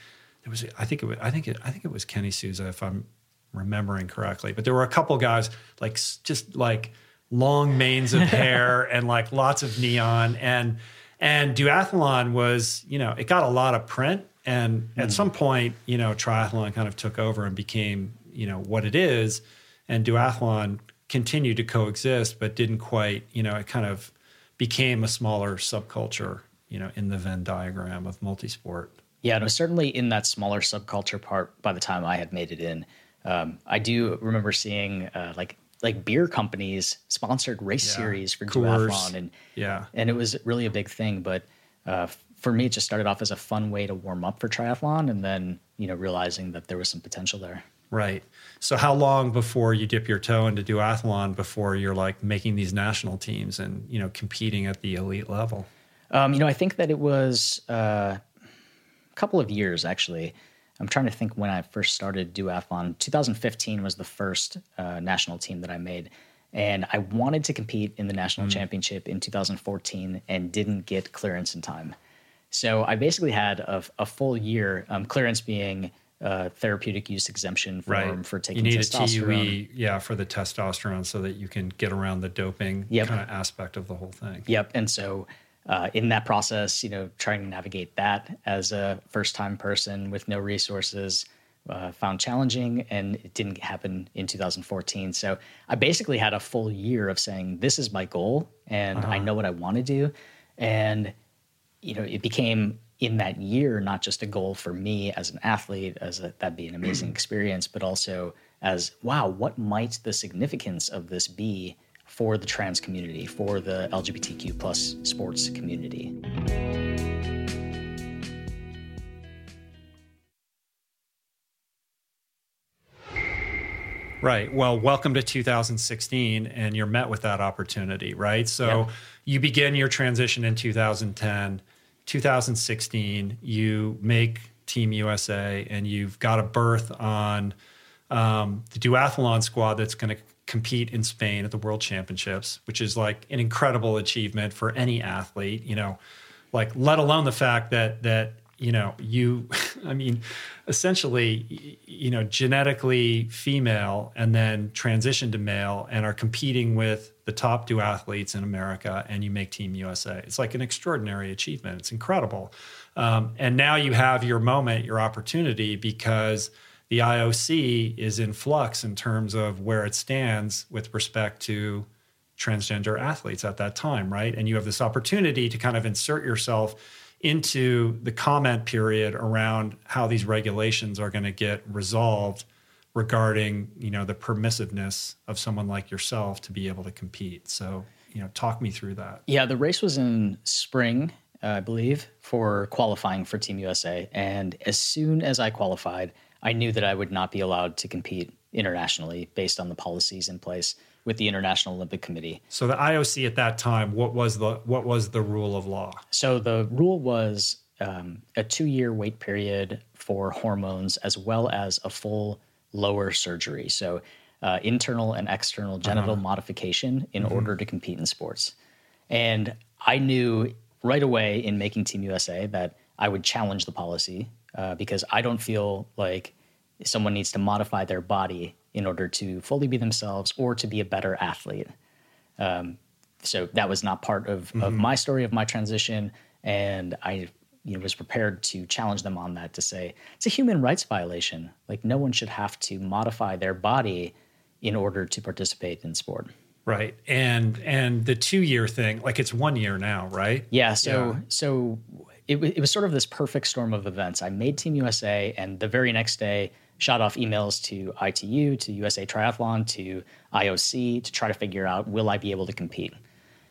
there was I think it was I think it I think it was Kenny Souza if I'm remembering correctly. But there were a couple guys like just like long manes of <laughs> hair and like lots of neon and and duathlon was you know it got a lot of print and at some point you know triathlon kind of took over and became you know what it is and duathlon continued to coexist but didn't quite you know it kind of became a smaller subculture you know in the Venn diagram of multisport. Yeah, no, certainly in that smaller subculture part. By the time I had made it in, um, I do remember seeing uh, like like beer companies sponsored race Yeah. series for duathlon, and Yeah. and it was really a big thing. But uh, for me, it just started off as a fun way to warm up for triathlon, and then you know realizing that there was some potential there. Right. So how long before you dip your toe into duathlon before you're like making these national teams and you know competing at the elite level? Um, you know, I think that it was uh, a couple of years actually. I'm trying to think when I first started duathlon. 2015 was the first uh, national team that I made, and I wanted to compete in the national championship in 2014 and didn't get clearance in time. So I basically had a, a full year, um, clearance being uh, therapeutic use exemption form for taking you need testosterone. a TUE, yeah, for the testosterone so that you can get around the doping Yep. kind of aspect of the whole thing. Yep. And so uh, in that process, you know, trying to navigate that as a first time person with no resources, uh, found challenging and it didn't happen in 2014. So I basically had a full year of saying, this is my goal and I know what I want to do. And, you know, it became in that year not just a goal for me as an athlete, as a, that'd be an amazing <clears throat> experience, but also as, wow, what might the significance of this be for the trans community, for the LGBTQ plus sports community. Right. Well, welcome to 2016, and you're met with that opportunity, right? So you begin your transition in 2010. 2016, you make Team USA, and you've got a berth on um, the duathlon squad that's going to compete in Spain at the World Championships, which is like an incredible achievement for any athlete. You know, like let alone the fact that that you know you, <laughs> I mean, essentially, you know, genetically female and then transition to male and are competing with the top two athletes in America, and you make Team USA. It's like an extraordinary achievement. It's incredible. Um, and now you have your moment, your opportunity, because the IOC is in flux in terms of where it stands with respect to transgender athletes at that time, right? And you have this opportunity to kind of insert yourself into the comment period around how these regulations are going to get resolved regarding, you know, the permissiveness of someone like yourself to be able to compete. So, you know, talk me through that. Yeah, the race was in spring, I believe, for qualifying for Team USA. And as soon as I qualified, I knew that I would not be allowed to compete internationally based on the policies in place with the International Olympic Committee. So the IOC at that time, what was the what was the rule of law? So the rule was um, a two-year wait period for hormones, as well as a full lower surgery. So uh, internal and external genital modification in order to compete in sports. And I knew right away in making Team USA that I would challenge the policy uh, because I don't feel like someone needs to modify their body in order to fully be themselves or to be a better athlete. Um, so that was not part of, of my story of my transition, and I you know, was prepared to challenge them on that to say it's a human rights violation. Like no one should have to modify their body in order to participate in sport. Right. And and the 2 year thing, like it's 1 year now, right? Yeah. So Yeah. so it, it was sort of this perfect storm of events. I made Team USA, and the very next day, shot off emails to ITU, to USA Triathlon, to IOC to try to figure out will I be able to compete,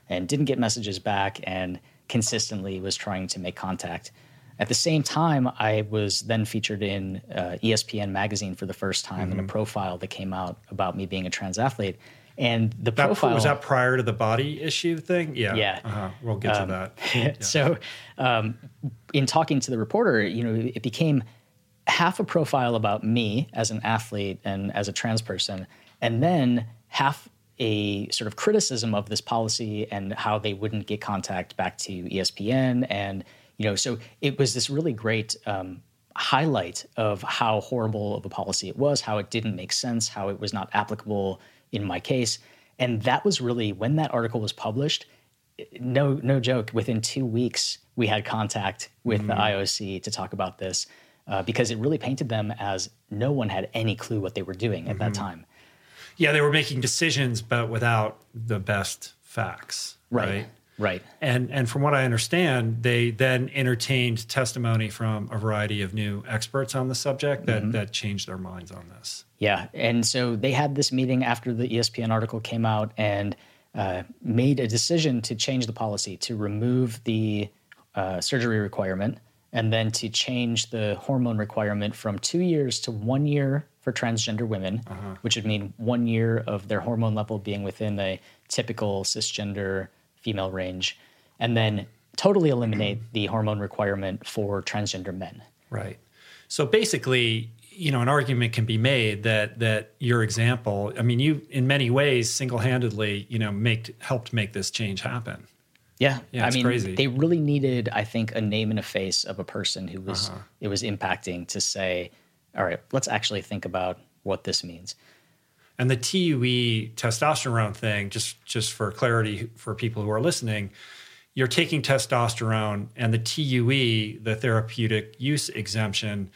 and didn't get messages back, and consistently was trying to make contact. At the same time, I was then featured in uh, ESPN magazine for the first time in a profile that came out about me being a trans athlete. And the That profile was that prior to the body issue thing? Yeah. Yeah. Uh-huh. We'll get to that. <laughs> So, um, in talking to the reporter, you know, it became half a profile about me as an athlete and as a trans person, and then half a sort of criticism of this policy and how they wouldn't get contact back to ESPN, and you know, so it was this really great. Um, highlight of how horrible of a policy it was how it didn't make sense how it was not applicable in my case. And that was really when that article was published no no joke within two weeks we had contact with the ioc to talk about this uh, because it really painted them as no one had any clue what they were doing at that time. Yeah, they were making decisions but without the best facts, right? right? And and from what I understand, they then entertained testimony from a variety of new experts on the subject that that changed their minds on this. Yeah, and so they had this meeting after the ESPN article came out and uh, made a decision to change the policy to remove the uh, surgery requirement and then to change the hormone requirement from two years to one year for transgender women, uh-huh. which would mean one year of their hormone level being within a typical cisgender female range, and then totally eliminate the hormone requirement for transgender men. Right. So basically, you know, an argument can be made that that your example, I mean, you in many ways single-handedly, you know, make helped make this change happen. Yeah, Yeah, I mean, crazy. they really needed, I think, a name and a face of a person who was Uh-huh. it was impacting to say, all right, let's actually think about what this means. And the TUE testosterone thing, just just for clarity for people who are listening, you're taking testosterone, and the TUE, the therapeutic use exemption,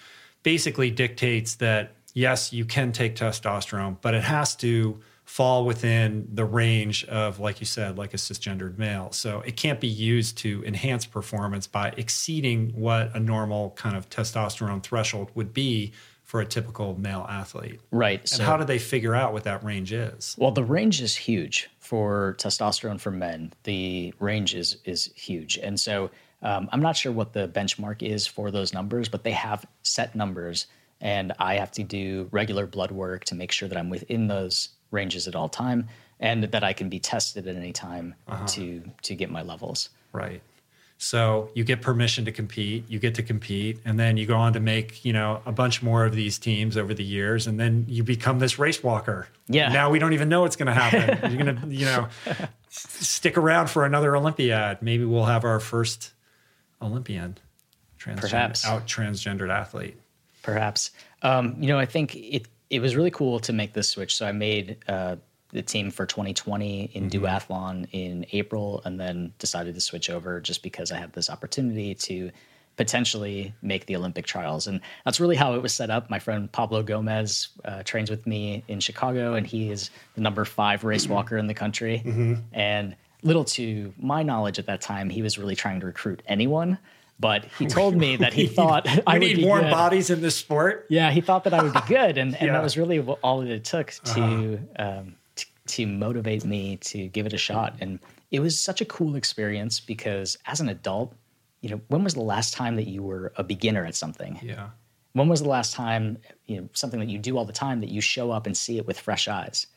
basically dictates that yes, you can take testosterone, but it has to fall within the range of, like you said, like a cisgendered male. So it can't be used to enhance performance by exceeding what a normal kind of testosterone threshold would be for a typical male athlete. Right. And So, how do they figure out what that range is? well, the range is huge for testosterone for men. The range is is huge, and so um, I'm not sure what the benchmark is for those numbers, but they have set numbers and I have to do regular blood work to make sure that I'm within those ranges at all time and that I can be tested at any time Uh-huh. to to get my levels. Right. So you get permission to compete, you get to compete, and then you go on to make, you know, a bunch more of these teams over the years, and then you become this race walker. Yeah. Now we don't even know what's going to happen. <laughs> You're going to, you know, stick around for another Olympiad. Maybe we'll have our first Olympian, transgender, Perhaps. out transgendered athlete. perhaps. Um, you know, I think it it was really cool to make this switch. So I made uh, the team for 2020 in duathlon in April, and then decided to switch over just because I had this opportunity to potentially make the Olympic trials, and that's really how it was set up. My friend Pablo Gomez uh, trains with me in Chicago, and he is the number five race walker in the country, and. Little to my knowledge at that time, he was really trying to recruit anyone, but he <laughs> told me that he thought we I would need warm good. bodies in this sport. Yeah, he thought that I would be good, and, and <laughs> Yeah. Uh-huh. that was really all that it took to, um, t- to motivate me to give it a shot. And it was such a cool experience because as an adult, you know, when was the last time that you were a beginner at something? Yeah. When was the last time, you know, something that you do all the time that you show up and see it with fresh eyes?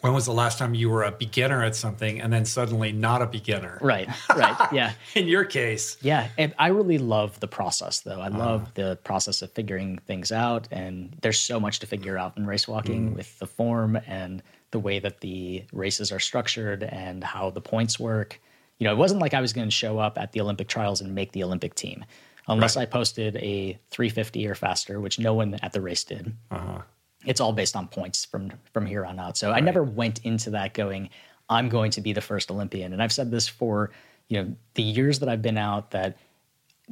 When was the last time you were a beginner at something and then suddenly not a beginner? Right, right, yeah. <laughs> In your case, Yeah, and I really love the process though. I Uh-huh. love the process of figuring things out and there's so much to figure out in race walking Mm. with the form and the way that the races are structured and how the points work. You know, it wasn't like I was going to show up at the Olympic trials and make the Olympic team unless Right. I posted a 350 or faster, which no one at the race did. It's all based on points from from here on out. So I never went into that going, I'm going to be the first Olympian. And I've said this for you know the years that I've been out that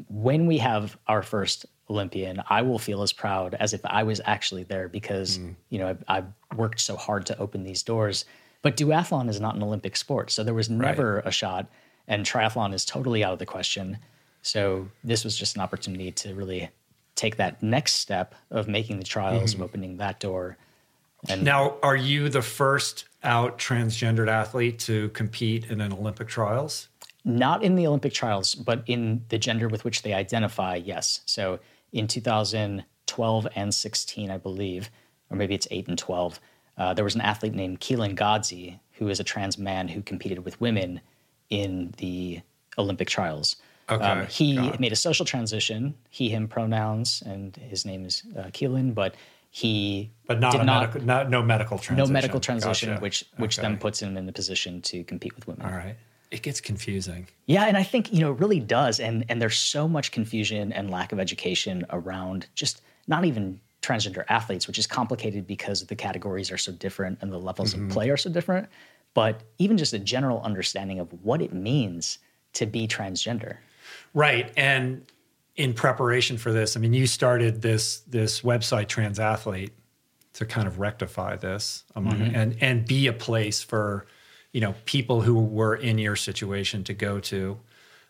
when we have our first Olympian, I will feel as proud as if I was actually there because hmm. you know I've, I've worked so hard to open these doors. But duathlon is not an Olympic sport, so there was never a shot, and triathlon is totally out of the question. So this was just an opportunity to really take that next step of making the trials, of opening that door. And Now, are you the first out transgendered athlete to compete in an Olympic trials? not in the Olympic trials, but in the gender with which they identify, yes. So in 2012 and 16, I believe, or maybe it's 8 and 12, uh, there was an athlete named Keelin Godsey, who is a trans man who competed with women in the Olympic trials. Okay, Um, he made a social transition, he, him pronouns, and his name is uh, Keelin, but he But not did a not, medical, not no medical transition. no medical transition, Gotcha. which which then puts him in the position to compete with women. All right. It gets confusing. Yeah, and I think you know it really does, and and there's so much confusion and lack of education around just not even transgender athletes, which is complicated because the categories are so different and the levels of play are so different. But even just a general understanding of what it means to be transgender. Right. And in preparation for this, I mean, you started this this website Transathlete to kind of rectify this among and and be a place for you know people who were in your situation to go to.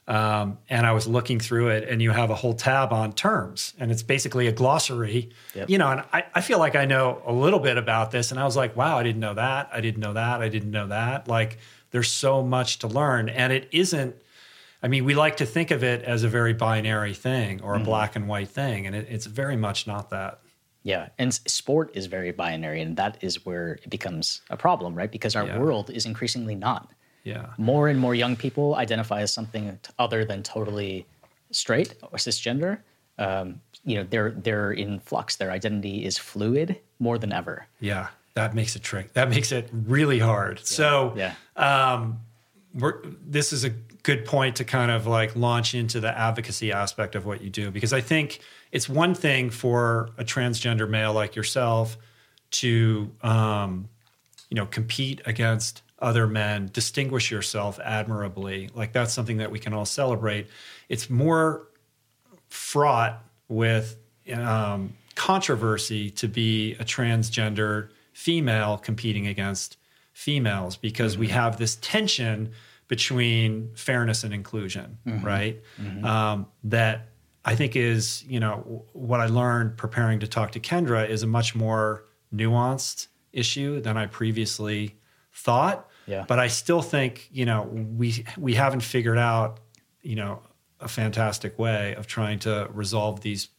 Um, and I was looking through it, and you have a whole tab on terms, and it's basically a glossary. Yep. You know, and I, I feel like I know a little bit about this, and I was like, wow, I didn't know that. I didn't know that. I didn't know that. Like, there's so much to learn, and it isn't. I mean, we like to think of it as a very binary thing or a black and white thing, and it, it's very much not that. Yeah, and sport is very binary, and that is where it becomes a problem, right? Because our Yeah. world is increasingly not. Yeah. more and more young people identify as something other than totally straight or cisgender. Um, you know, they're they're in flux. Their identity is fluid more than ever. Yeah. That makes it trick. That makes it really hard. So, Yeah. Um, we're, this is a good point to kind of like launch into the advocacy aspect of what you do because I think it's one thing for a transgender male like yourself to um, you know compete against other men, distinguish yourself admirably. Like that's something that we can all celebrate. It's more fraught with um, controversy to be a transgender female competing against females because we have this tension between fairness and inclusion, right? Um, that I think is, you know, w- what I learned preparing to talk to Kendra is a much more nuanced issue than I previously thought. Yeah. But I still think, you know, we we haven't figured out, you know, a fantastic way of trying to resolve these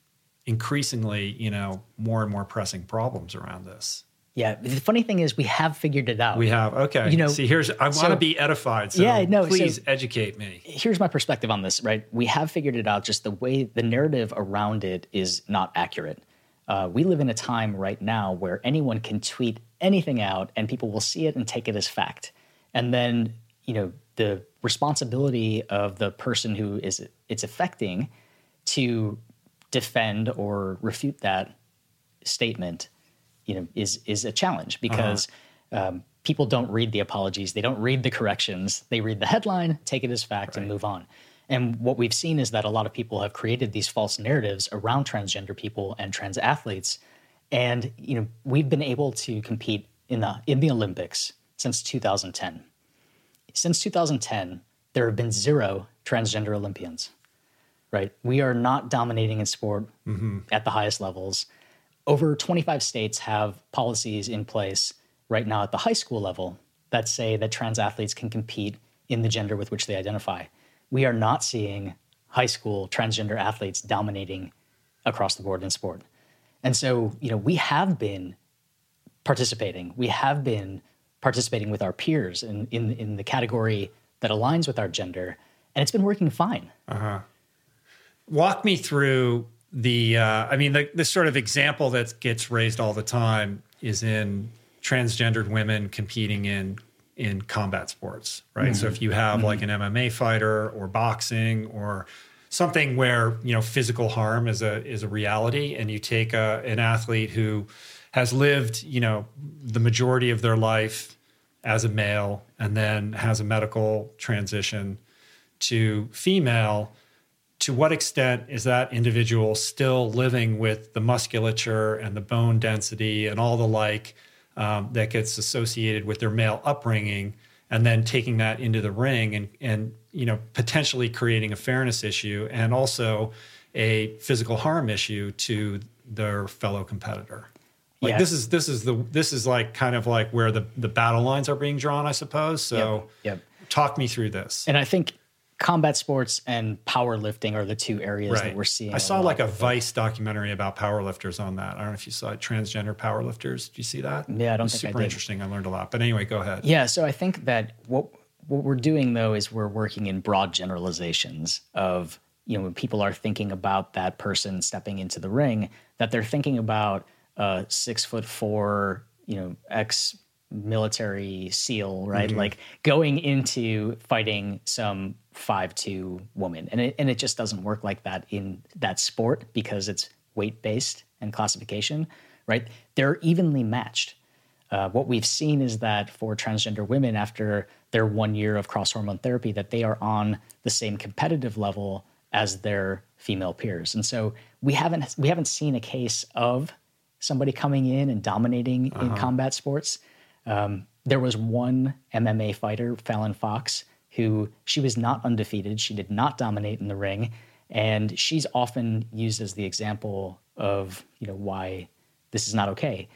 increasingly, you know, more and more pressing problems around this. Yeah, the funny thing is, we have figured it out. We have okay. You know, see, here's I want so- to be edified. So Yeah, no, please so- educate me. here's my perspective on this, right? We have figured it out, just the way the narrative around it is not accurate. Uh, we live in a time right now where anyone can tweet anything out and people will see it and take it as fact. And then, you know, the responsibility of the person who is it's affecting to defend or refute that statement, you know, is is a challenge because um, people don't read the apologies, they don't read the corrections, they read the headline, take it as fact, and move on. And what we've seen is that a lot of people have created these false narratives around transgender people and trans athletes, and you know, we've been able to compete in the in the Olympics since 2010. Since 2010, there have been zero transgender Olympians right? We are not dominating in sport at the highest levels. Over 25 states have policies in place right now at the high school level that say that trans athletes can compete in the gender with which they identify. We are not seeing high school transgender athletes dominating across the board in sport. And so, you know, we have been participating. We have been participating with our peers in, in, in the category that aligns with our gender, and it's been working fine. Uh-huh. walk me through the uh, i mean the, the sort of example that gets raised all the time is in transgendered women competing in in combat sports right? So if mm-hmm. you have mm-hmm. like an mma fighter or boxing or something where you know physical harm is a is a reality and you take a, an athlete who has lived you know the majority of their life as a male and then has a medical transition to female to what extent is that individual still living with the musculature and the bone density and all the like um, that gets associated with their male upbringing and then taking that into the ring and, and you know potentially creating a fairness issue and also a physical harm issue to their fellow competitor like Yeah. this is this is the this is like kind of like where the the battle lines are being drawn i suppose so Yep. talk me through this And I think combat sports and powerlifting are the two areas that we're seeing. I saw lot like a Vice documentary about powerlifters on that. I don't know if you saw it, transgender powerlifters. Did you see that? Yeah, I don't It was think I super did. interesting. I learned a lot. But anyway, go ahead. Yeah, so I think that what what we're doing though is we're working in broad generalizations of you know when people are thinking about that person stepping into the ring, that they're thinking about a six foot four, you know, ex military SEAL, right? Mm-hmm. Like going into fighting some five two woman, and it and it just doesn't work like that in that sport because it's weight based and classification, right? They're evenly matched. Uh, what we've seen is that for transgender women, after their one year of cross hormone therapy, that they are on the same competitive level as their female peers, and so we haven't we haven't seen a case of somebody coming in and dominating in combat sports. Um, there was one MMA fighter, Fallon Fox, who she was not undefeated. She did not dominate in the ring, and she's often used as the example of you know why this is not okay.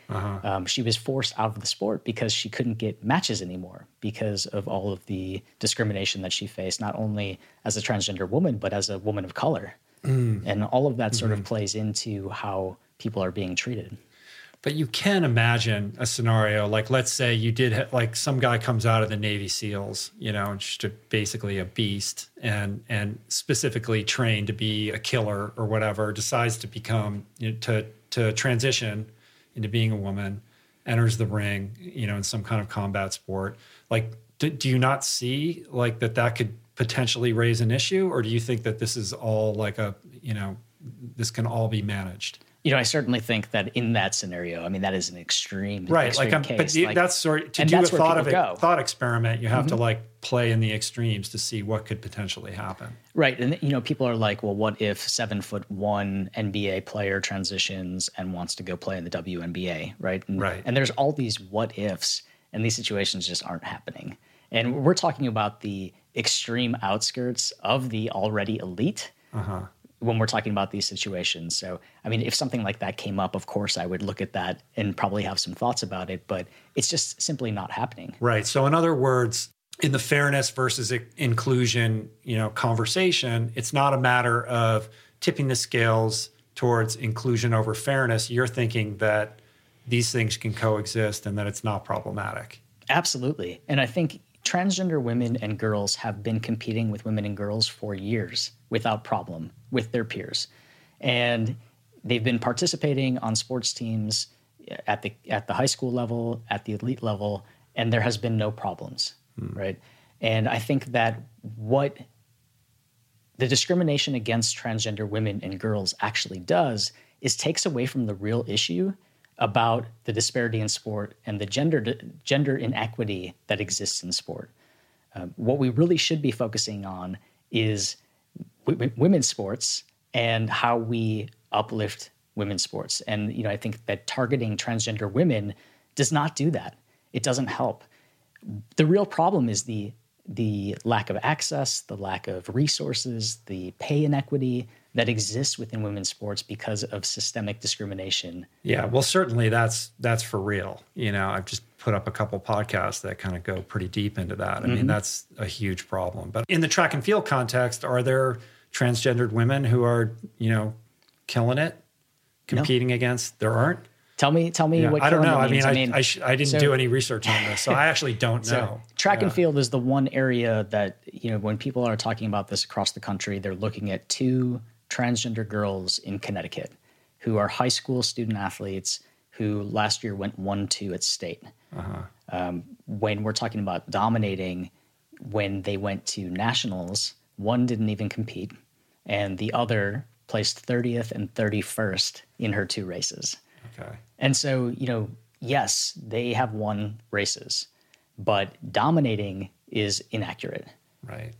Um, she was forced out of the sport because she couldn't get matches anymore because of all of the discrimination that she faced, not only as a transgender woman but as a woman of color, and all of that sort of plays into how people are being treated. But you can imagine a scenario like, let's say you did ha- like some guy comes out of the Navy SEALs, you know, just a, basically a beast, and and specifically trained to be a killer or whatever, decides to become you know, to to transition into being a woman, enters the ring, you know, in some kind of combat sport. Like, do, do you not see like that that could potentially raise an issue, or do you think that this is all like a you know this can all be managed? You know, I certainly think that in that scenario, I mean, that is an extreme, right extreme like i'm case. but Like- that's sort to do a thought of go. Mm-hmm. thought experiment you have to like play in the extremes to see what could potentially happen Right. And, you know, people are like, well, what if seven foot one NBA player transitions and wants to go play in the WNBA? Right. And, Right. And there's all these what ifs, and these situations just aren't happening. And we're talking about the extreme outskirts of the already elite when we're talking about these situations. So, I mean, if something like that came up, of course, I would look at that and probably have some thoughts about it, but it's just simply not happening. right so in other words in the fairness versus inclusion you know conversation it's not a matter of tipping the scales towards inclusion over fairness, you're thinking that these things can coexist and that it's not problematic. Absolutely. And I think transgender women and girls have been competing with women and girls for years without problem with their peers. And they've been participating on sports teams at the at the high school level, at the elite level, and there has been no problems, hmm. right? And I think that what the discrimination against transgender women and girls actually does is takes away from the real issue about the disparity in sport and the gender gender inequity that exists in sport. Um, what we really should be focusing on is women's sports and how we uplift women's sports. And you know, I think that targeting transgender women does not do that. It doesn't help. The real problem is the the lack of access, the lack of resources, the pay inequity that exists within women's sports because of systemic discrimination. Yeah, well, certainly that's that's for real. You know, I've just put up a couple podcasts that kind of go pretty deep into that. I mm-hmm. mean, that's a huge problem. But in the track and field context, are there transgendered women who are, you know, killing it, competing no. against? There aren't. Tell me, tell me yeah, what. I don't know. I mean, I, mean, I, sh- I didn't so, do any research on this, so I actually don't <laughs> so know. Track yeah. and field is the one area that you know when people are talking about this across the country, they're looking at two transgender girls in Connecticut who are high school student athletes who last year went one two at state. Uh-huh. Um, when we're talking about dominating, when they went to nationals, one didn't even compete, and the other placed 30th and 31st in her two races. Okay. And so, you know, yes, they have won races, but dominating is inaccurate. Right.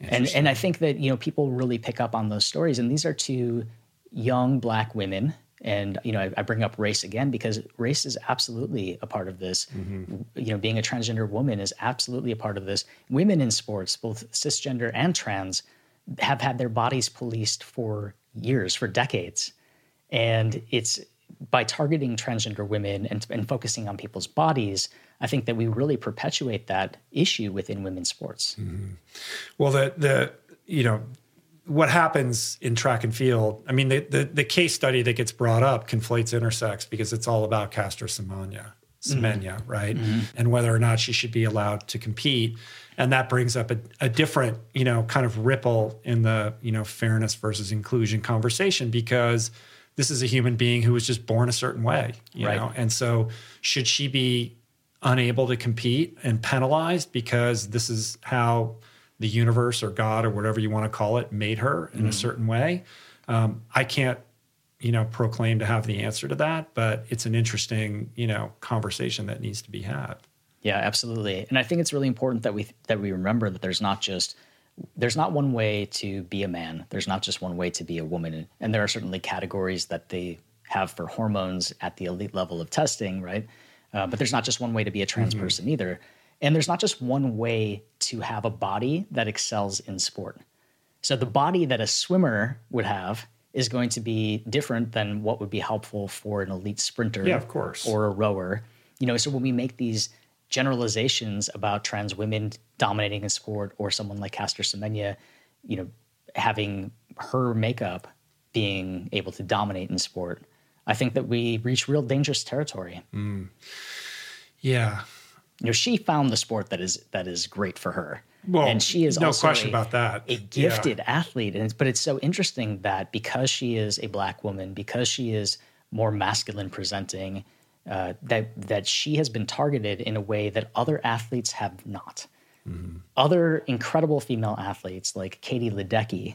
And and I think that, you know, people really pick up on those stories. And these are two young black women. And, you know, I, I bring up race again because race is absolutely a part of this. Mm-hmm. You know, being a transgender woman is absolutely a part of this. Women in sports, both cisgender and trans, have had their bodies policed for years, for decades. And it's by targeting transgender women and, and focusing on people's bodies, I think that we really perpetuate that issue within women's sports. Mm-hmm. Well, the the you know what happens in track and field. I mean, the, the, the case study that gets brought up conflates intersex because it's all about Caster Semenya, Semenya, mm-hmm. right? Mm-hmm. And whether or not she should be allowed to compete. And that brings up a, a different, you know, kind of ripple in the, you know, fairness versus inclusion conversation because this is a human being who was just born a certain way, you right. know? And so should she be unable to compete and penalized because this is how the universe or God or whatever you want to call it made her in mm. a certain way? Um, I can't, you know, proclaim to have the answer to that, but it's an interesting, you know, conversation that needs to be had. Yeah, absolutely. And I think it's really important that we that we remember that there's not just there's not one way to be a man. There's not just one way to be a woman. And there are certainly categories that they have for hormones at the elite level of testing, right? Uh, but there's not just one way to be a trans mm-hmm. person either. And there's not just one way to have a body that excels in sport. So the body that a swimmer would have is going to be different than what would be helpful for an elite sprinter yeah, of course. or a rower. You know, so when we make these generalizations about trans women dominating in sport or someone like Caster Semenya, you know, having her makeup being able to dominate in sport, I think that we reach real dangerous territory. Mm. Yeah. You know, she found the sport that is that is great for her. Well, and she is no question a, about that. A gifted yeah. athlete, and it's, but it's so interesting that because she is a black woman, because she is more masculine presenting, uh, that that she has been targeted in a way that other athletes have not. Mm-hmm. Other incredible female athletes like Katie Ledecky,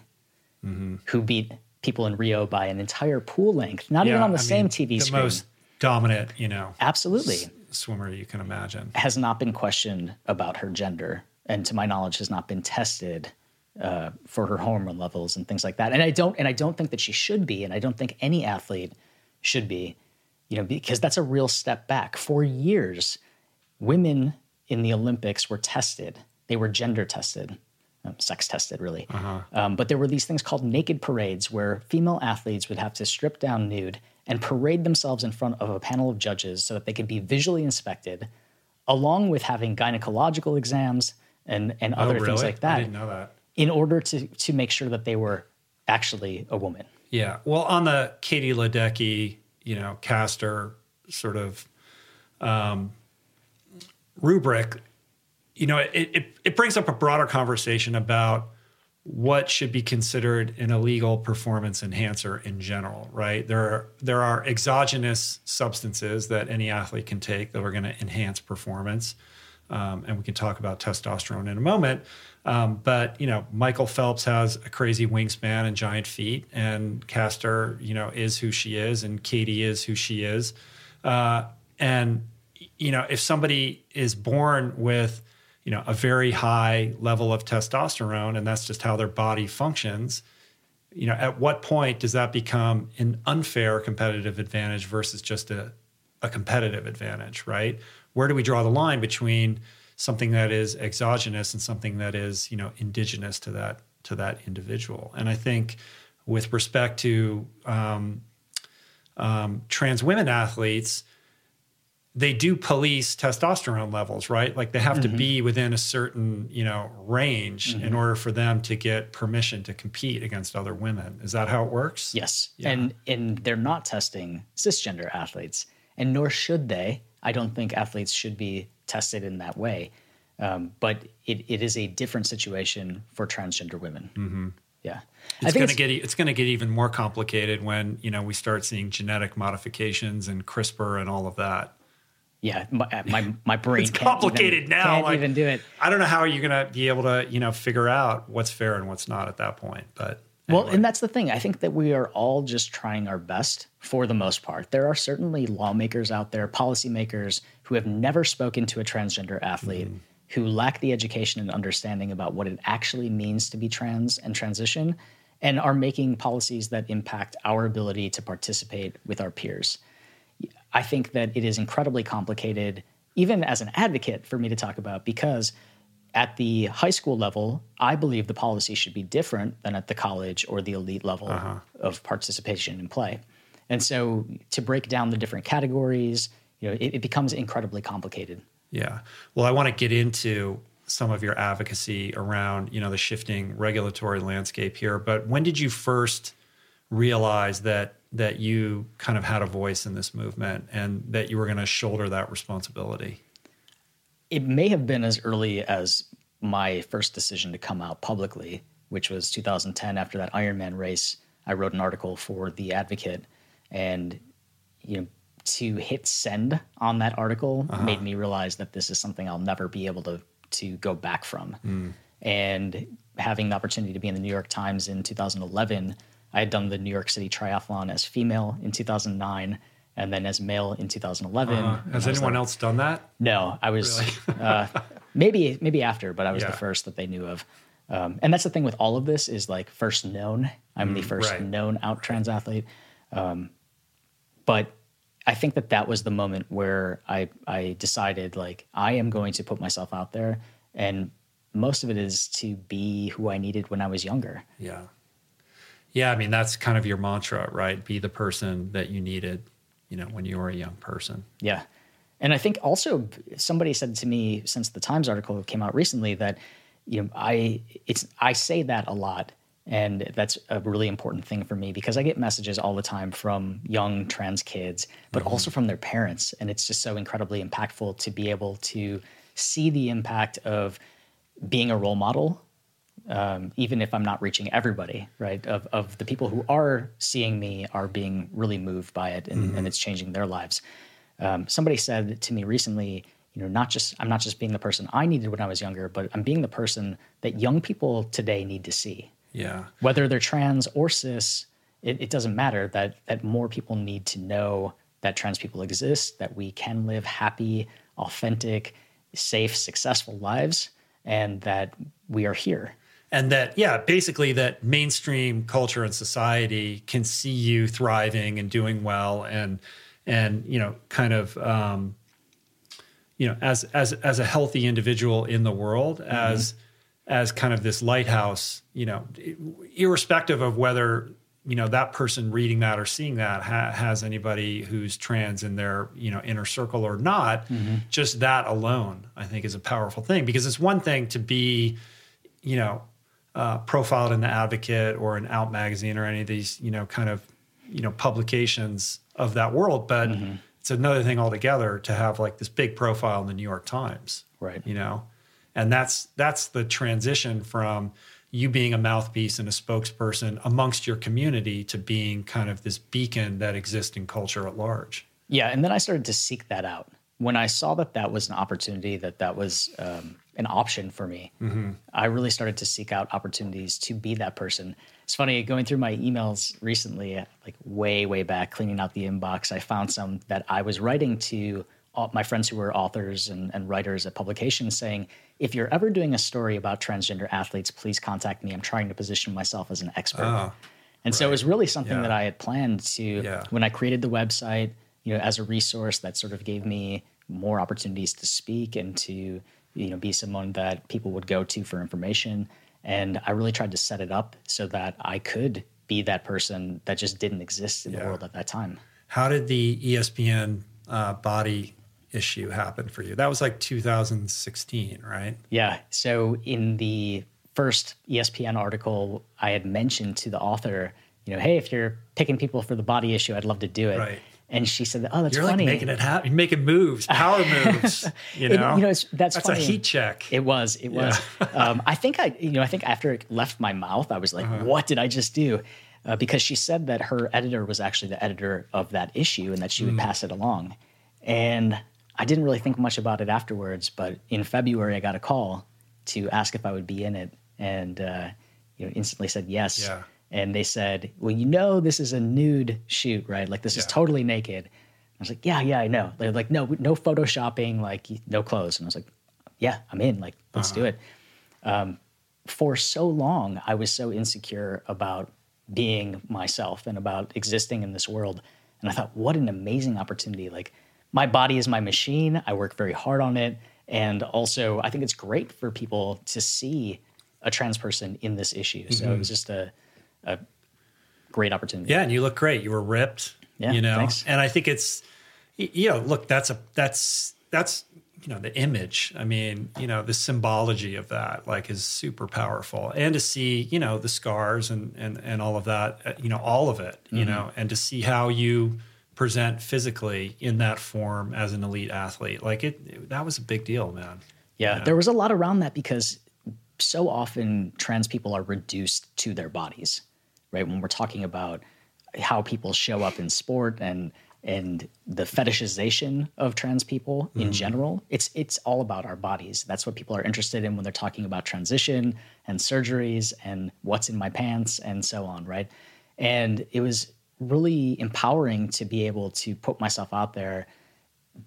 mm-hmm. who beat people in Rio by an entire pool length, not yeah, even on the I same mean, TV the screen. The most dominant, you know, absolutely s- swimmer you can imagine has not been questioned about her gender, and to my knowledge, has not been tested uh, for her hormone levels and things like that. And I don't, and I don't think that she should be, and I don't think any athlete should be, you know, because that's a real step back. For years, women in the Olympics were tested. They were gender tested, um, sex tested, really. Uh-huh. Um, but there were these things called naked parades where female athletes would have to strip down nude and parade themselves in front of a panel of judges so that they could be visually inspected, along with having gynecological exams and, and oh, other really? things like that. I didn't know that. In order to, to make sure that they were actually a woman. Yeah. Well, on the Katie Ledecky, you know, caster sort of um, rubric, you know, it, it, it brings up a broader conversation about what should be considered an illegal performance enhancer in general, right? There are there are exogenous substances that any athlete can take that are going to enhance performance, um, and we can talk about testosterone in a moment. Um, but you know, Michael Phelps has a crazy wingspan and giant feet, and Caster, you know, is who she is, and Katie is who she is, uh, and you know, if somebody is born with you know a very high level of testosterone and that's just how their body functions you know at what point does that become an unfair competitive advantage versus just a, a competitive advantage right where do we draw the line between something that is exogenous and something that is you know indigenous to that to that individual and i think with respect to um, um, trans women athletes they do police testosterone levels, right? Like they have mm-hmm. to be within a certain, you know, range mm-hmm. in order for them to get permission to compete against other women. Is that how it works? Yes. Yeah. And and they're not testing cisgender athletes, and nor should they. I don't think athletes should be tested in that way. Um, but it, it is a different situation for transgender women. Mm-hmm. Yeah, it's going to get it's going to get even more complicated when you know we start seeing genetic modifications and CRISPR and all of that yeah, my uh, my, my brain it's complicated even, now. Can't like, even do it. I don't know how you're going to be able to you know figure out what's fair and what's not at that point. But anyway. well, and that's the thing. I think that we are all just trying our best for the most part. There are certainly lawmakers out there, policymakers who have never spoken to a transgender athlete. Mm. Who lack the education and understanding about what it actually means to be trans and transition, and are making policies that impact our ability to participate with our peers. I think that it is incredibly complicated, even as an advocate, for me to talk about because at the high school level, I believe the policy should be different than at the college or the elite level uh-huh. of participation in play. And so to break down the different categories, you know, it, it becomes incredibly complicated. Yeah. Well, I want to get into some of your advocacy around, you know, the shifting regulatory landscape here, but when did you first realize that that you kind of had a voice in this movement and that you were going to shoulder that responsibility? It may have been as early as my first decision to come out publicly, which was 2010 after that Ironman race. I wrote an article for The Advocate and you know to hit send on that article uh-huh. made me realize that this is something I'll never be able to to go back from. Mm. And having the opportunity to be in the New York Times in 2011 I had done the New York City Triathlon as female in 2009 and then as male in 2011. Uh, has anyone like, else done that? No, I was really? <laughs> uh, maybe maybe after, but I was yeah. the first that they knew of. Um, and that's the thing with all of this is like first known. I'm mm, the first right. known out trans athlete. Um, but I think that that was the moment where I I decided like I am going to put myself out there, and most of it is to be who I needed when I was younger. Yeah. Yeah, I mean that's kind of your mantra, right? Be the person that you needed, you know, when you were a young person. Yeah. And I think also somebody said to me since the Times article came out recently that you know, I it's I say that a lot and that's a really important thing for me because I get messages all the time from young trans kids, but mm-hmm. also from their parents and it's just so incredibly impactful to be able to see the impact of being a role model um, even if I'm not reaching everybody, right? Of, of the people who are seeing me are being really moved by it and, mm-hmm. and it's changing their lives. Um, somebody said to me recently, you know, not just I'm not just being the person I needed when I was younger, but I'm being the person that young people today need to see. Yeah. Whether they're trans or cis, it, it doesn't matter. That that more people need to know that trans people exist, that we can live happy, authentic, safe, successful lives, and that we are here and that yeah basically that mainstream culture and society can see you thriving and doing well and and you know kind of um, you know as as as a healthy individual in the world mm-hmm. as as kind of this lighthouse you know irrespective of whether you know that person reading that or seeing that ha- has anybody who's trans in their you know inner circle or not mm-hmm. just that alone i think is a powerful thing because it's one thing to be you know uh, profiled in the Advocate or in Out Magazine or any of these, you know, kind of, you know, publications of that world. But Mm-hmm. it's another thing altogether to have like this big profile in the New York Times, Right. You know, and that's that's the transition from you being a mouthpiece and a spokesperson amongst your community to being kind of this beacon that exists in culture at large. Yeah, and then I started to seek that out. When I saw that that was an opportunity, that that was um, an option for me, mm-hmm. I really started to seek out opportunities to be that person. It's funny going through my emails recently, uh, like way, way back, cleaning out the inbox. I found some that I was writing to all my friends who were authors and, and writers at publications saying, if you're ever doing a story about transgender athletes, please contact me. I'm trying to position myself as an expert. Oh, And so it was really something Yeah. that I had planned to Yeah. when I created the website, you know, as a resource that sort of gave me more opportunities to speak and to, you know, be someone that people would go to for information. And I really tried to set it up so that I could be that person that just didn't exist in the world at that time. How did the ESPN uh, body issue happen for you? That was like 2016, right? Yeah. So in the first ESPN article, I had mentioned to the author, you know, hey, if you're picking people for the body issue, I'd love to do it. Right. And she said, "Oh, that's You're funny." like making it happen. You're making moves, power <laughs> moves. You It- know, you know, it's- that's a funny. heat check. It was. It was. <laughs> um, I think I, you know, I think after it left my mouth, I was like, Uh-huh. "What did I just do?" Uh, because she said that her editor was actually the editor of that issue and that she would Hmm. pass it along. And I didn't really think much about it afterwards. But in February, I got a call to ask if I would be in it, and uh, you know, instantly said yes. Yeah. And they said, "Well, you know, this is a nude shoot, right? Like this is totally naked." I was like, "Yeah, yeah, I know." They're like, "No, no photoshopping, like no clothes." And I was like, "Yeah, I'm in. Like, let's do it." Um, for so long, I was so insecure about being myself and about existing in this world, and I thought, "What an amazing opportunity!" Like, my body is my machine. I work very hard on it, and also, I think it's great for people to see a trans person in this issue. So it was just a, a great opportunity. Yeah, and you look great. You were ripped. Yeah, you know, thanks. and I think it's, you know, look, that's a that's that's you know the image. I mean, you know, the symbology of that like is super powerful, and to see you know the scars and and and all of that, uh, you know, all of it, you Mm-hmm. know, and to see how you present physically in that form as an elite athlete, like it, it- that was a big deal, man. Yeah, Yeah. there was a lot around that because so often trans people are reduced to their bodies, right? When we're talking about how people show up in sport and and the fetishization of trans people in general, it's it's all about our bodies. That's what people are interested in when they're talking about transition and surgeries and what's in my pants and so on, right? And it was really empowering to be able to put myself out there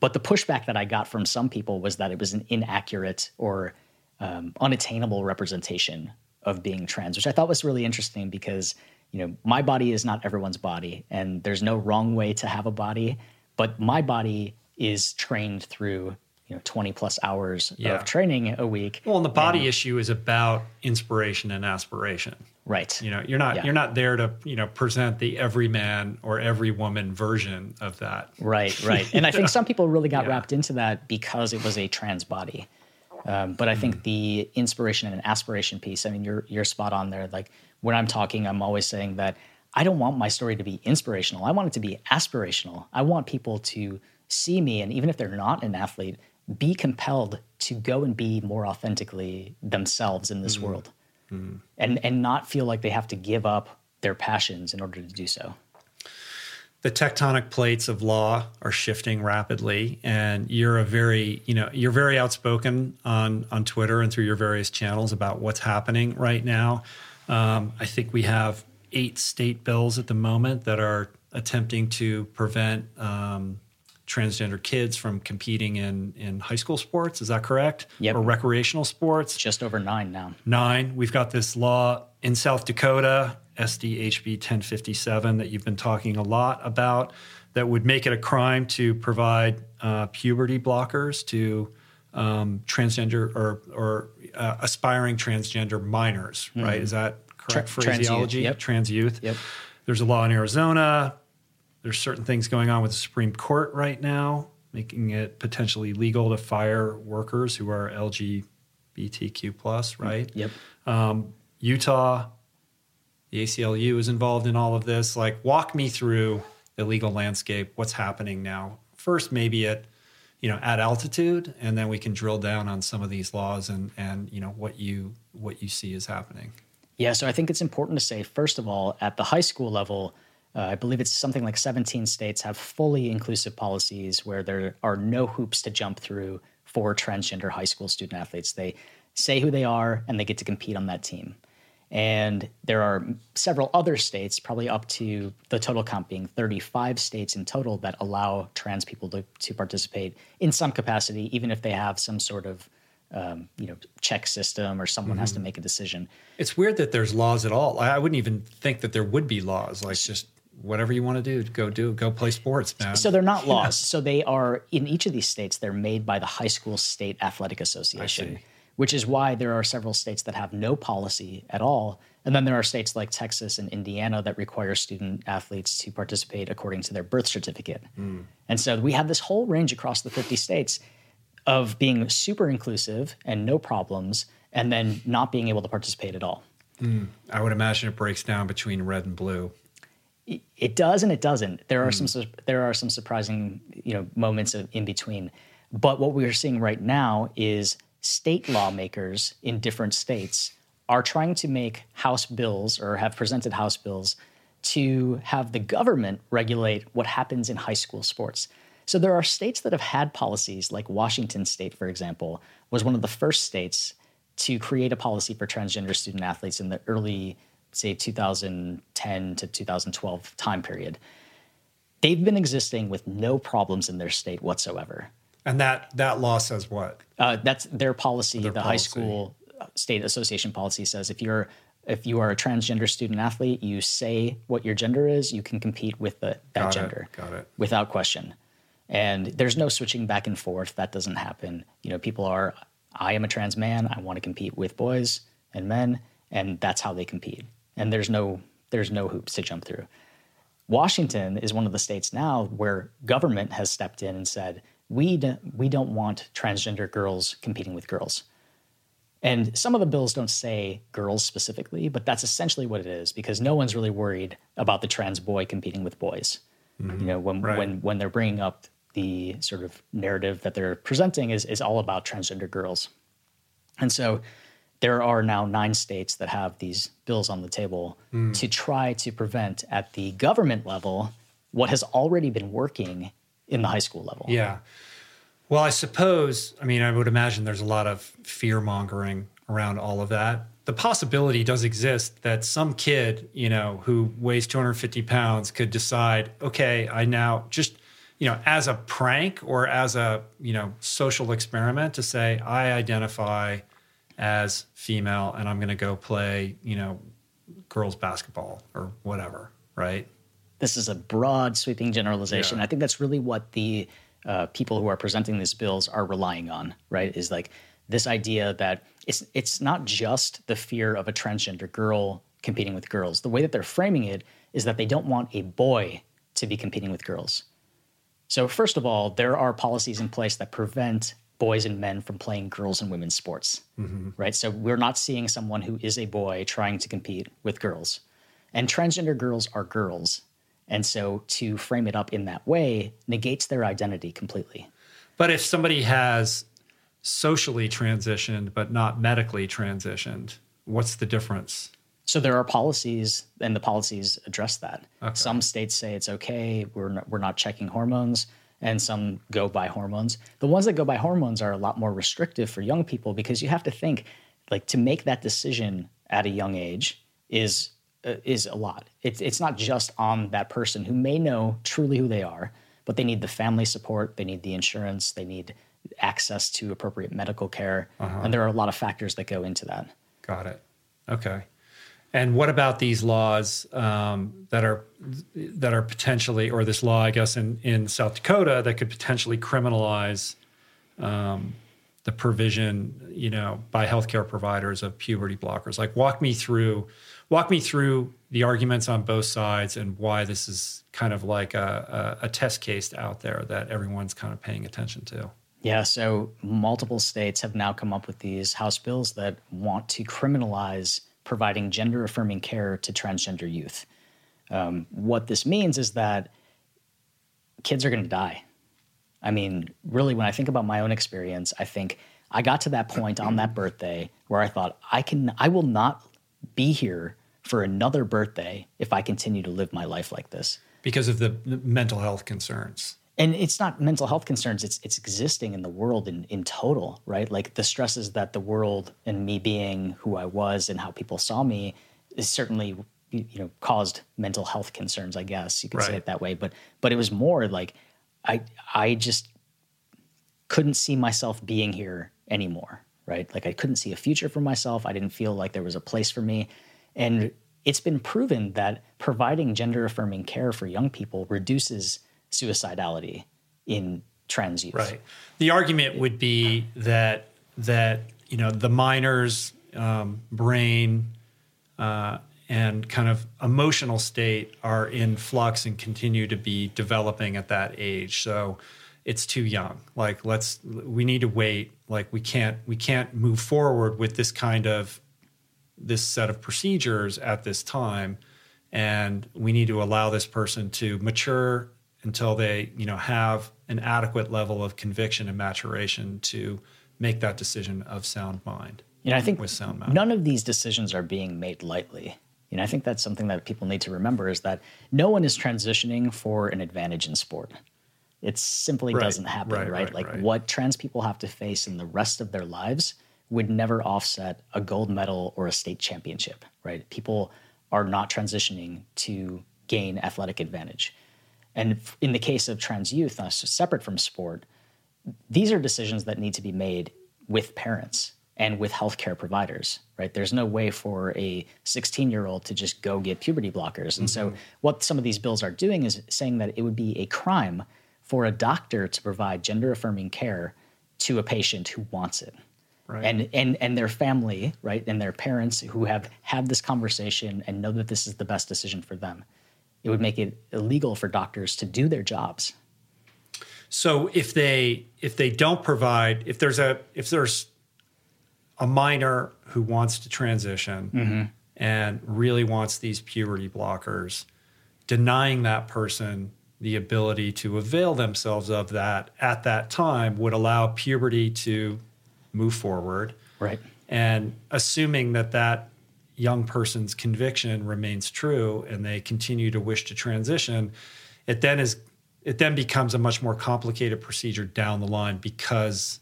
but the pushback that I got from some people was that it was an inaccurate or um, unattainable representation of being trans, which I thought was really interesting because you know my body is not everyone's body, and there's no wrong way to have a body, but my body is trained through you know 20 plus hours Yeah. of training a week. Well, and the body issue is about inspiration and aspiration. right? You know, you're not Yeah. you're not there to you know present the every man or every woman version of that. Right, right. And I think some people really got <laughs> Yeah. wrapped into that because it was a trans body. Um, but I think the inspiration and aspiration piece, I mean, you're, you're spot on there. Like when I'm talking, I'm always saying that I don't want my story to be inspirational. I want it to be aspirational. I want people to see me, and even if they're not an athlete, be compelled to go and be more authentically themselves in this mm-hmm. world mm-hmm. and, and not feel like they have to give up their passions in order to do so. the tectonic plates of law are shifting rapidly and you're a very you know you're very outspoken on on twitter and through your various channels about what's happening right now um, i think we have eight state bills at the moment that are attempting to prevent um, transgender kids from competing in in high school sports is that correct Yep. or recreational sports Just over nine now. nine. We've got this law in South Dakota, SDHB 1057, that you've been talking a lot about, that would make it a crime to provide uh, puberty blockers to um, transgender or, or uh, aspiring transgender minors, right? Is that correct Tra- trans youth, yep. Trans youth. Yep. There's a law in Arizona. There's certain things going on with the Supreme Court right now, making it potentially legal to fire workers who are LGBTQ plus, right? Yep. Utah, the ACLU is involved in all of this. Like, walk me through the legal landscape. What's happening now? First, maybe at you know at altitude, and then we can drill down on some of these laws and and you know what you what you see is happening. Yeah, so I think it's important to say first of all at the high school level. Uh, I believe it's something like 17 states have fully inclusive policies where there are no hoops to jump through for transgender high school student athletes. They say who they are and they get to compete on that team. And there are several other states, probably up to the total count being 35 states in total, that allow trans people to, to participate in some capacity, even if they have some sort of um, you know check system or someone mm-hmm. has to mm-hmm. make a decision. It's weird that there's laws at all. I wouldn't even think that there would be laws. Like just whatever you want to do, go do, go play sports, man. So they're not <laughs> laws. Yeah. So they are in each of these states. They're made by the high school state athletic association which is why there are several states that have no policy at all. And then there are states like Texas and Indiana that require student athletes to participate according to their birth certificate. Mm. And so we have this whole range across the 50 states of being super inclusive and no problems, and then not being able to participate at all. Mm. I would imagine it breaks down between red and blue. It does and it doesn't. There are mm. some there are some surprising you know moments in between. But what we are seeing right now is state lawmakers in different states are trying to make House bills or have presented House bills to have the government regulate what happens in high school sports. So there are states that have had policies, like Washington State, for example, was one of the first states to create a policy for transgender student athletes in the early, say, 2010 to 2012 time period. They've been existing with no problems in their state whatsoever. And that that law says what? Uh, that's their policy. Their the policy. high school uh, state association policy says if you're if you are a transgender student athlete, you say what your gender is, you can compete with the, that Got gender. It. Got it. Without question. And there's no switching back and forth. That doesn't happen. You know, people are, I am a trans man. I want to compete with boys and men, and that's how they compete. And there's no there's no hoops to jump through. Washington is one of the states now where government has stepped in and said, we, do, we don't want transgender girls competing with girls. And some of the bills don't say girls specifically, but that's essentially what it is because no one's really worried about the trans boy competing with boys. Mm-hmm. You know, when, right. when, when they're bringing up the sort of narrative that they're presenting is, is all about transgender girls. And so there are now nine states that have these bills on the table mm. to try to prevent at the government level what has already been working in the high school level. Yeah. Well, I suppose, I mean, I would imagine there's a lot of fear mongering around all of that. The possibility does exist that some kid, you know, who weighs 250 pounds could decide, okay, I now just, you know, as a prank or as a, you know, social experiment to say, I identify as female and I'm going to go play, you know, girls basketball or whatever, right? This is a broad, sweeping generalization. Yeah. I think that's really what the uh, people who are presenting these bills are relying on, right? Is like this idea that it's it's not just the fear of a transgender girl competing with girls. The way that they're framing it is that they don't want a boy to be competing with girls. So first of all, there are policies in place that prevent boys and men from playing girls and women's sports, mm-hmm. right? So we're not seeing someone who is a boy trying to compete with girls. And transgender girls are girls. And so to frame it up in that way negates their identity completely. But if somebody has socially transitioned but not medically transitioned, what's the difference? So there are policies, and the policies address that. Okay. Some states say it's okay, we're not, we're not checking hormones, and some go by hormones. The ones that go by hormones are a lot more restrictive for young people because you have to think, like, to make that decision at a young age is is a lot. It's it's not just on that person who may know truly who they are, but they need the family support, they need the insurance, they need access to appropriate medical care, uh-huh. and there are a lot of factors that go into that. Got it. Okay. And what about these laws um, that are that are potentially, or this law, I guess, in in South Dakota that could potentially criminalize um, the provision, you know, by healthcare providers of puberty blockers? Like, walk me through walk me through the arguments on both sides and why this is kind of like a, a, a test case out there that everyone's kind of paying attention to. Yeah, so multiple states have now come up with these House bills that want to criminalize providing gender affirming care to transgender youth. Um, what this means is that kids are going to die. I mean, really, when I think about my own experience, I think I got to that point on that birthday where I thought I can, I will not be here for another birthday if I continue to live my life like this. Because of the mental health concerns. And it's not mental health concerns, it's it's existing in the world in, in total, right? Like the stresses that the world and me being who I was and how people saw me is certainly you know caused mental health concerns, I guess you could right. say it that way. But but it was more like I I just couldn't see myself being here anymore, right? Like I couldn't see a future for myself. I didn't feel like there was a place for me. And it's been proven that providing gender affirming care for young people reduces suicidality in trans youth. Right. The argument would be that that you know the minor's um, brain uh, and kind of emotional state are in flux and continue to be developing at that age. So it's too young. Like let's we need to wait. Like we can't we can't move forward with this kind of this set of procedures at this time. And we need to allow this person to mature until they you know have an adequate level of conviction and maturation to make that decision of sound mind you know i think with sound mind. none of these decisions are being made lightly. You know i think that's something that people need to remember is that no one is transitioning for an advantage in sport it simply right. doesn't happen right, right? like what trans people have to face in the rest of their lives would never offset a gold medal or a state championship, right? People are not transitioning to gain athletic advantage. And in the case of trans youth, uh, separate from sport, these are decisions that need to be made with parents and with healthcare providers, right? There's no way for a 16 year old to just go get puberty blockers. And mm-hmm. so, what some of these bills are doing is saying that it would be a crime for a doctor to provide gender affirming care to a patient who wants it. Right. And, and and their family, right, and their parents who have had this conversation and know that this is the best decision for them. It would make it illegal for doctors to do their jobs. So if they if they don't provide if there's a if there's a minor who wants to transition mm-hmm. and really wants these puberty blockers, denying that person the ability to avail themselves of that at that time would allow puberty to move forward. Right. And assuming that that young person's conviction remains true and they continue to wish to transition, it then is it then becomes a much more complicated procedure down the line because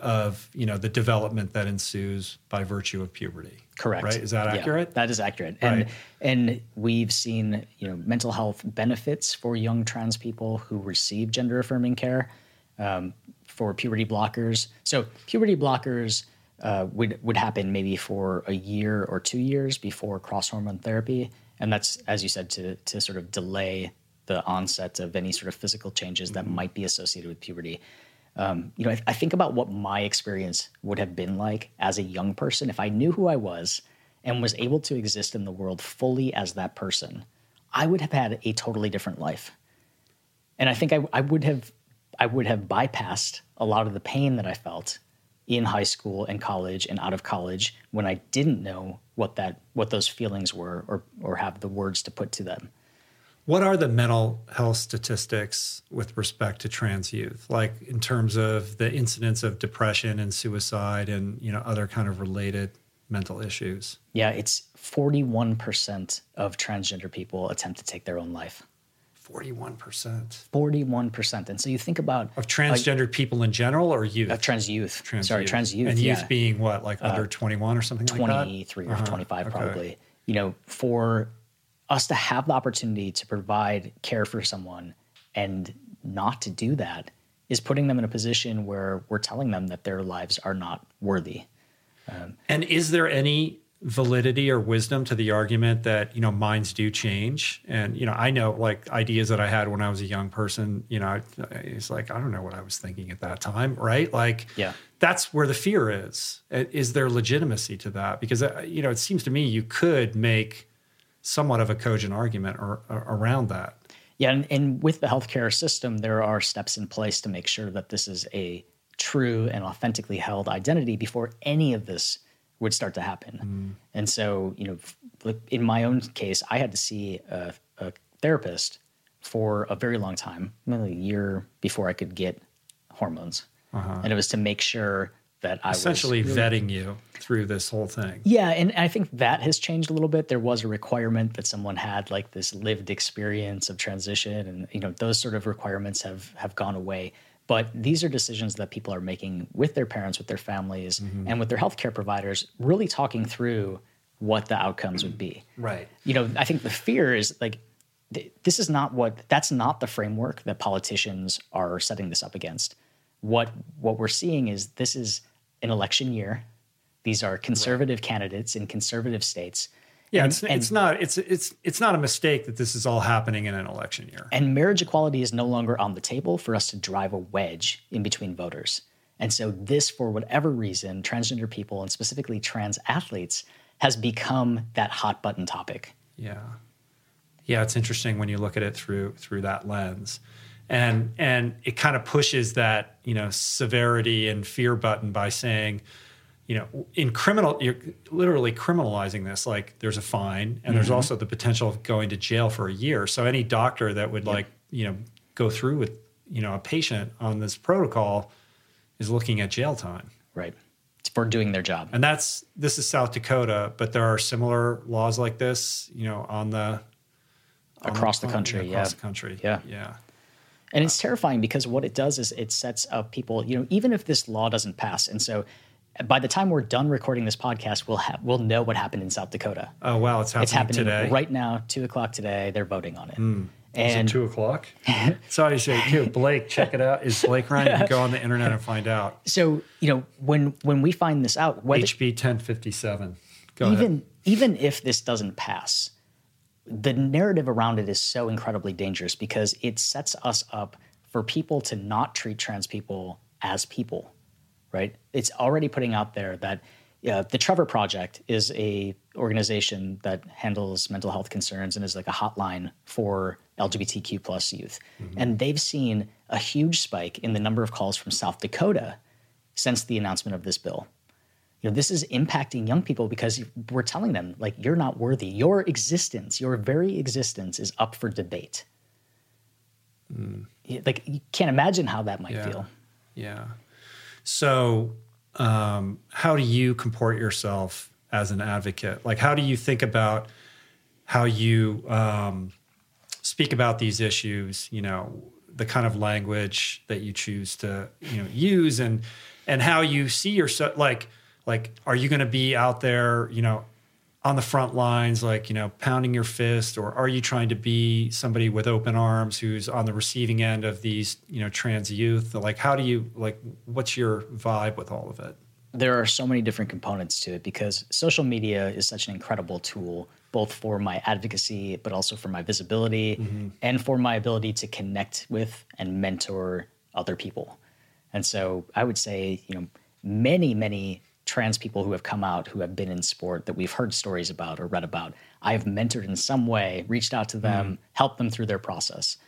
of you know the development that ensues by virtue of puberty. Correct. Right? Is that accurate? Yeah, that is accurate. And right. and we've seen you know mental health benefits for young trans people who receive gender affirming care. Um, for puberty blockers. So puberty blockers uh, would would happen maybe for a year or two years before cross hormone therapy, and that's as you said to to sort of delay the onset of any sort of physical changes that might be associated with puberty. Um, you know, I, I think about what my experience would have been like as a young person if I knew who I was and was able to exist in the world fully as that person. I would have had a totally different life. And I think I, I would have I would have bypassed a lot of the pain that I felt in high school and college and out of college when I didn't know what that what those feelings were or or have the words to put to them. What are the mental health statistics with respect to trans youth? Like in terms of the incidence of depression and suicide and you know other kind of related mental issues? Yeah, it's 41% of transgender people attempt to take their own life. 41%. 41%. And so you think about of transgender like, people in general or youth? Of trans youth. Trans Sorry, youth. trans youth. And youth yeah. being what, like uh, under 21 or something 23 like or uh-huh. 25 okay. probably. You know, for us to have the opportunity to provide care for someone and not to do that is putting them in a position where we're telling them that their lives are not worthy. Um, and is there any validity or wisdom to the argument that you know minds do change? And you know i know like ideas that i had when i was a young person you know it's like i don't know what i was thinking at that time right? Like yeah. that's where the fear is. Is there legitimacy to that? Because uh, you know it seems to me you could make somewhat of a cogent argument or, or around that yeah and, and with the healthcare system there are steps in place to make sure that this is a true and authentically held identity before any of this would start to happen. Mm. And so, you know, in my own case, I had to see a, a therapist for a very long time, maybe a year before I could get hormones. Uh-huh. And it was to make sure that I Essentially really- vetting you through this whole thing. yeah, and I think that has changed a little bit. There was a requirement that someone had like this lived experience of transition, and you know those sort of requirements have have gone away. But these are decisions that people are making with their parents, with their families, mm-hmm. and with their healthcare providers, really talking through what the outcomes would be. Right. You know, I think the fear is like th- this is not what that's not the framework that politicians are setting this up against. What what we're seeing is this is an election year. These are conservative candidates in conservative states. Yeah, And- it's, and- it's not it's it's it's not a mistake that this is all happening in an election year. And marriage equality is no longer on the table for us to drive a wedge in between voters. And so, this, for whatever reason, transgender people and specifically trans athletes has become that hot button topic. Yeah. Yeah, it's interesting when you look at it through through that lens. And and it kind of pushes that, you know, severity and fear button by saying, you know, in criminal you're literally criminalizing this like there's a fine and there's mm-hmm. also the potential of going to jail for a year. So any doctor that would like, you know, go through with, you know, a patient on this protocol is looking at jail time. Right. It's for doing their job. And that's this is South Dakota, but there are similar laws like this, you know, on the on Across the country, across yeah. the country, Yeah. yeah, And it's terrifying because what it does is it sets up people, you know, even if this law doesn't pass. And so by the time we're done recording this podcast, we'll have we'll know what happened in South Dakota. Oh wow, it's happening, It's happening today. right now, two o'clock today. They're voting on it. Hmm. Is And it two o'clock? <laughs> Sorry to say, too. Blake, check it out. Is Blake Ryan? You can go on the internet and find out. <laughs> so, you know, when when we find this out, whether HB ten fifty seven. Go ahead. even even if this doesn't pass, the narrative around it is so incredibly dangerous because it sets us up for people to not treat trans people as people, right? It's already putting out there that uh, the Trevor Project is a organization that handles mental health concerns and is like a hotline for LGBTQ plus youth, and they've seen a huge spike in the number of calls from South Dakota since the announcement of this bill you know this is impacting young people because we're telling them like you're not worthy your existence your very existence is up for debate You- like you can't imagine how that might Yeah. feel Yeah. So, um, how do you comport yourself as an advocate? Like, how do you think about how you um, speak about these issues? You know, the kind of language that you choose to you know use, and and how you see yourself. Like, like, are you going to be out there? You know. On the front lines, like, you know, pounding your fist, or are you trying to be somebody with open arms who's on the receiving end of these, you know, trans youth? Like, how do you, like, what's your vibe with all of it? there are so many different components to it because social media is such an incredible tool both for my advocacy but also for my visibility mm-hmm. and for my ability to connect with and mentor other people and so i would say you know many many trans people who have come out who have been in sport that we've heard stories about or read about. I have mentored in some way reached out to them mm-hmm. helped them through their process.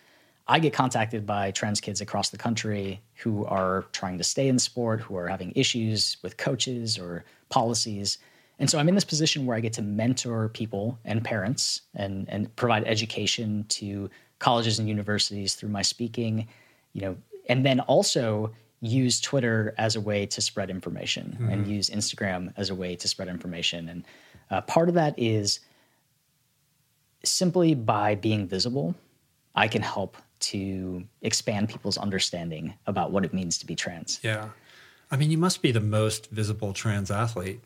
I get contacted by trans kids across the country who are trying to stay in sport, who are having issues with coaches or policies. And so I'm in this position where I get to mentor people and parents and, and provide education to colleges and universities through my speaking, you know, and then also use Twitter as a way to spread information and use Instagram as a way to spread information. And uh, part of that is simply by being visible, I can help to expand people's understanding about what it means to be trans. Yeah. I mean, you must be the most visible trans athlete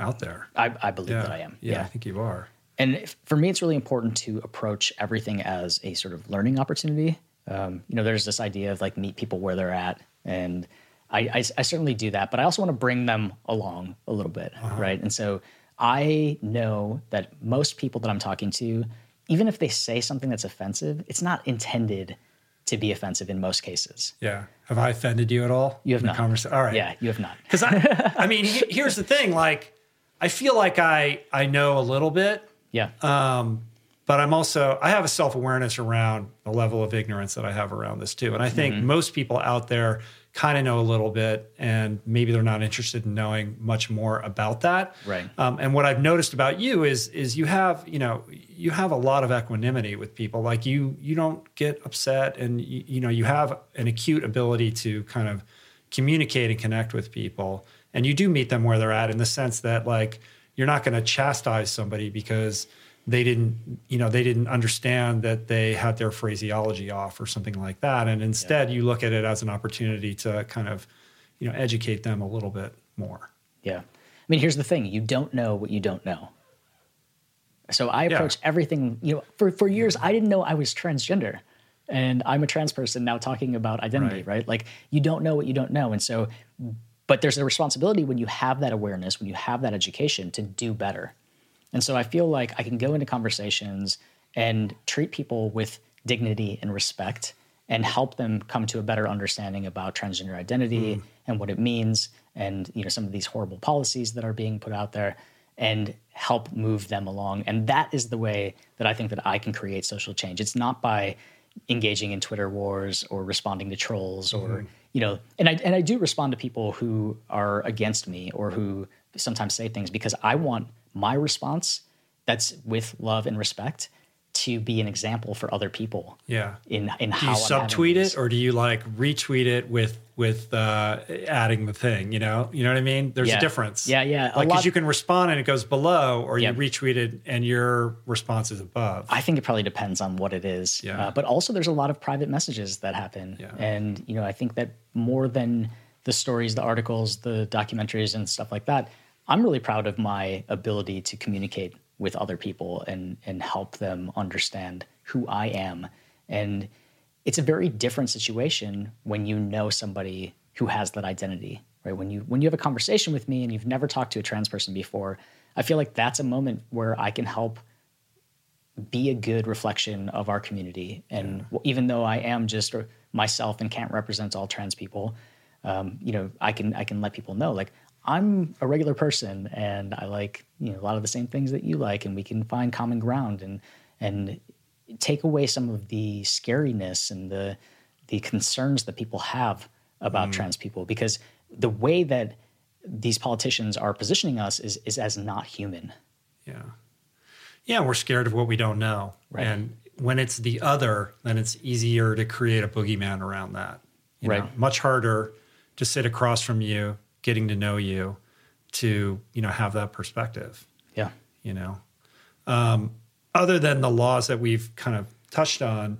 out there. I, I believe Yeah. that I am. Yeah, I think you are. And if- for me, it's really important to approach everything as a sort of learning opportunity. Um, you know, there's this idea of like meet people where they're at, and I, I, I certainly do that. But I also want to bring them along a little bit, right? And so I know that most people that I'm talking to, even if they say something that's offensive, it's not intended to be offensive in most cases. Yeah. Have I offended you at all? You have not. conversa- All right. Yeah, you have not. <laughs> Because I, I mean, here's the thing. Like, I feel like I I know a little bit, Yeah. um, but I'm also I have a self awareness around the level of ignorance that I have around this too. And I think most people out there kind of know a little bit and maybe they're not interested in knowing much more about that Right. um, and what i've noticed about you is is you have you know you have a lot of equanimity with people like you you don't get upset and you, you know you have an acute ability to kind of communicate and connect with people and you do meet them where they're at in the sense that like you're not going to chastise somebody because they didn't you know they didn't understand that they had their phraseology off or something like that and instead you look at it as an opportunity to kind of you know educate them a little bit more Yeah. I mean, here's the thing you don't know what you don't know. So I approach everything, you know, for, for years, I didn't know I was transgender. And I'm a trans person now talking about identity, Right. right? Like, you don't know what you don't know. And so, but there's a responsibility when you have that awareness, when you have that education to do better. And so I feel like I can go into conversations and treat people with dignity and respect and help them come to a better understanding about transgender identity mm. and what it means and you know some of these horrible policies that are being put out there and help move them along. And that is the way that I think that I can create social change. It's not by engaging in Twitter wars or responding to trolls or mm-hmm. you know and I and I do respond to people who are against me or who sometimes say things because I want my response that's with love and respect to be an example for other people yeah in in do how you I'm subtweet it or do you like retweet it with with uh adding the thing you know you know what i mean there's Yeah. a difference Yeah, yeah. Like because you can respond and it goes below or Yeah. you retweet it and your response is above I think it probably depends on what it is. Yeah. Uh, but also, there's a lot of private messages that happen, Yeah. and you know, I think that more than the stories, the articles, the documentaries, and stuff like that, I'm really proud of my ability to communicate with other people and and help them understand who I am. And it's a very different situation when you know somebody who has that identity, right? When you when you have a conversation with me and you've never talked to a trans person before, I feel like that's a moment where I can help be a good reflection of our community. And w even though I am just myself and can't represent all trans people, um, you know, I can I can let people know like I'm a regular person and I like you know a lot of the same things that you like, and we can find common ground and and take away some of the scariness and the the concerns that people have about trans people because the way that these politicians are positioning us is is as not human. Yeah. Yeah, we're scared of what we don't know. Right. And when it's the other, then it's easier to create a boogeyman around that. You Right. Know? Much harder to sit across from you, getting to know you, to, you know, have that perspective, Yeah. you know. Um, other than the laws that we've kind of touched on,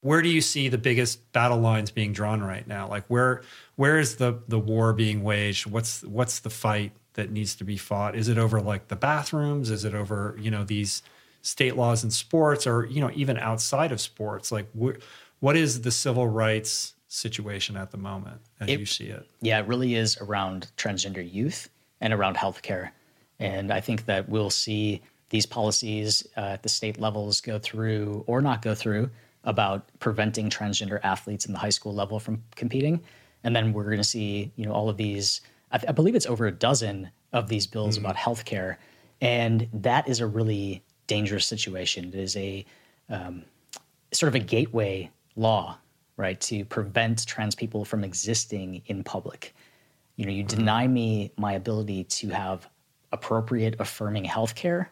where do you see the biggest battle lines being drawn right now? Like where where is the the war being waged? What's what's the fight that needs to be fought? Is it over like the bathrooms? Is it over you know these state laws in sports, or you know even outside of sports? Like wh- what is the civil rights situation at the moment as It- you see it? Yeah, it really is around transgender youth and around healthcare. And I think that we'll see these policies uh, at the state levels go through or not go through about preventing transgender athletes in the high school level from competing. And then we're going to see, you know, all of these. I, I believe it's over a dozen of these bills about healthcare, and that is a really dangerous situation. It is a um, sort of a gateway law, right, to prevent trans people from existing in public. You know, you mm-hmm. deny me my ability to have appropriate, affirming health care,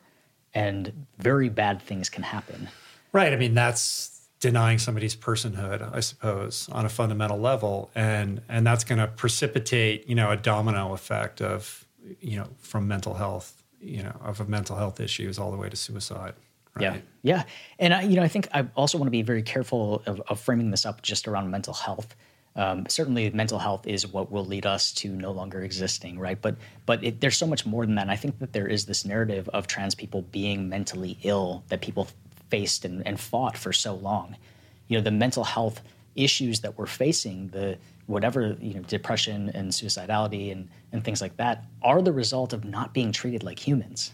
and very bad things can happen. Right. I mean, that's denying somebody's personhood, I suppose, on a fundamental level, and and that's going to precipitate, you know, a domino effect of, you know, from mental health, you know, of mental health issues all the way to suicide. Right? Yeah, yeah, and I, you know, I think I also want to be very careful of, of framing this up just around mental health. Um, certainly, mental health is what will lead us to no longer existing, right? But but it, there's so much more than that. And I think that there is this narrative of trans people being mentally ill that people faced and, and fought for so long. You know, the mental health issues that we're facing, the whatever you know, depression and suicidality and and things like that, are the result of not being treated like humans.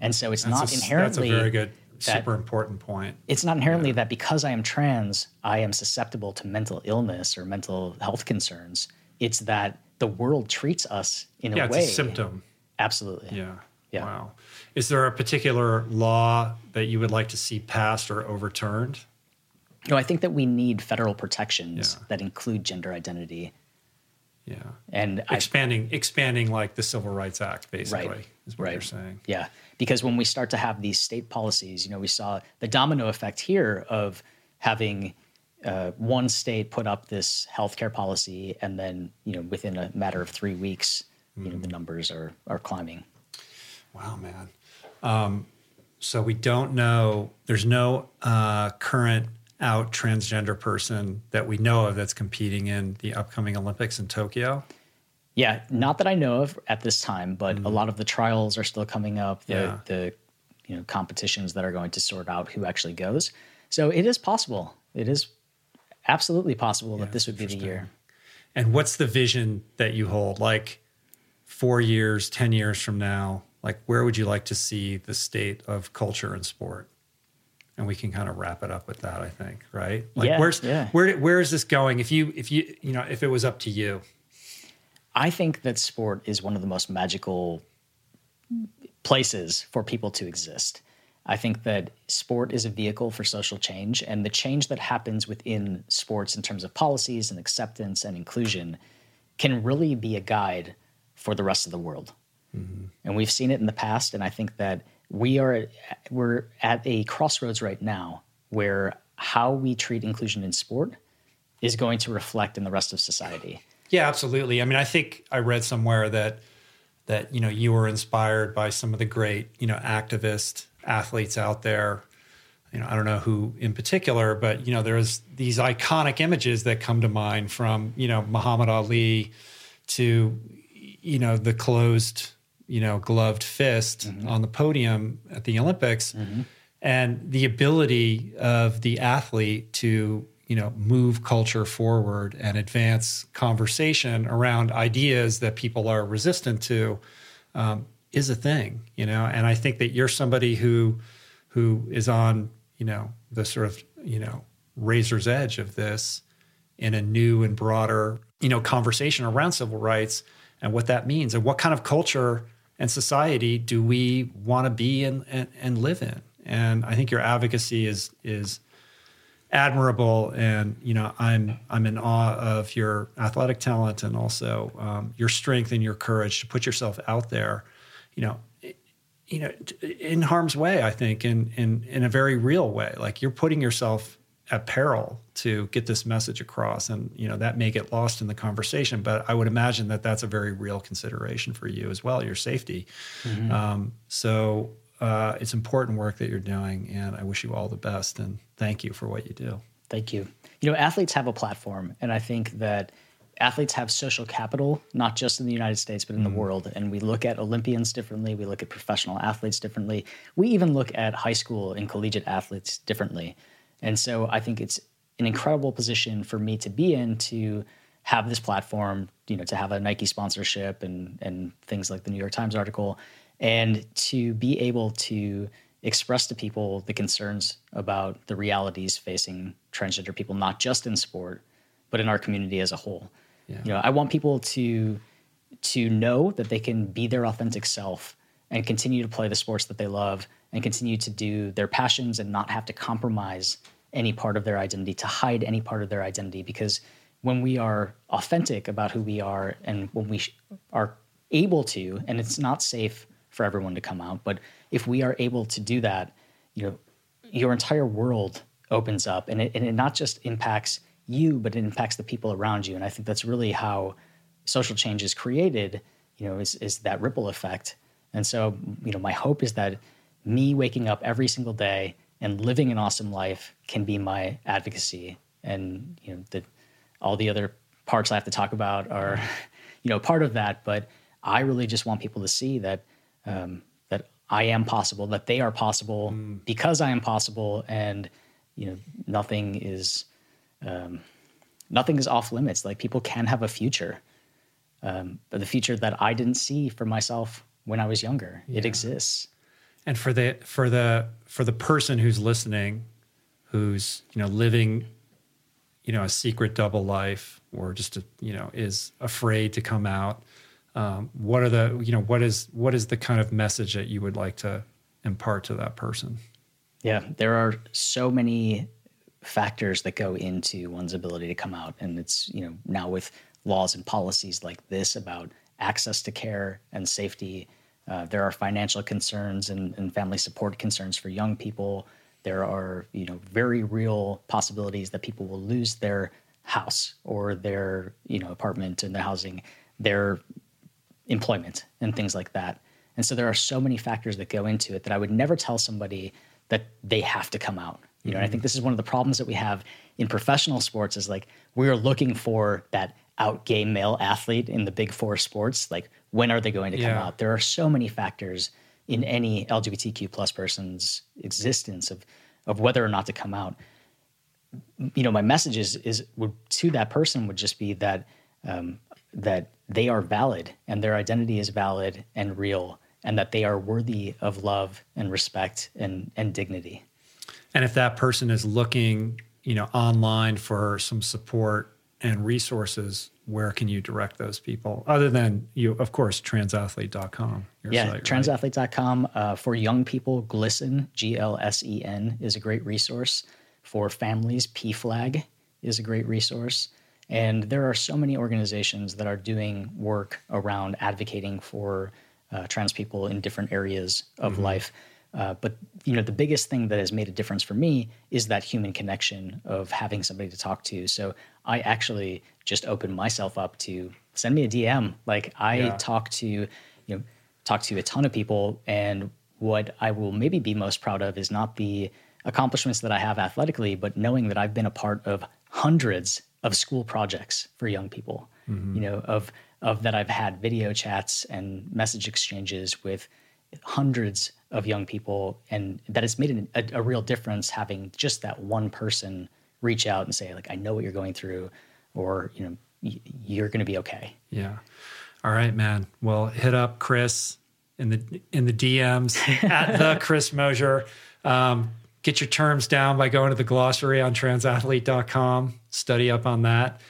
And so it's not a, inherently that's a very good, that- super important point. it's not inherently that because I am trans, I am susceptible to mental illness or mental health concerns. It's that the world treats us in Yeah, a it's way. a symptom. Absolutely. Yeah. Yeah. Wow. Is there a particular law that you would like to see passed or overturned? No, I think that we need federal protections Yeah. that include gender identity. Yeah. And I- expanding expanding like the Civil Rights Act, basically, Right. is what Right. you're saying. Yeah, because when we start to have these state policies, you know, we saw the domino effect here of having uh, one state put up this healthcare policy, and then you know, within a matter of three weeks, you know, the numbers are are climbing. Wow, man. Um, so we don't know. There's no uh, current out transgender person that we know of that's competing in the upcoming Olympics in Tokyo. Yeah, not that I know of at this time, but a mm-hmm. lot of the trials are still coming up. The Yeah. the you know competitions that are going to sort out who actually goes. So it is possible. It is absolutely possible that this would be the year. And what's the vision that you hold? Like four years, 10 years from now, like where would you like to see the state of culture and sport? And we can kind of wrap it up with that, I think, right? Like Yeah, where's yeah. where where is this going? If you if you you know, if it was up to you. I think that sport is one of the most magical places for people to exist. I think that sport is a vehicle for social change, and the change that happens within sports in terms of policies and acceptance and inclusion can really be a guide for the rest of the world. Mm-hmm. And we've seen it in the past, and I think that we are we're at a crossroads right now where how we treat inclusion in sport is going to reflect in the rest of society. Yeah, absolutely. I mean, I think I read somewhere that that you know you were inspired by some of the great you know activist athletes out there. You know, I don't know who in particular, but you know, there's these iconic images that come to mind from you know Muhammad Ali to you know the closed you know gloved fist mm-hmm. on the podium at the Olympics, mm-hmm. and the ability of the athlete to you know move culture forward and advance conversation around ideas that people are resistant to um, is a thing you know? And i think that you're somebody who who is on you know the sort of you know razor's edge of this in a new and broader you know conversation around civil rights and what that means and what kind of culture and society do we want to be and, and, and live in? And i think your advocacy is is admirable and you know i'm i'm in awe of your athletic talent and also um, your strength and your courage to put yourself out there you know you know in harm's way i think in in in a very real way. Like you're putting yourself at peril to get this message across and you know that may get lost in the conversation but i would imagine that that's a very real consideration for you as well your safety. Um, so uh, it's important work that you're doing and i wish you all the best and thank you for what you do Thank you. You know, athletes have a platform, and I think that athletes have social capital, not just in the United States, but in the mm-hmm. world. And we look at Olympians differently, we look at professional athletes differently, we even look at high school and collegiate athletes differently. And so I think it's an incredible position for me to be in to have this platform, you know, to have a Nike sponsorship and and things like the New York Times article, and to be able to express to people the concerns about the realities facing transgender people, not just in sport, but in our community as a whole. You know, I want people to to know that they can be their authentic self and continue to play the sports that they love and continue to do their passions and not have to compromise any part of their identity to hide any part of their identity because when we are authentic about who we are and when we sh- are able to and it's not safe for everyone to come out but if we are able to do that you know your entire world opens up and it, and it not just impacts you but it impacts the people around you. And i think that's really how social change is created you know is, is that ripple effect. And so you know my hope is that me waking up every single day and living an awesome life can be my advocacy. And you know the all the other parts i have to talk about are <laughs> you know part of that. But i really just want people to see that um, i am possible that they are possible because i am possible and you know nothing is um, nothing is off limits. Like people can have a future um, but the future that i didn't see for myself when i was younger it exists. And for the for the for the person who's listening who's you know living you know a secret double life or just a, you know is afraid to come out um, what are the you know what is what is the kind of message that you would like to impart to that person Yeah, there are so many factors that go into one's ability to come out, and it's you know now with laws and policies like this about access to care and safety. Uh, there are financial concerns and, and family support concerns for young people. There are, you know, very real possibilities that people will lose their house or their, you know, apartment and the housing, their employment and things like that. And so there are so many factors that go into it that I would never tell somebody that they have to come out. You know, mm-hmm. I think this is one of the problems that we have in professional sports is like we're looking for that out gay male athlete in the big four sports. Like when are they going to come out? There are so many factors in any LGBTQ plus person's existence of of whether or not to come out. You know, my message is is would, to that person would just be that um, that they are valid and their identity is valid and real and that they are worthy of love and respect and, and dignity. And if that person is looking, you know, online for some support and resources, where can you direct those people other than you, of course, transathlete.com? Yeah, site, transathlete.com. Right? Uh, for young people, GLSEN, G L S E N, is a great resource. For families, PFLAG is a great resource. And there are so many organizations that are doing work around advocating for uh, trans people in different areas of mm-hmm. life. Uh, but you know, the biggest thing that has made a difference for me is that human connection of having somebody to talk to. So I actually just opened myself up to send me a DM. Like I yeah. talk to you know talk to a ton of people, and what I will maybe be most proud of is not the accomplishments that I have athletically, but knowing that I've been a part of hundreds of school projects for young people. Mm-hmm. You know, of of that I've had video chats and message exchanges with hundreds of young people, and that it's made an, a, a real difference having just that one person reach out and say, like, I know what you're going through, or you know, y- you're going to be okay. Yeah. All right, man. Well, hit up Chris in the in the DMs <laughs> at the Chris Mosier. Um, get your terms down by going to the glossary on transathlete.com. Study up on that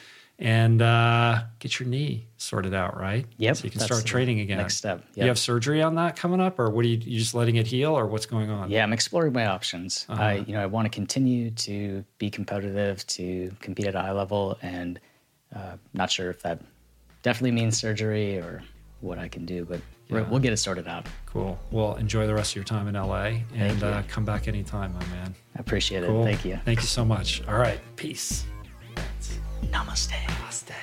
and uh, get your knee sorted out, right? Yep. So you can start training again. Next step. Yep. You have surgery on that coming up, or what are you, you just letting it heal, or what's going on? Yeah, I'm exploring my options. Uh-huh. I, you know, I want to continue to be competitive, to compete at a high level, and uh, not sure if that definitely means surgery or what I can do, but yeah. we'll get it started out. Cool. Well, enjoy the rest of your time in LA, and uh, come back anytime, my man. I appreciate cool. it. Thank you. Thank you so much. All right. Peace. Namaste. Namaste.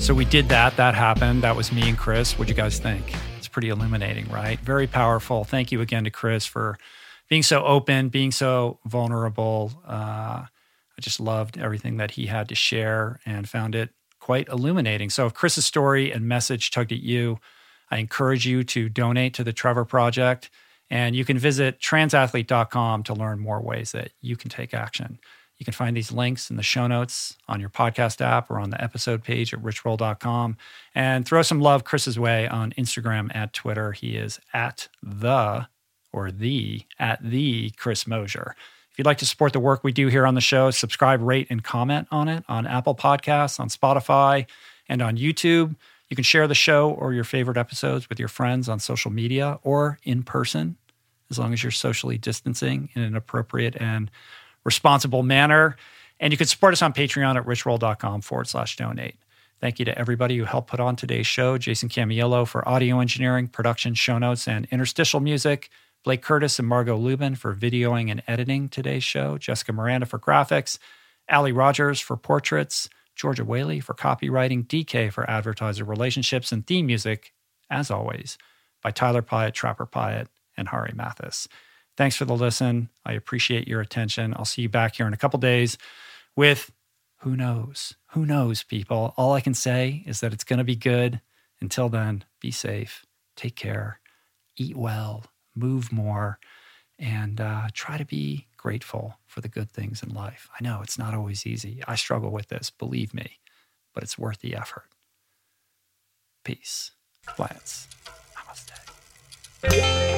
So we did that. That happened. That was me and Chris. What'd you guys think? It's pretty illuminating, right? Very powerful. Thank you again to Chris for being so open, being so vulnerable. Uh, I just loved everything that he had to share and found it quite illuminating. So, if Chris's story and message tugged at you, I encourage you to donate to the Trevor Project. And you can visit transathlete.com to learn more ways that you can take action. You can find these links in the show notes on your podcast app or on the episode page at richroll.com. And throw some love Chris's way on Instagram at Twitter. He is at the or the at the Chris Mosier. If you'd like to support the work we do here on the show, subscribe, rate, and comment on it on Apple Podcasts, on Spotify, and on YouTube. You can share the show or your favorite episodes with your friends on social media or in person, as long as you're socially distancing in an appropriate and responsible manner. And you can support us on Patreon at richroll.com forward slash donate. Thank you to everybody who helped put on today's show Jason Camiolo for audio engineering, production, show notes, and interstitial music. Blake Curtis and Margot Lubin for videoing and editing today's show. Jessica Miranda for graphics. Ali Rogers for portraits. Georgia Whaley for copywriting, DK for advertiser relationships, and theme music, as always, by Tyler Piatt, Trapper Piatt, and Hari Mathis. Thanks for the listen. I appreciate your attention. I'll see you back here in a couple days with who knows? Who knows, people? All I can say is that it's going to be good. Until then, be safe, take care, eat well, move more, and uh, try to be grateful for the good things in life. I know it's not always easy. I struggle with this, believe me, but it's worth the effort. Peace. Lance. Namaste.